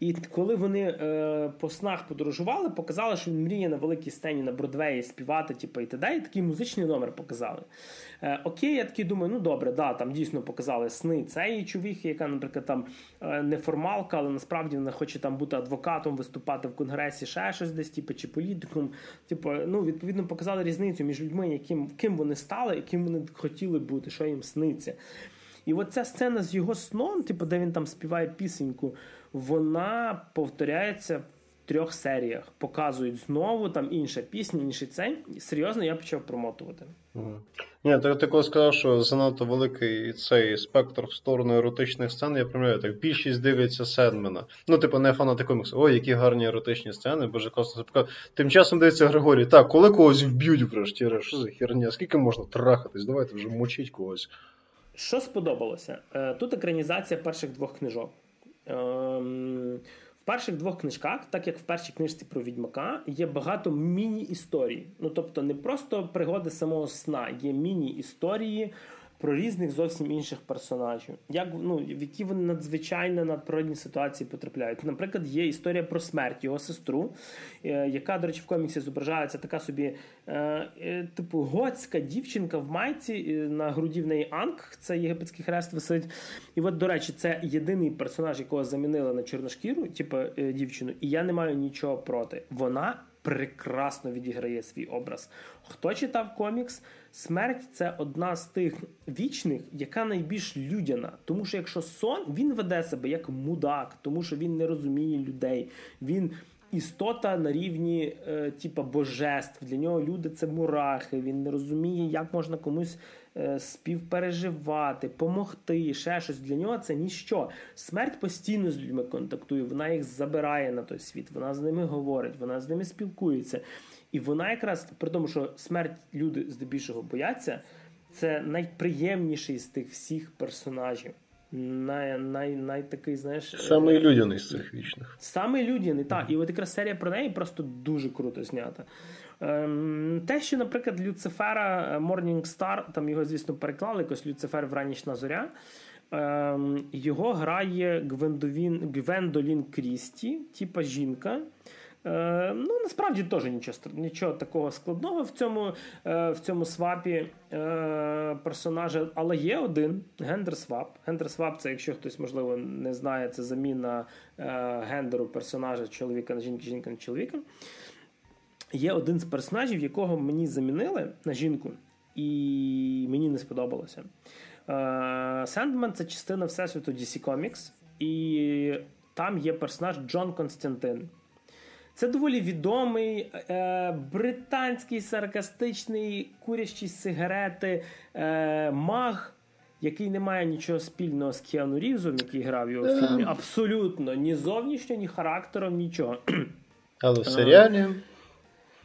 І коли вони е, по снах подорожували, показали, що він мріє на великій сцені на Бродвеї співати, типу, і т.д. І такий музичний номер показали. Е, окей, я такий думаю, ну добре, да, там дійсно показали сни цієї чувіхи, яка, наприклад, там е, не формалка, але насправді вона хоче там бути адвокатом, виступати в конгресі, ще щось десь, типу, чи політиком. Типу, ну, відповідно, показали різницю між людьми, яким ким вони стали і ким вони хотіли бути, що їм сниться. І от ця сцена з його сном, типу, де він там співає пісеньку вона повторяється в трьох серіях показують знову там інша пісня, інший цей. Серйозно, я почав промотувати. Угу. Ні, ти, ти коли сказав, що занадто великий цей спектр в сторону еротичних сцен, я пам'ятаю, так більшість дивиться Седмена. Ну, типу, не фанати коміксу. Ой, які гарні еротичні сцени, боже класно. Тим часом дивиться Григорій. Так, коли когось вб'ють, врешті, що за херня? Скільки можна трахатись? Давайте вже мочіть когось. Що сподобалося? Е, тут екранізація перших двох книжок. Ем, в перших двох книжках, так як в першій книжці про відьмака, є багато міні-історій. Ну тобто, не просто пригоди самого сна, є міні-історії про різних зовсім інших персонажів, як ну в які вони надзвичайно надприродні ситуації потрапляють. Наприклад, є історія про смерть його сестру, е, яка, до речі, в коміксі зображається така собі, е, е, типу, готська дівчинка в майці на груді в неї Анг, це єгипетський хрест висить. І от, до речі, це єдиний персонаж, якого замінили на чорношкіру, типу дівчину, і я не маю нічого проти. Вона прекрасно відіграє свій образ. Хто читав комікс? Смерть це одна з тих вічних, яка найбільш людяна. Тому що якщо сон, він веде себе як мудак, тому що він не розуміє людей. Він істота на рівні, е, типа божеств. Для нього люди це мурахи. Він не розуміє, як можна комусь співпереживати, помогти, ще щось. Для нього це ніщо. Смерть постійно з людьми контактує, вона їх забирає на той світ, вона з ними говорить, вона з ними спілкується. І вона якраз при тому, що смерть люди здебільшого бояться, це найприємніший з тих всіх персонажів. Най, най, най такий, знаєш, Самий е, людяний з цих вічних. Самий людяний, так. І от якраз серія про неї просто дуже круто знята. Ем, те, що, наприклад, Люцифера е, Morning Star, там його, звісно, переклали, якось Люцифер Вранішна зоря. Ем, його грає Гвендолін, Гвендолін Крісті, типа жінка. Е, ну, насправді теж нічого нічого такого складного в цьому е, в цьому свапі е, персонажа, але є один гендер-свап. Гендер-свап це, якщо хтось, можливо, не знає, це заміна гендеру персонажа чоловіка на жінки, жінка на чоловіка. Є один з персонажів, якого мені замінили на жінку, і мені не сподобалося. Сендмен це частина Всесвіту DC Comics, і там є персонаж Джон Константин. Це доволі відомий е, британський саркастичний курящий сигарети е, маг, який не має нічого спільного з Кіану Рівзом, який грав його в фільмі. Абсолютно ні зовнішньо, ні характером, нічого. Але в серіалі.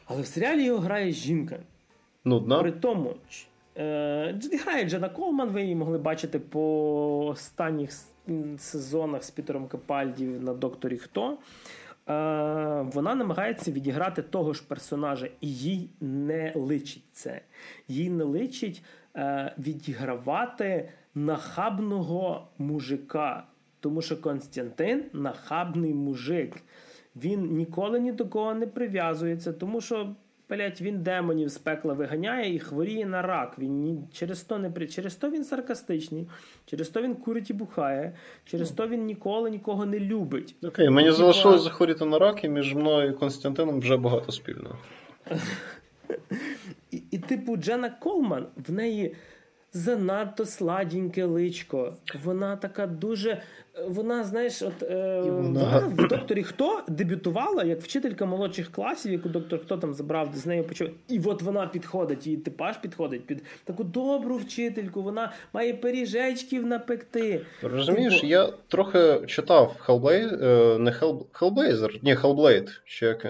Але в серіалі його грає жінка. Нудно. При тому е, грає Джена Колман, ви її могли бачити по останніх сезонах з Пітером Капальді на Докторі Хто. Е, вона намагається відіграти того ж персонажа, і їй не личить це. Їй не личить е, відігравати нахабного мужика. Тому що Константин нахабний мужик. Він ніколи ні до кого не прив'язується, тому що Блять, він демонів з пекла виганяє і хворіє на рак. Він ні, через то не при через то він саркастичний, через то він курить і бухає, через то він ніколи нікого не любить. Окей, мені Тіпа... залишилось захворіти на рак, і між мною і Константином вже багато спільного. [laughs] І, і, типу, Джена Колман в неї занадто сладеньке личко. Вона така дуже. Вона, знаєш, от е, вона... вона в докторі Хто дебютувала як вчителька молодших класів, яку доктор Хто там забрав з нею почав. І от вона підходить, її типаж підходить під таку добру вчительку. Вона має пиріжечків напекти. Розумієш, типу... я трохи читав Hellblade, е, не Hellblazer, ні, Hellblade, ще як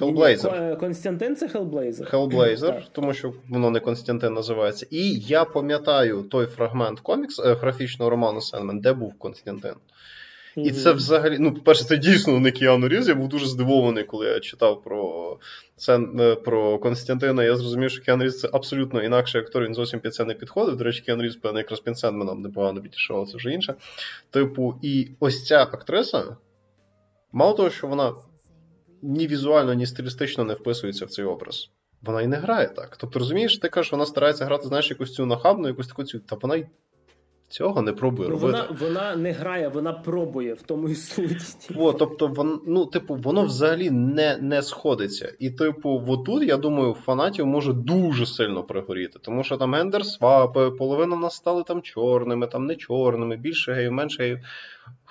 Hellblazer. Константин це Hellblazer. Hellblazer, тому що воно не Константин називається. І я пам'ятаю той фрагмент комікс е, графічного роману Сенмен, де був Константин. Mm-hmm. І це взагалі, ну, по-перше, це дійсно не Кіану Різ. Я був дуже здивований, коли я читав про це, про Константина. Я зрозумів, що Кіану Різ це абсолютно інакший актор, він зовсім під це не підходив. До речі, Кіану Різ, певно, якраз під Сенменом непогано підійшов, це вже інше. Типу, і ось ця актриса, мало того, що вона ні візуально, ні стилістично не вписується в цей образ. Вона і не грає так. Тобто, розумієш, ти кажеш, вона старається грати, знаєш, якусь цю нахабну, якусь таку цю. Та вона й цього не пробує ну, робити. Вона вона не грає, вона пробує в тому і суть. О, тобто, вон, ну, типу, воно взагалі не не сходиться. І, типу, отут, я думаю, фанатів може дуже сильно пригоріти. Тому що там гендер свапи, половина нас стали там чорними, там не чорними, більше геїв, менше геїв.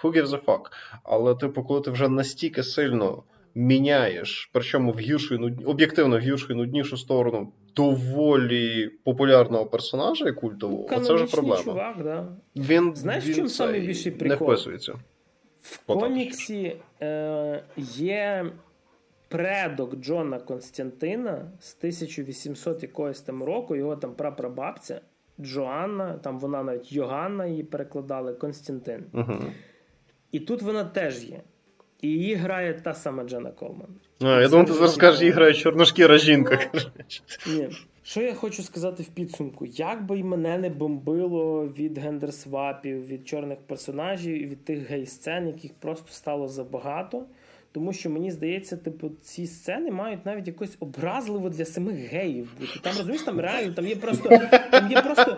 Who gives a fuck? Але, типу, коли ти вже настільки сильно міняєш, причому в гіршу, об'єктивно в гіршу і нуднішу сторону доволі популярного персонажа і культового, це вже проблема. чувак, да. Він, Знаєш, він в чому саме більший прикол? Не вписується. В коміксі е, є предок Джона Константина з 1800 якогось там року, його там прапрабабця Джоанна, там вона навіть Йоганна її перекладали, Константин. Угу. І тут вона теж є. І її грає та сама Джена Колман. А, Я думаю, ти зараз скажеш, її грає чорношкіра жінка. Ні. Що я хочу сказати в підсумку? Як би й мене не бомбило від гендерсвапів, від чорних персонажів і від тих гей-сцен, яких просто стало забагато. Тому що мені здається, типу, ці сцени мають навіть якось образливо для самих геїв бути. Там розумієш, там реально там є просто там є просто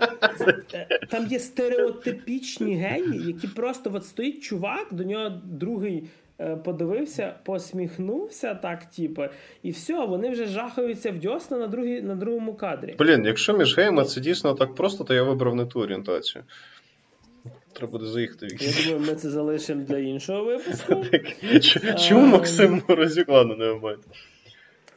е, там є стереотипічні геї, які просто от стоїть чувак, до нього другий. Е, подивився, посміхнувся так, типу, і все, вони вже жахаються в дьосна на другій, на другому кадрі. Блін, якщо між геями це дійсно так просто, то я вибрав не ту орієнтацію. Треба буде заїхати в Я думаю, ми це залишимо для іншого випуску. [laughs] Чому Максим Морозюк? Ладно, не вбайте.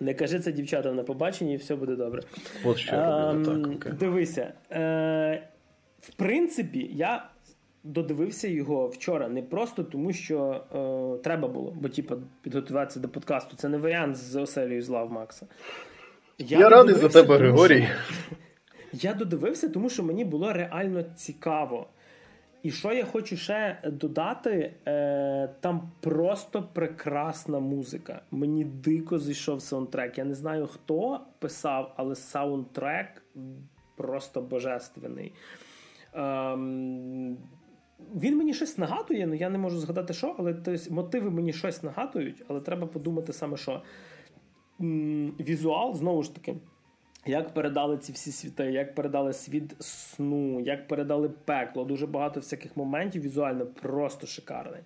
Не кажи це дівчатам на побаченні, і все буде добре. От що робити, так, окей. Дивися. Е, В принципі, я додивився його вчора не просто тому, що е, треба було, бо типу, підготуватися до подкасту. Це не варіант з оселею зла в Макса. Я, я радий за тебе, Григорій. Що... Я додивився, тому що мені було реально цікаво. І що я хочу ще додати, е, там просто прекрасна музика. Мені дико зайшов саундтрек. Я не знаю, хто писав, але саундтрек просто божественний. Ем, він мені щось нагадує, ну я не можу згадати, що, але тобто, мотиви мені щось нагадують, але треба подумати саме, що візуал знову ж таки. Як передали ці всі світи, як передали світ сну, як передали пекло, дуже багато всяких моментів візуально просто шикарний.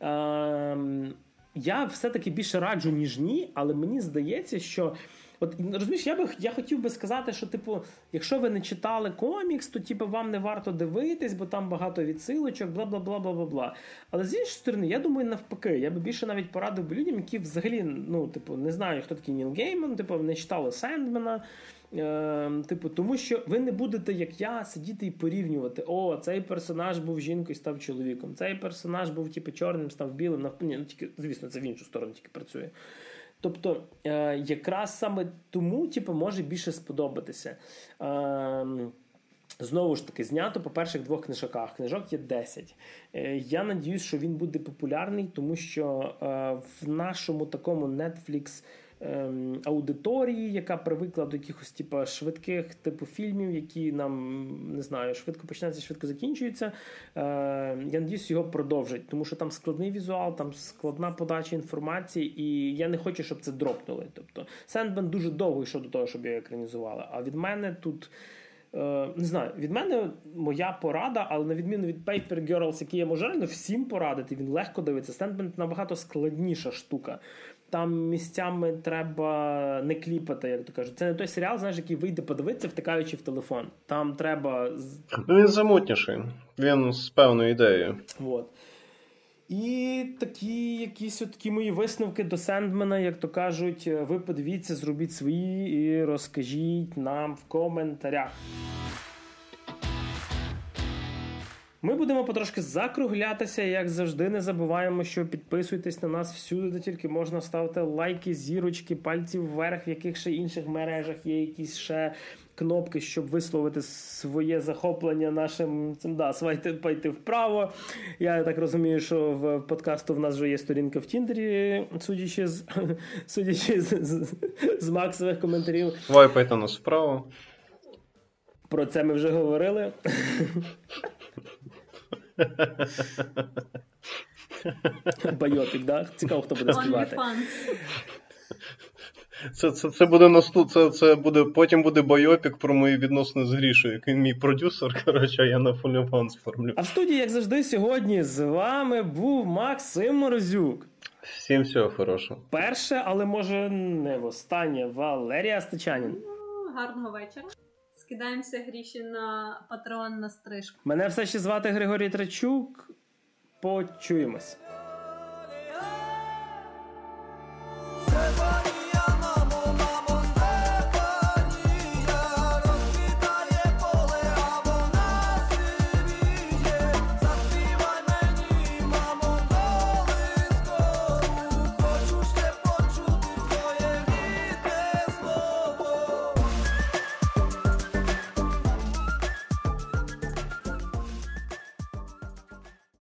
Ем, Я все-таки більше раджу, ніж ні, але мені здається, що. От розумієш, я би я хотів би сказати, що, типу, якщо ви не читали комікс, то типу, вам не варто дивитись, бо там багато відсилочок, бла бла бла бла бла бла. Але з іншої сторони, я думаю, навпаки, я би більше навіть порадив би людям, які взагалі ну, типу, не знають, хто такий Ніл Гейман, типу, не читали Сендмена. Е, Типу, тому що ви не будете, як я, сидіти і порівнювати: о, цей персонаж був жінкою, став чоловіком, цей персонаж був типу, чорним, став білим. Навпаки, ну, тільки, звісно, це в іншу сторону тільки працює. Тобто, е, якраз саме тому типу, може більше сподобатися. Е, Знову ж таки, знято по перших двох книжках. Книжок є 10. Е, я надіюсь, що він буде популярний, тому що е, в нашому такому Netflix ем, аудиторії, яка привикла до якихось типу, швидких типу фільмів, які нам не знаю, швидко починаються, швидко закінчуються. Е, я надіюсь, його продовжать, тому що там складний візуал, там складна подача інформації, і я не хочу, щоб це дропнули. Тобто Sandman дуже довго йшов до того, щоб його екранізували. А від мене тут. Е, не знаю, від мене моя порада, але на відміну від Paper Girls, який я можу реально всім порадити, він легко дивиться. Sandman набагато складніша штука там місцями треба не кліпати, як то кажуть. Це не той серіал, знаєш, який вийде подивитися, втикаючи в телефон. Там треба. Ну, Він замутніший, він з певною ідеєю. От. І такі якісь от такі мої висновки до Sandman 'а, як то кажуть, ви подивіться, зробіть свої і розкажіть нам в коментарях. Ми будемо потрошки закруглятися, як завжди, не забуваємо, що підписуйтесь на нас всюди, де тільки можна ставити лайки, зірочки, пальці вверх, в яких ще інших мережах є якісь ще кнопки, щоб висловити своє захоплення нашим цим да, свайте пойти вправо. Я так розумію, що в подкасту в нас вже є сторінка в Тіндері, судячи з [laughs] судячи з, з, з Максових коментарів. Вайпайте нас вправо. Про це ми вже говорили. [laughs] [laughs] Байопік, да? Цікаво, хто буде співати. Це це, це буде наступ, це, це буде, потім буде байопік про мої відносини з Грішою, який мій продюсер. [laughs] Коротше, я на фоліфан сформлю. А в студії, як завжди, сьогодні з вами був Максим Морозюк. Всім всього хорошого. Перше, але може не востаннє, Валерія Стечанін. Ну, гарного вечора скидаємося гріші на патрон на стрижку. Мене все ще звати Григорій Трачук. Почуємось.